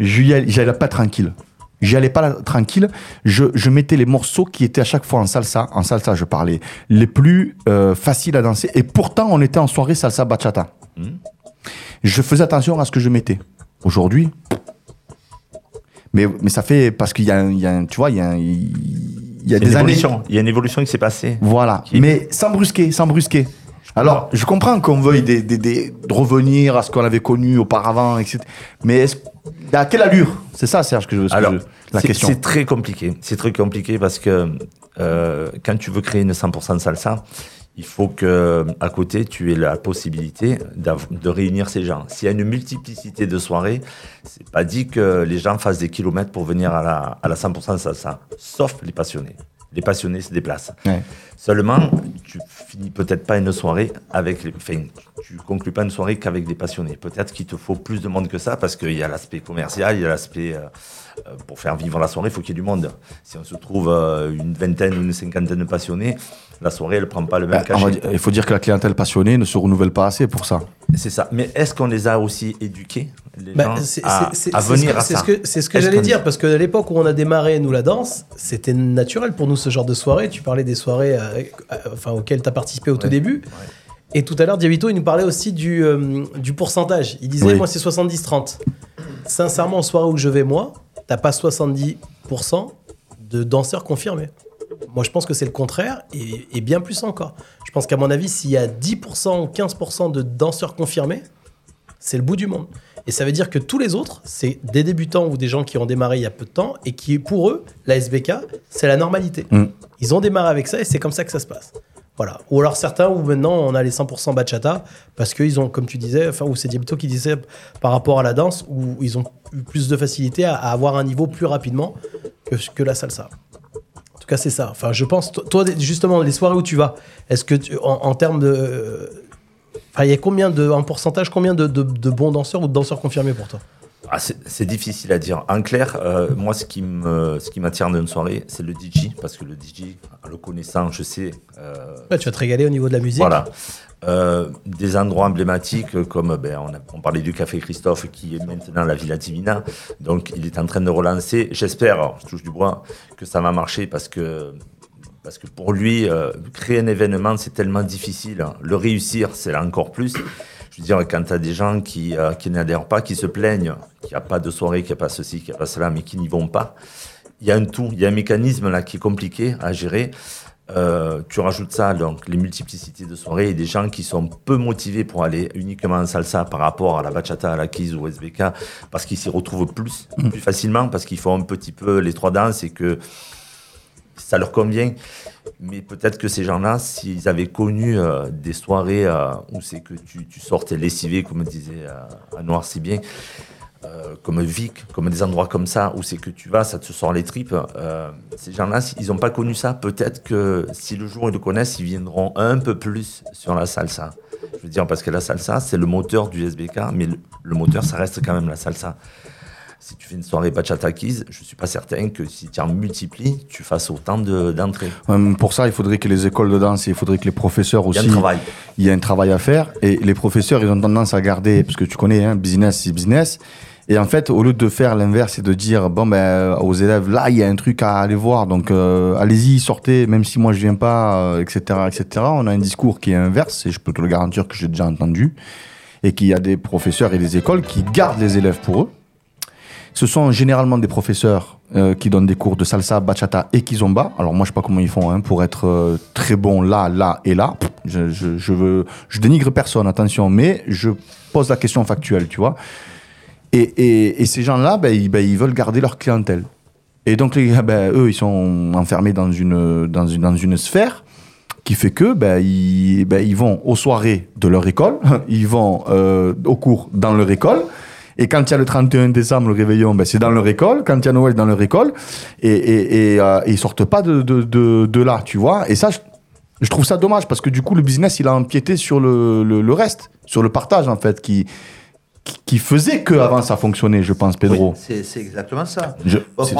j'y allais, j'y allais pas tranquille. J'y allais pas là- tranquille. Je, je mettais les morceaux qui étaient à chaque fois en salsa. En salsa, je parlais. Les plus euh, faciles à danser. Et pourtant, on était en soirée salsa bachata. Je faisais attention à ce que je mettais. Aujourd'hui, mais, mais ça fait parce qu'il y y a tu vois, il y a, il y a des années. Il y a une évolution qui s'est passée. Voilà. Mais sans brusquer, sans brusquer. Alors, je comprends qu'on veuille des, des- des- de revenir à ce qu'on avait connu auparavant, etc. Mais est-ce- à quelle allure? C'est ça, Serge, que je, que Alors, je- la c'est- question. C'est très compliqué. C'est très compliqué parce que euh, quand tu veux créer une 100% salsa, il faut que à côté tu aies la possibilité de réunir ces gens. S'il y a une multiplicité de soirées, c'est pas dit que les gens fassent des kilomètres pour venir à la, à la 100% salsa, sauf les passionnés. Les passionnés se déplacent. Ouais. Seulement, tu finis peut-être pas une soirée avec les. Enfin, tu conclus pas une soirée qu'avec des passionnés. Peut-être qu'il te faut plus de monde que ça parce qu'il y a l'aspect commercial, il y a l'aspect. euh, euh, pour faire vivre la soirée, il faut qu'il y ait du monde. Si on se trouve euh, une vingtaine ou une cinquantaine de passionnés, la soirée, elle prend pas le même Bah, cachet. dire- il faut dire que la clientèle passionnée ne se renouvelle pas assez pour ça. C'est ça. Mais est-ce qu'on les a aussi éduqués, les Bah, gens, à, à venir que- à c'est ça ce que, c'est ce que j'allais dire, parce qu'à l'époque où on a démarré, nous, la danse, c'était naturel pour nous ce genre de soirée. Tu parlais des soirées euh, euh, enfin, auxquelles tu as participé au tout début. Et tout à l'heure, Diabito, il nous parlait aussi du, euh, du pourcentage. Il disait, Oui. moi, c'est 70-30. Sincèrement, en soirée où je vais, moi, t'as pas 70% de danseurs confirmés. Moi, je pense que c'est le contraire et, et bien plus encore. Je pense qu'à mon avis, s'il y a 10% ou 15% de danseurs confirmés, c'est le bout du monde. Et ça veut dire que tous les autres, c'est des débutants ou des gens qui ont démarré il y a peu de temps et qui, pour eux, la SBK, c'est la normalité. Mm. Ils ont démarré avec ça et c'est comme ça que ça se passe. Voilà. Ou alors certains où maintenant on a les 100% bachata parce qu'ils ont, comme tu disais, enfin, ou c'est Diabito qui disait par rapport à la danse, où ils ont eu plus de facilité à, à avoir un niveau plus rapidement que, que la salsa. En tout cas, c'est ça. Enfin, je pense, to- toi, justement, les soirées où tu vas, est-ce que en, termes de. Enfin, il y a combien de. En pourcentage, combien de bons danseurs ou de danseurs confirmés pour toi? Ah, c'est difficile à dire. En clair, euh, moi, ce qui me, ce qui m'attire d'une soirée, c'est le DJ, parce que le DJ, en le connaissant, je sais. euh, Ouais, Tu vas te régaler au niveau de la musique. Voilà. Euh, des endroits emblématiques comme ben, on, a- on parlait du Café Christophe qui est maintenant la Villa Divina. Donc il est en train de relancer. J'espère, je touche du bois, que ça va marcher parce que, parce que pour lui, créer un événement, c'est tellement difficile. Le réussir, c'est encore plus. Je veux dire, quand tu as des gens qui, euh, qui n'adhèrent pas, qui se plaignent, qu'il n'y a pas de soirée, qu'il n'y a pas ceci, qu'il n'y a pas cela, mais qui n'y vont pas, il y a un tout, il y a un mécanisme là qui est compliqué à gérer. Euh, tu rajoutes ça, donc les multiplicités de soirées et des gens qui sont peu motivés pour aller uniquement en salsa par rapport à la bachata, à la kizz ou au SBK, parce qu'ils s'y retrouvent plus, plus facilement, parce qu'ils font un petit peu les trois danses et que ça leur convient. Mais peut-être que ces gens-là, s'ils avaient connu euh, des soirées euh, où c'est que tu, tu sortais lessivé, comme disait euh, à Noir si bien, comme Vic, comme des endroits comme ça, où c'est que tu vas, ça te sort les tripes. ces gens-là, s'ils n'ont pas connu ça, peut-être que si le jour ils le connaissent, ils viendront un peu plus sur la salsa. Je veux dire, parce que la salsa, c'est le moteur du SBK, mais le moteur, ça reste quand même la salsa. Si tu fais une soirée bachata kizz, je suis pas certain que si tu en multiplies, tu fasses autant de- d'entrées. Euh, Pour ça, il faudrait que les écoles de danse, il faudrait que les professeurs Il y a aussi. un travail. Il y a un travail à faire. Et les professeurs, ils ont tendance à garder, parce que tu connais, hein, business, c'est business. Et en fait, au lieu de faire l'inverse et de dire, bon, ben, euh, aux élèves, là, il y a un truc à aller voir, donc euh, allez-y, sortez, même si moi je viens pas, euh, etc., etc. On a un discours qui est inverse, et je peux te le garantir que j'ai déjà entendu, et qu'il y a des professeurs et des écoles qui gardent les élèves pour eux. Ce sont généralement des professeurs euh, qui donnent des cours de salsa, bachata et kizomba. Alors moi, je sais pas comment ils font hein, pour être euh, très bons là, là et là. Je, dénigre personne, attention, mais je pose la question factuelle, tu vois. Et, ces gens-là, ben, ils, ben, ils veulent garder leur clientèle. Et donc, ben, eux, ils sont enfermés dans une, sphère qui fait que ils, ils vont aux soirées de leur école, ils vont euh, aux cours dans leur école. Et quand il y a le 31 décembre, le réveillon, ben, c'est dans leur école. Quand il y a Noël, dans leur école. Et, et, et, euh, ils sortent pas de, de, de, de là, tu vois. Et ça, je, je trouve ça dommage parce que du coup, le business, il a empiété sur le, le, le reste, sur le partage, en fait, qui, qui, faisait que avant ça fonctionnait, je pense, Pedro. Oui, c'est c'est exactement ça. Je- pense,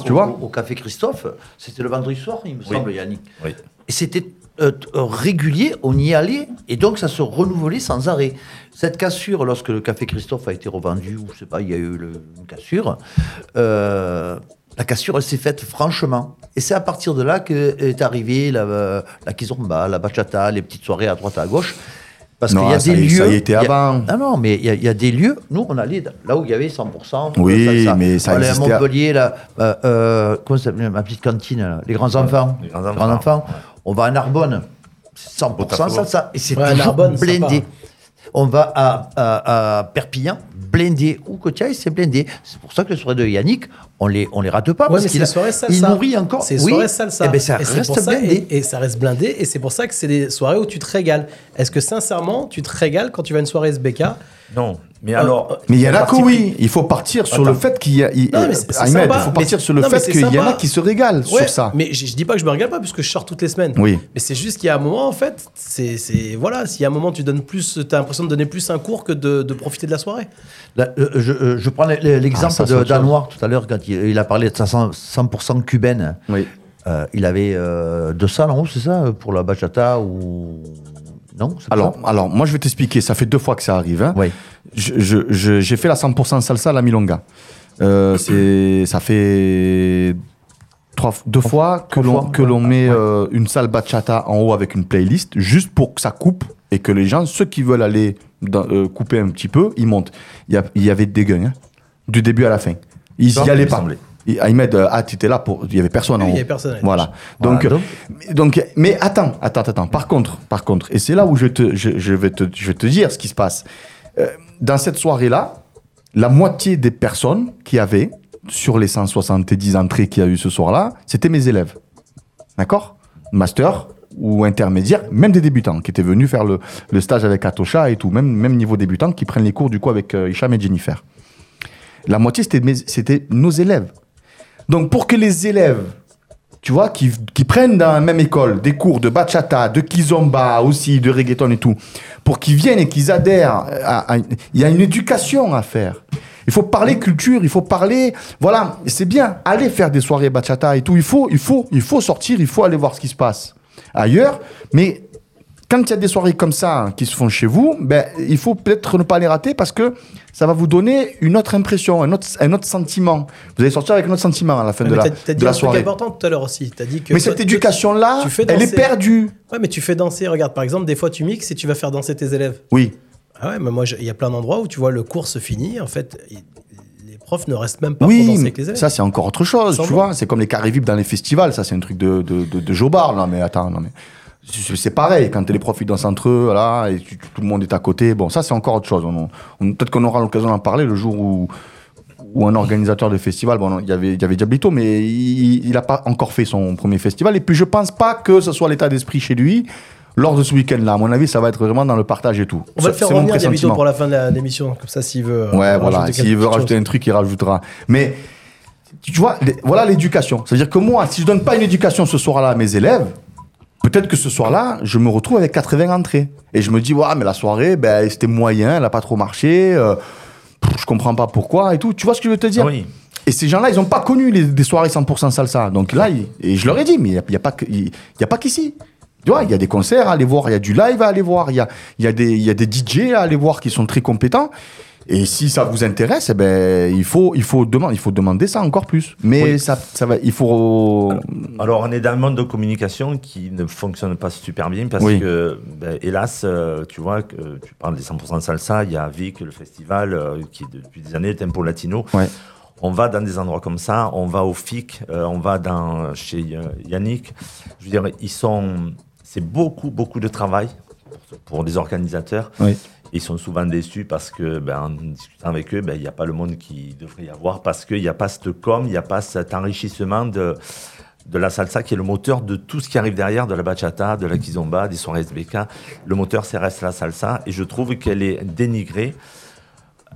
au, tu vois. Au, au Café Christophe, c'était le vendredi soir, il me Oui. semble, Yannick. Oui. Et c'était euh, euh, régulier, on y allait, et donc ça se renouvelait sans arrêt. Cette cassure, lorsque le Café Christophe a été revendu, ou je sais pas, il y a eu le- une cassure, euh, la cassure, elle s'est faite franchement. Et c'est à partir de là que est arrivée la, la kizomba, la bachata, les petites soirées à droite à gauche. Parce Non, qu'il y a ça des y- lieux. ça y était y a- avant. Ah non, mais il y, a- il y a des lieux. Nous, on allait là où il y avait 100%. de Oui, salsa. mais ça On allait à existait à- Montpellier, là, euh, euh, comment ça s'appelle, ma petite cantine, là, les grands enfants. Les grands enfants, On va à Narbonne, 100% Botafogo. salsa. Et c'est Ouais, toujours Narbonne, blindé. sympa. On va à, à- à Perpignan, blindé. Ou Cotiaï, c'est blindé. C'est pour ça que les soirées de Yannick, on les, on les rate pas Ouais, parce mais qu'il il nourrit encore. C'est Oui. soirée salsa. Eh ben, ça et c'est pour reste ça- blindé. et, et ça reste blindé. Et c'est pour ça que c'est des soirées où tu te régales. Est-ce que sincèrement, tu te régales quand tu vas à une soirée SBK Non, mais Euh, alors. Mais il y en a que oui. Il faut partir sur le fait qu'il y a. il- Non, mais euh, c'est- c'est Ahmed, sympa, il faut mais- partir sur le non, fait qu'il y en a qui se régalent Ouais, sur ça. Mais je, je dis pas que je me régale pas puisque je sors toutes les semaines. Oui. Mais c'est juste qu'il y a un moment, en fait, c'est c'est- voilà, s'il y a un moment tu donnes plus, t'as l'impression de donner plus un cours que de, de profiter de la soirée. Là, euh, je, euh, je prends l'exemple Ah, tout à l'heure quand il, il a parlé de sa 100%, 100% cubaine. Euh, il avait euh, deux salles en haut, c'est ça, pour la bachata ou non Alors, alors, moi, je vais t'expliquer. Ça fait deux fois que ça arrive. hein. Je- je- je- J'ai fait la 100% salsa à la Milonga. Euh, c'est, ça fait trois, deux fois que l'on que l'on met euh, une salle bachata en haut avec une playlist, juste pour que ça coupe et que les gens, ceux qui veulent aller dans- euh, couper un petit peu, ils montent. Il y, a- il y avait des gains, hein, du début à la fin. Ils Ça, y il allaient pas. Ahmed, ah, tu étais là pour. Il y avait personne en Oui, il y haut. avait personne. Voilà. Donc, Voilà, donc, mais attends, attends, attends. Par contre, par contre, et c'est là où je, te, je, je vais te, je vais te dire ce qui se passe. Euh, dans cette soirée-là, la moitié des personnes qui avaient, sur les 170 entrées qu'il y a eu ce soir-là, c'était mes élèves. D'accord? Master ou intermédiaire, même des débutants qui étaient venus faire le, le stage avec Atosha et tout, même, même niveau débutant, qui prennent les cours du coup avec euh, Hicham et Jennifer. La moitié, c'était nos élèves. Donc, pour que les élèves, tu vois, qui, qui prennent dans la même école des cours de bachata, de kizomba aussi, de reggaeton et tout, pour qu'ils viennent et qu'ils adhèrent, il y a une éducation à faire. Il faut parler culture, il faut parler, voilà, c'est bien, aller faire des soirées bachata et tout, il faut, il faut, il faut sortir, il faut aller voir ce qui se passe ailleurs, mais quand il y a des soirées comme ça qui se font chez vous, ben, il faut peut-être ne pas les rater parce que ça va vous donner une autre impression, un autre, un autre sentiment. Vous allez sortir avec un autre sentiment à la fin de mais la, t'as de la soirée. important tout à l'heure aussi. T'as dit que Mais toi, cette éducation-là, elle est danser- perdue. Ouais, mais tu fais danser. Regarde, par exemple, des fois tu mixes et tu vas faire danser tes élèves. Oui. Ah ouais, mais moi, il y a plein d'endroits où tu vois le cours se finit. En fait, les profs ne restent même pas pour Oui, danser mais avec les élèves. ça c'est encore autre chose, Sans tu vois. C'est comme les carrés VIP dans les festivals, ça c'est un truc de, de, de, de jobard. Non mais attends, non mais c'est pareil. Quand les profs ils dansent entre eux, voilà, et tu- tout le monde est à côté. Bon, ça c'est encore autre chose. On, on- Peut-être qu'on aura l'occasion d'en parler le jour où un organisateur de festival, bon, il y avait, il y avait Diablito, mais il n'a pas encore fait son premier festival. Et puis je pense pas que ce soit l'état d'esprit chez lui lors de ce week-end-là. À mon avis, ça va être vraiment dans le partage et tout. On va le faire revenir pressentiment. pour la fin de l'émission. Comme ça, s'il veut. euh, Ouais, voilà. S'il veut rajouter un truc, il rajoutera. Mais tu vois, les- voilà l'éducation. C'est-à-dire que moi, si je donne pas une éducation ce soir-là à mes élèves, peut-être que ce soir-là, je me retrouve avec 80 entrées. Et je me dis, ouais, mais la soirée, ben, c'était moyen, elle a pas trop marché. euh, pff, je comprends pas pourquoi et tout. Tu vois ce que je veux te dire? Oui. Et ces gens-là, ils ont pas connu les, des soirées 100% salsa. Donc là, ils- et je leur ai dit, mais il n'y a, y a pas que- il y a pas qu'ici. Tu vois, il y a des concerts à aller voir, il y a du live à aller voir, il y a, y, a des- y a des DJ à aller voir qui sont très compétents. Et si ça vous intéresse, eh ben, il, faut, il, faut demander, il faut demander ça encore plus. Mais Oui. ça, ça va, il faut. Alors, on est dans un monde de communication qui ne fonctionne pas super bien parce Oui. que, ben, hélas, euh, tu vois, que, euh, tu parles des 100% salsa, il y a Vic, le festival, euh, qui depuis des années, Tempo Latino. Ouais. On va dans des endroits comme ça, on va au FIC, euh, on va dans, chez euh, Yannick. Je veux dire, ils sont. C'est beaucoup, beaucoup de travail pour, pour les organisateurs. Oui. Ils sont souvent déçus parce que, ben, en discutant avec eux, ben, il n'y a pas le monde qui devrait y avoir parce qu'il n'y a pas cette com, il n'y a pas cet enrichissement de, la salsa qui est le moteur de tout ce qui arrive derrière, de la bachata, de la kizomba, des soirées SBK. Le moteur, c'est reste la salsa et je trouve qu'elle est dénigrée.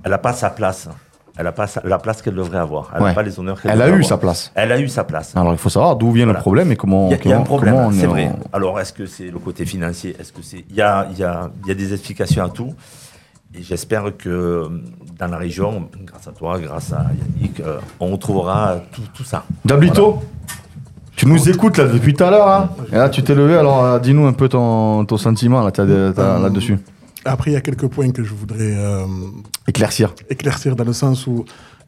Elle n'a pas sa place. Elle n'a pas sa- la place qu'elle devrait avoir. Elle n'a Ouais. pas les honneurs qu'elle Elle a devrait eu avoir. sa place. Elle a eu sa place. Alors il faut savoir d'où vient le problème et comment. Il y a, il y a un problème, c'est est- vrai. Alors, est-ce que c'est le côté financier? Est-ce que c'est il y a, il y, a, il y a des explications à tout Et j'espère que euh, dans la région, grâce à toi, grâce à Yannick, euh, on retrouvera tout, tout ça. Dablito Tu nous écoutes là depuis tout à l'heure, hein Et là, tu t'es levé, alors euh, dis-nous un peu ton, ton sentiment là, t'as- là-dessus. Après, il y a quelques points que je voudrais euh, Éclaircir. éclaircir dans le sens où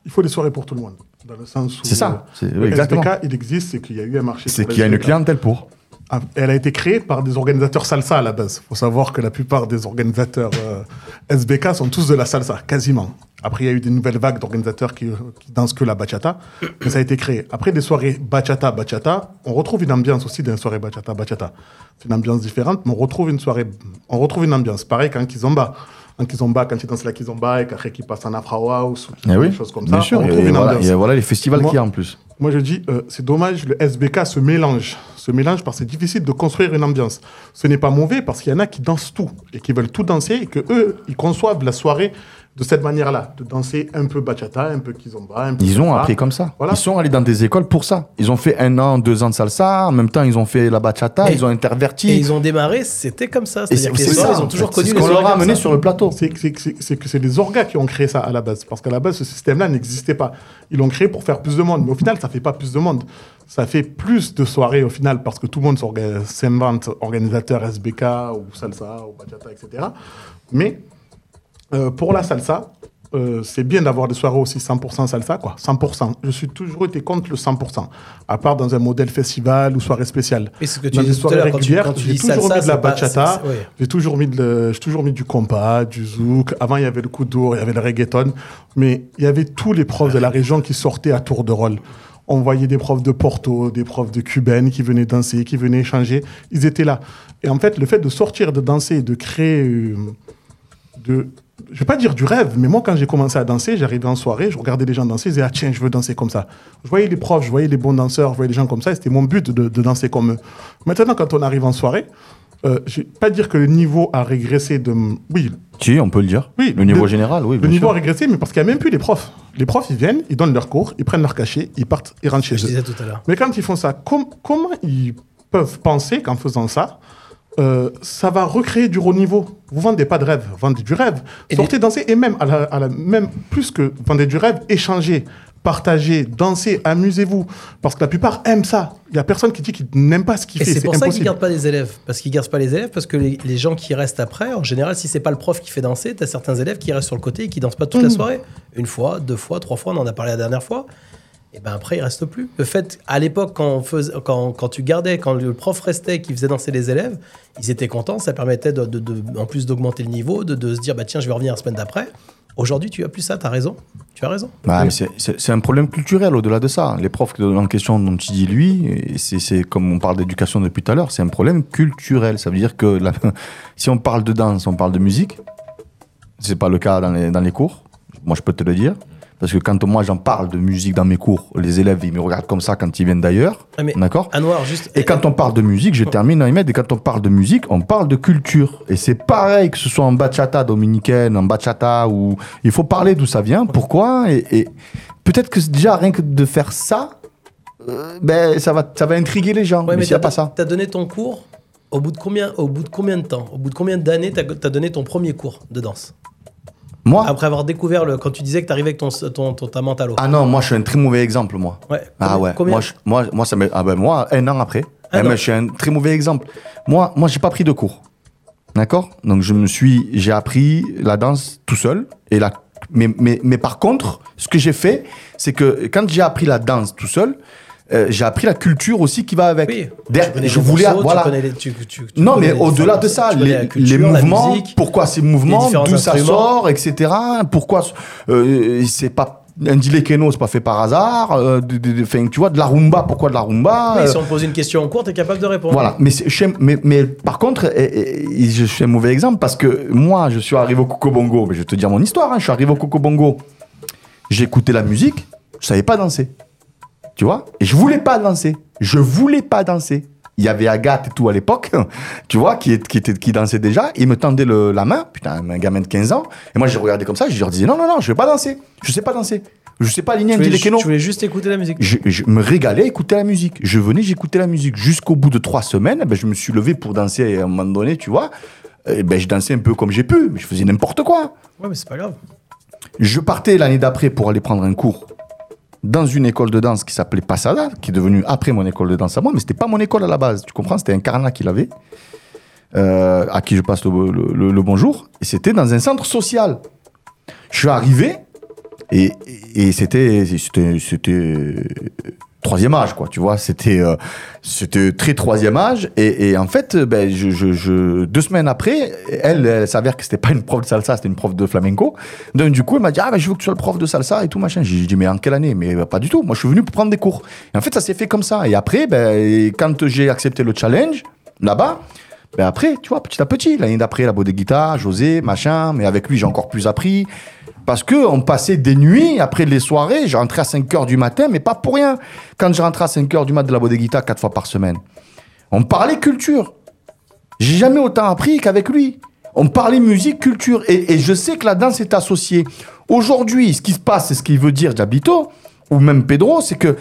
il faut des soirées pour tout le monde. Dans le sens où C'est ça, c'est- oui, exactement. SBK, il existe, c'est qu'il y a eu un marché. C'est qu'il y a une clientèle pour. Ah, Elle a été créée par des organisateurs salsa à la base. Il faut savoir que la plupart des organisateurs euh, SBK sont tous de la salsa, quasiment. Après, il y a eu des nouvelles vagues d'organisateurs qui, qui dansent que la bachata, mais ça a été créé. Après des soirées bachata, bachata, on retrouve une ambiance aussi dans les soirées bachata, bachata. C'est une ambiance différente, mais on retrouve une soirée, on retrouve une ambiance. Pareil Kizomba. En kizomba, quand ils dansent la kizomba et qu'après qu'ils passent en afro house ou Eh oui, des choses comme bien ça. sûr. on Et retrouve une voilà, ambiance. et voilà les festivals qu'il y a en plus. Moi, je dis, euh, c'est dommage, le SBK se mélange. Se mélange parce que c'est difficile de construire une ambiance. Ce n'est pas mauvais parce qu'il y en a qui dansent tout et qui veulent tout danser et que eux, ils conçoivent la soirée de cette manière-là, de danser un peu bachata, un peu kizomba, un peu Ils ont appris comme ça. Voilà. Ils sont allés dans des écoles pour ça. Ils ont fait un an, deux ans de salsa. En même temps, ils ont fait la bachata. Et- ils ont interverti. Et ils ont démarré, c'était comme ça. C'est-à-dire que les ça, ils ont toujours connu C'est ce qu'on leur a amené sur le plateau. C'est que c'est les orgas qui ont créé ça à la base. Parce qu'à la base, ce système-là n'existait pas. Ils l'ont créé pour faire plus de monde. Mais au final, ça fait pas plus de monde. Ça fait plus de soirées au final parce que tout le monde s'invente organisateur SBK ou salsa ou bachata, etc. Mais euh, pour la salsa, euh, c'est bien d'avoir des soirées aussi 100% salsa, quoi. 100%. Je suis toujours été contre le 100%. À part dans un modèle festival ou soirée spéciale. Et ce que tu dans des soirées régulières, j'ai toujours mis de la bachata. ouais. J'ai toujours mis de le- j'ai toujours mis du compas, du zouk. Avant, il y avait le koudour, il y avait le reggaeton. Mais il y avait tous les profs de la région qui sortaient à tour de rôle. On voyait des profs de Porto, des profs de cubaine qui venaient danser, qui venaient échanger. Ils étaient là. Et en fait, le fait de sortir, de danser, de créer, euh, de, je vais pas dire du rêve, mais moi, quand j'ai commencé à danser, j'arrivais en soirée, je regardais les gens danser, je disais, ah tiens, je veux danser comme ça. Je voyais les profs, je voyais les bons danseurs, je voyais les gens comme ça, et c'était mon but de, de danser comme eux. Maintenant, quand on arrive en soirée, euh, je vais pas dire que le niveau a régressé de. Oui, Si, on peut le dire. oui. Le niveau général, oui. Le niveau sûr. a régressé, mais parce qu'il n'y a même plus les profs. Les profs, ils viennent, ils donnent leur cours, ils prennent leur cachet, ils partent, ils rentrent chez Je eux. disais tout à l'heure. Mais quand ils font ça, com- comment ils peuvent penser qu'en faisant ça, euh, ça va recréer du haut niveau Vous vendez pas de rêve, vendez du rêve. Sortez danser et même, à la, à la- même plus que vendre du rêve, échangez, partagez, dansez, amusez-vous. Parce que la plupart aiment ça. Il y a personne qui dit qu'il n'aime pas ce qu'il fait. c'est pour ça qu'ils impossible. gardent pas les élèves. Parce qu'ils gardent pas les élèves, parce que les, les gens qui restent après, en général, si c'est pas le prof qui fait danser, t'as certains élèves qui restent sur le côté et qui dansent pas toute la Mhm. soirée. Une fois, deux fois, trois fois, on en a parlé la dernière fois. Et ben après, ils restent plus. Le fait, à l'époque, quand, quand, quand tu gardais, quand le prof restait, qui faisait danser les élèves, ils étaient contents. Ça permettait, en plus d'augmenter le niveau, de, de se dire, bah tiens, je vais revenir la semaine d'après. Aujourd'hui, tu as plus ça, t'as raison. Tu as raison. Bah, mais c'est- un problème culturel au-delà de ça. Les profs en question dont tu dis lui, c'est comme on parle d'éducation depuis tout à l'heure, c'est un problème culturel. Ça veut dire que si on parle de danse, on parle de musique. C'est pas le cas dans les, dans les cours. Moi, je peux te le dire. Parce que quand moi j'en parle de musique dans mes cours, les élèves ils me regardent comme ça quand ils viennent d'ailleurs. Ah, D'accord Anwar, juste. Et quand on parle de musique, je termine Ahmed, et quand on parle de musique, on parle de culture. Et c'est pareil que ce soit en bachata dominicaine, en bachata, ou il faut parler d'où ça vient, pourquoi, et, et peut-être que déjà rien que de faire ça, euh, ben ça va, ça va intriguer les gens. Ouais, mais mais s'il n'y a pas ça. as donné ton cours au bout de combien, au bout de combien de temps Au bout de combien d'années t'as as donné ton premier cours de danse? Moi Après avoir découvert le, quand tu disais que t'arrivais avec ton, ton, ton ta mentalo. Ah non, moi je suis un très mauvais exemple, moi. Ouais. Ah Combien- ouais. combien Moi, je- moi, moi, ça ah ben moi, un an après. Un Eh ben, je suis un très mauvais exemple. Moi, moi, j'ai pas pris de cours. D'accord? Donc je me suis, j'ai appris la danse tout seul. Et la, mais, mais, mais par contre, ce que j'ai fait, c'est que quand j'ai appris la danse tout seul, euh, j'ai appris la culture aussi qui va avec. Oui. Tu je les voulais, morceaux, tu voilà. les- tu- tu non, mais les au-delà de ça, les, culture, les mouvements, musique, pourquoi ces les mouvements, d'où ça sort, etc. Pourquoi euh, c'est pas un dilekeno, c'est pas fait par hasard. euh, de- de- de- enfin, tu vois, de la rumba, pourquoi de la rumba Oui, euh, si on te pose une question en cours, t'es capable de répondre. voilà, mais, mais, mais par contre, et- et- je suis un mauvais exemple parce que moi, je suis arrivé au Coco Bongo, mais je vais te dire mon histoire, hein, je suis arrivé au Coco Bongo, j'ai écouté la musique, je savais pas danser. Tu vois? Et je voulais pas danser. Je voulais pas danser. Il y avait Agathe et tout à l'époque, tu vois, qui, qui, était, qui dansait déjà. Il me tendait le- la main, putain, un gamin de 15 ans. Et moi, je regardais comme ça, je leur disais non, non, non, je vais pas danser. Je sais pas danser. Je sais pas aligner un dilekeno. tu voulais juste écouter la musique. Je, je me régalais à écouter la musique. Je venais, j'écoutais la musique. Jusqu'au bout de trois semaines, ben, je me suis levé pour danser et à un moment donné, tu vois. Et ben, je dansais un peu comme j'ai pu, mais je faisais n'importe quoi. Ouais, mais c'est pas grave. Je partais l'année d'après pour aller prendre un cours dans une école de danse qui s'appelait Passada, qui est devenue après mon école de danse à moi, mais c'était pas mon école à la base. Tu comprends C'était un carnat qu'il avait, euh, à qui je passe le, bonjour. Et c'était dans un centre social. Je suis arrivé et, et c'était c'était c'était troisième âge quoi tu vois. C'était euh, c'était très troisième âge. Et, et en fait euh, ben je, je, je- deux semaines après elle, elle s'avère que c'était pas une prof de salsa c'était une prof de flamenco. Donc du coup elle m'a dit ah ben je veux que tu sois le prof de salsa et tout machin. J'ai dit mais en quelle année? Mais euh, pas du tout. Moi je suis venu pour prendre des cours. Et en fait ça s'est fait comme ça. Et après ben quand j'ai accepté le challenge là-bas Ben après, tu vois, petit à petit, l'année d'après, la Bodeguita, José, machin, mais avec lui, j'ai encore plus appris. Parce que on passait des nuits, après les soirées, je rentrais à 5 heures du matin, mais pas pour rien. Quand je rentrais à 5 heures du matin de la Bodeguita, quatre fois par semaine, on parlait culture. J'ai jamais autant appris qu'avec lui. On parlait musique, culture. Et, et je sais que la danse est associée. Aujourd'hui, ce qui se passe, c'est ce qu'il veut dire Diablito, ou même Pedro, c'est que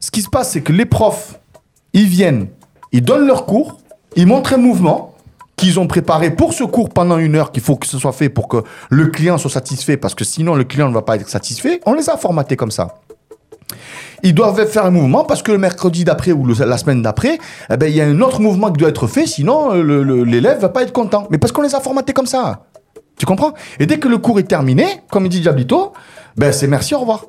ce qui se passe, c'est que les profs, ils viennent, ils donnent leur cours, ils montrent un mouvement qu'ils ont préparé pour ce cours pendant une heure, qu'il faut que ce soit fait pour que le client soit satisfait, parce que sinon le client ne va pas être satisfait. On les a formatés comme ça. Ils doivent faire un mouvement parce que le mercredi d'après ou la semaine d'après, eh ben, il y a un autre mouvement qui doit être fait, sinon euh, l'élève va pas être content. Mais parce qu'on les a formatés comme ça. Tu comprends? Et dès que le cours est terminé, comme il dit Diablito, ben c'est merci, au revoir.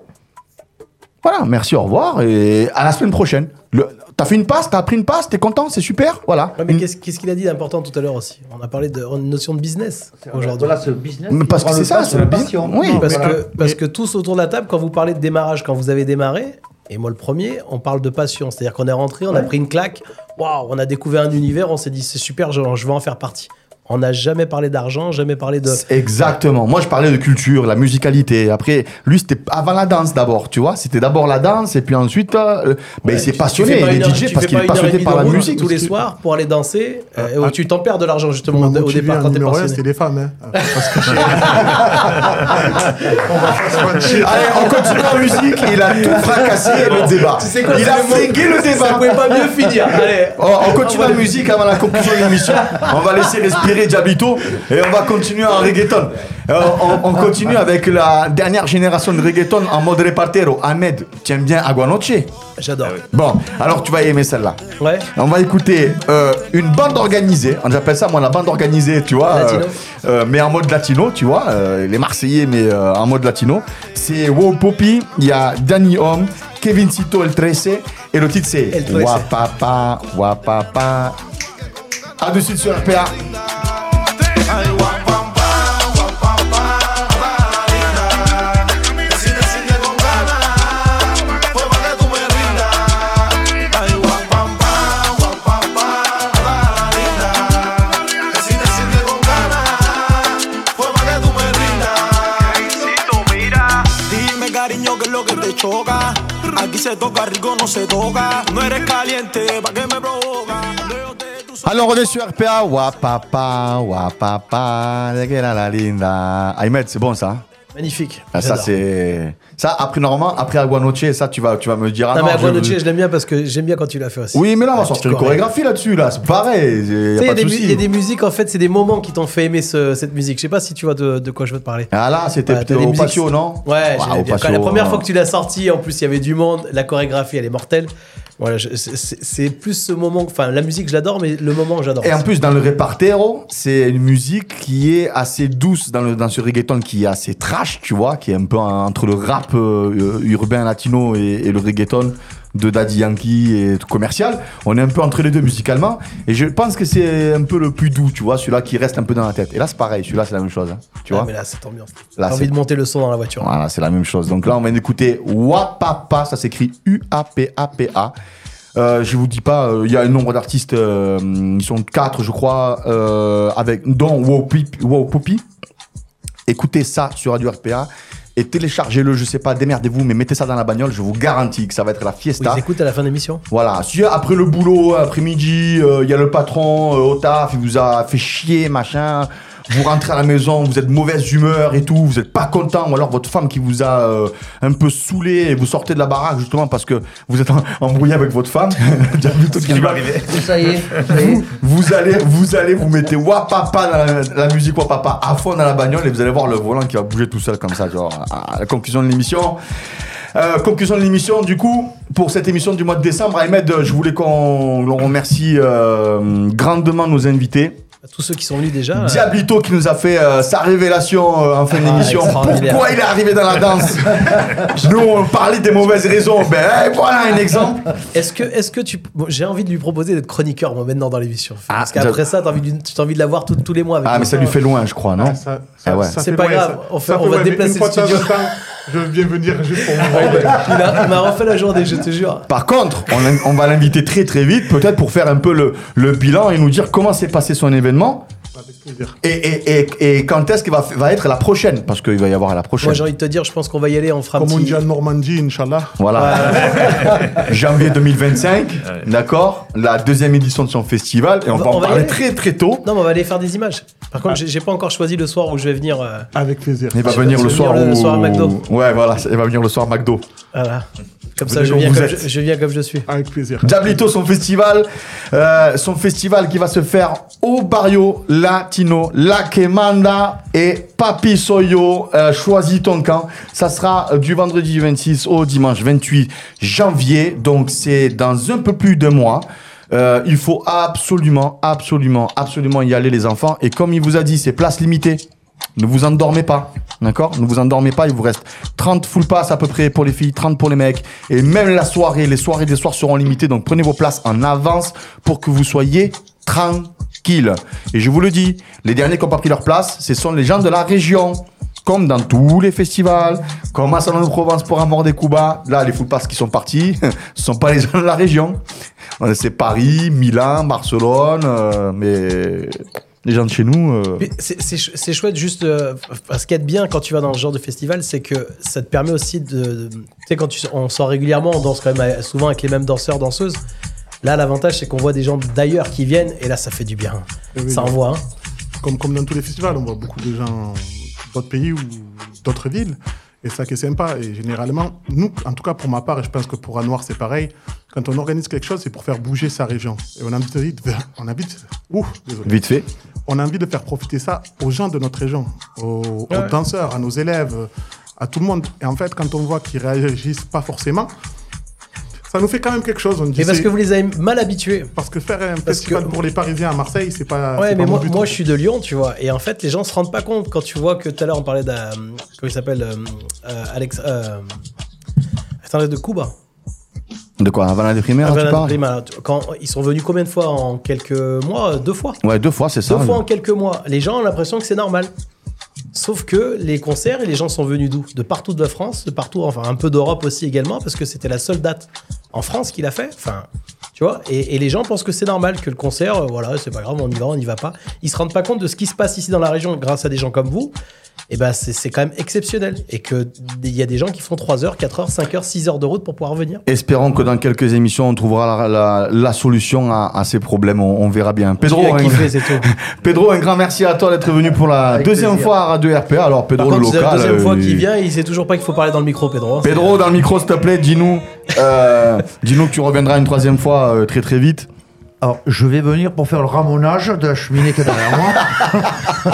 Voilà, merci, au revoir et à la semaine prochaine. Le- T'as fait une passe, t'as appris une passe, t'es content, c'est super, voilà. Ouais, mais qu'est-ce qu'est-ce qu'il a dit d'important tout à l'heure aussi? On a parlé de une notion de business aujourd'hui. Voilà, c'est le business. Mais parce que c'est ça, c'est le la business. passion. Oui, parce, voilà. que, parce que tous autour de la table, quand vous parlez de démarrage, quand vous avez démarré, et moi le premier, on parle de passion. C'est-à-dire qu'on est rentré, on a pris une claque, waouh, on a découvert un univers, on s'est dit c'est super, je, je veux en faire partie. On n'a jamais parlé d'argent, jamais parlé de. Exactement. Moi, je parlais de culture, la musicalité. Après, lui, c'était avant la danse d'abord, tu vois. C'était d'abord la danse et puis ensuite, euh, ben, il s'est passionné. pas Il est DJ parce qu'il pas est passionné par la musique. tous les soirs pour aller danser. euh, où tu t'en perds de l'argent justement au, départ quand t'es passionné. c'était des femmes. Hein. Parce que Allez, on continue en musique. Il a tout fracassé le débat. Tu sais quoi, il c'est a flingué le débat. Ça pouvait pas mieux finir. Allez. Oh, on continue en musique avant la conclusion de l'émission. On va laisser respirer Diablito et on va continuer en reggaeton. Euh, on, on continue avec la dernière génération de reggaeton en mode repartero. Ahmed, tu aimes bien Aguanoche? J'adore. Bon, alors tu vas aimer celle-là. Ouais. On va écouter euh, une bande organisée. On appelle ça, moi, la bande organisée, tu vois. Latino. euh, euh, mais en mode latino, tu vois. les Marseillais, mais en mode latino. C'est Wow Poppy, il y a Danny Home, Kevin Cito, El 13. Et le titre, c'est El 13. Wapapa, Wapapa. A de suite sur RPA. Se toca rico, no se toca. No eres caliente, ¿pa' qué me provoca? Alors, on est sur RPA. Wapapa, Wapapa, la la linda. Ahmed, c'est bon ça? Magnifique. Ah, ça c'est ça après normalement après Aguanoche ça tu vas tu vas me dire ah non, non, mais Aguanoche, je, l'aime bien parce que j'aime bien quand tu l'as fait aussi. oui mais là on va La sortir une chorégraphie là-dessus là c'est pareil y Il y, il y a des musiques, en fait, c'est des moments qui t'ont fait aimer ce- cette musique. Je sais pas si tu vois de, de quoi je veux te parler. ah là c'était Ouais, au musiques- patio non? Ouais, Ah, j'aimais au. Quand patio, la première fois que tu l'as sorti, en plus il y avait du monde, la chorégraphie elle est mortelle. Voilà, c'est- plus ce moment, enfin la musique je l'adore, mais le moment j'adore. et en plus dans le repartero c'est une musique qui est assez douce dans ce reggaeton qui est assez trash tu vois qui est un peu en- entre le rap euh, urbain latino et, et le reggaeton de Daddy Yankee et commercial on est un peu entre les deux musicalement et je pense que c'est un peu le plus doux tu vois celui-là qui reste un peu dans la tête et là c'est pareil celui-là c'est la même chose hein, tu Ah, vois mais là c'est ambiance. Là, envie de monter le son dans la voiture. Voilà, c'est la même chose. Donc là, on vient d'écouter Wapapa, ça s'écrit U-A-P-A-P-A. Euh, je vous dis pas, euh, il y a un nombre d'artistes, euh, ils sont quatre, je crois, euh, avec dont Wow Pip- Wow Poppy. Écoutez ça sur Radio RPA et téléchargez-le. Je sais pas, démerdez-vous, mais mettez ça dans la bagnole. Je vous garantis que ça va être la fiesta. ils écoutent à la fin de l'émission. Voilà, si après le boulot, après-midi, euh, il y a le patron euh, au taf, il vous a fait chier, machin. Vous rentrez à la maison, vous êtes de mauvaise humeur et tout, vous n'êtes pas content, ou alors votre femme qui vous a euh, un peu saoulé et vous sortez de la baraque justement parce que vous êtes en- embrouillé avec votre femme. Ça y est, ça y est. Vous allez, vous allez vous mettez wapapa dans la, la musique wapapa à fond dans la bagnole et vous allez voir le volant qui va bouger tout seul comme ça, genre à la conclusion de l'émission. Euh, conclusion de l'émission, du coup, pour cette émission du mois de décembre, Ahmed, je voulais qu'on on remercie euh, grandement nos invités. À tous ceux qui sont venus déjà. euh, Diablito qui nous a fait euh, sa révélation euh, en fin Ah, d'émission. Pourquoi il est arrivé dans la danse Nous, on parlait des mauvaises raisons. Ben eh, voilà un exemple. Est-ce que, est-ce que tu. bon, J'ai envie de lui proposer d'être chroniqueur, moi, maintenant, dans l'émission. Parce Ah, qu'après je- ça, t'as envie, de- t'as envie de l'avoir tout- tous les mois. Avec Ah, mais ça lui fait loin, je crois, non ça- Ah ouais. C'est pas loin, grave, ça- on, fait- ça on fait va déplacer le studio. temps, Je veux bien venir juste pour vous il m'a refait la journée, je te jure. Par contre, on, on va l'inviter très très vite, peut-être pour faire un peu le, le bilan et nous dire comment s'est passé son événement. Et, et, et, et quand est-ce qu'il va, va être la prochaine? Parce qu'il va y avoir la prochaine. Moi, j'ai envie de te dire, je pense qu'on va y aller, on fera un Comme on petit. dit en Normandie, Inch'Allah. Voilà. Janvier 2025, d'accord La deuxième édition de son festival. Et on, On va, va- en on va parler aller. très très tôt. Non, mais on va aller faire des images. Par contre, j'ai j'ai pas encore choisi le soir où je vais venir. euh, Avec plaisir. Il va venir le soir venir le où... soir à McDo. Ouais, voilà, il va venir le soir McDo. Voilà. Comme ça, je viens, comme je, je viens comme je suis. Avec plaisir. Diablito, son festival, euh, son festival qui va se faire au barrio latino, La Quemanda et Papi Soyo. Euh, choisis ton camp. Ça sera euh, du vendredi 26 au dimanche 28 janvier. Donc c'est dans un peu plus de mois. Euh, il faut absolument, absolument, absolument y aller les enfants. Et comme il vous a dit, c'est place limitée. Ne vous endormez pas, d'accord Ne vous endormez pas, il vous reste 30 full pass à peu près pour les filles, 30 pour les mecs. Et même la soirée, les soirées des soirs seront limitées, donc prenez vos places en avance pour que vous soyez tranquille. Et je vous le dis, les derniers qui n'ont pas pris leur place, ce sont les gens de la région. Comme dans tous les festivals, comme à Salon de Provence pour Amour des Cuba, là, les full pass qui sont partis, ce sont pas les gens de la région. C'est Paris, Milan, Barcelone, euh, mais les gens de chez nous. euh, C'est c'est ch- c'est chouette juste euh, ce qui est bien quand tu vas dans ce genre de festival, c'est que ça te permet aussi de, de- tu sais quand tu, on sort régulièrement, on danse quand même euh, souvent avec les mêmes danseurs danseuses. Là, l'avantage c'est qu'on voit des gens d'ailleurs qui viennent et là ça fait du bien. Oui, ça envoie. hein. Comme, comme dans tous les festivals, on voit beaucoup de gens d'autres pays ou d'autres villes. Et ça qui est sympa. Et généralement, nous, en tout cas pour ma part, et je pense que pour Anouar c'est pareil, quand on organise quelque chose, c'est pour faire bouger sa région. Et on a de, on a envie de, Ouh, désolé. Vite fait. On a envie de faire profiter ça aux gens de notre région, aux, danseurs, à nos élèves, à tout le monde. Et en fait, quand on voit qu'ils réagissent pas forcément, ça nous fait quand même quelque chose. On dit Mais parce que vous les avez mal habitués. parce que faire un Parce festival que- pour les Parisiens à Marseille, c'est pas. Ouais, mais pas moi, mon but. moi je suis de Lyon, tu vois. Et en fait, les gens se rendent pas compte quand tu vois que tout à l'heure on parlait d'un. Comment il s'appelle euh, euh, Alex. Euh, attendez, de Cuba. De quoi Havana de Primera, tu Havana parles tu- quand, ils sont venus combien de fois en quelques mois? Deux fois. Ouais, deux fois, c'est ça. Deux fois en quelques mois. Les gens ont l'impression que c'est normal. Sauf que les concerts, et les gens sont venus d'où? De partout de la France, de partout, enfin un peu d'Europe aussi également, parce que c'était la seule date en France qu'il a fait. Enfin, tu vois, et, et les gens pensent que c'est normal, que le concert, euh, voilà, c'est pas grave, on y va, on n'y va pas. Ils se rendent pas compte de ce qui se passe ici dans la région grâce à des gens comme vous. Et ben c'est c'est quand même exceptionnel. Et qu'il y a des gens qui font 3 heures, 4 heures, 5 heures, 6 heures de route pour pouvoir venir. Espérons que dans quelques émissions, on trouvera la, la- la solution à, à ces problèmes. On, on verra bien. Pedro, un, kiffé, c'est tout. Pedro, un grand merci à toi d'être venu pour la Avec deuxième plaisir. fois à Radio RPA. Alors, Pedro, Par contre, le c'est la local. deuxième fois euh, qu'il vient, il sait toujours pas qu'il faut parler dans le micro, Pedro. Pedro, dans le micro, s'il te plaît, dis-nous euh, dis-nous que tu reviendras une troisième fois euh, très très vite. Alors, je vais venir pour faire le ramonage de la cheminée qui est derrière moi.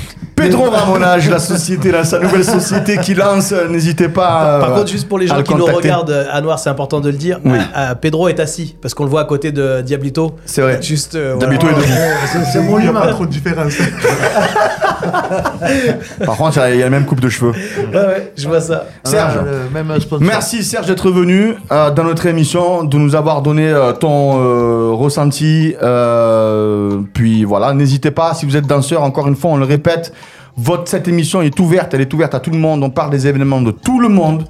Pedro Ramonage, la société, là, sa nouvelle société qui lance, euh, n'hésitez pas. Par euh, contre, juste pour les à gens qui nous regardent, euh, à Noir, c'est important de le dire. Oui. euh, Pedro est assis parce qu'on le voit à côté de Diablito. C'est vrai. Juste. euh, Diablito voilà. est debout. C'est- mon Il n'y a pas humain. trop de différence. Par contre, il y a la même coupe de cheveux. Ouais, ouais, je vois ça. Serge. Ah, même. Merci Serge d'être venu euh, dans notre émission, de nous avoir donné euh, ton euh, ressenti. euh, puis voilà, n'hésitez pas, si vous êtes danseur, encore une fois, on le répète, votre, cette émission est ouverte, elle est ouverte à tout le monde, on parle des événements de tout le monde.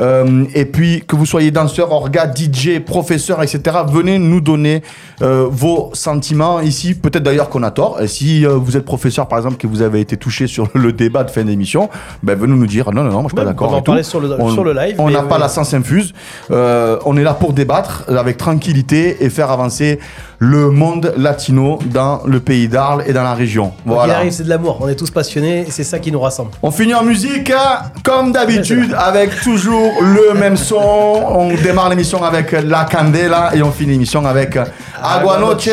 Euh, et puis que vous soyez danseur, orga, DJ, professeur, etc. Venez nous donner euh, vos sentiments ici. Peut-être d'ailleurs qu'on a tort. Et si euh, vous êtes professeur, par exemple, que vous avez été touché sur le débat de fin d'émission, ben venez nous dire non, non, non, moi je suis pas d'accord. on va en parler sur le- sur le live, On n'a pas la sens infuse. On est là pour débattre avec tranquillité et faire avancer le monde latino dans le pays d'Arles et dans la région. Voilà. arrive, c'est de l'amour. On est tous passionnés et c'est ça qui nous rassemble. On finit en musique, hein, comme d'habitude, avec toujours le même son. On démarre l'émission avec La Candela et on finit l'émission avec Agua Noche.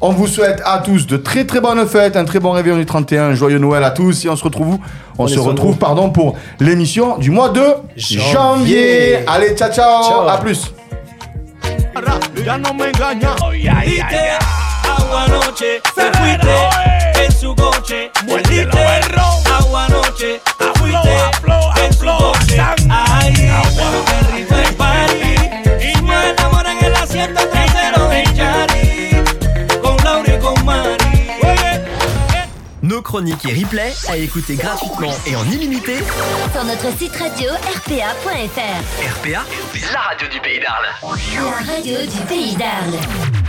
On vous souhaite à tous de très très bonnes fêtes, un très bon réveillon du 31, un joyeux Noël à tous et on se retrouve où On Prenez se retrouve pardon pour l'émission du mois de janvier. Janvier. Allez, ciao ciao, Ciao. à plus. ya no me engaña. Y que agua Agua anoche, te fuiste en su coche. Mordiste Nos chroniques et replays à écouter gratuitement et en illimité. Sur notre site radio rpa.fr. RPA, la radio du pays d'Arles. La radio du pays d'Arles.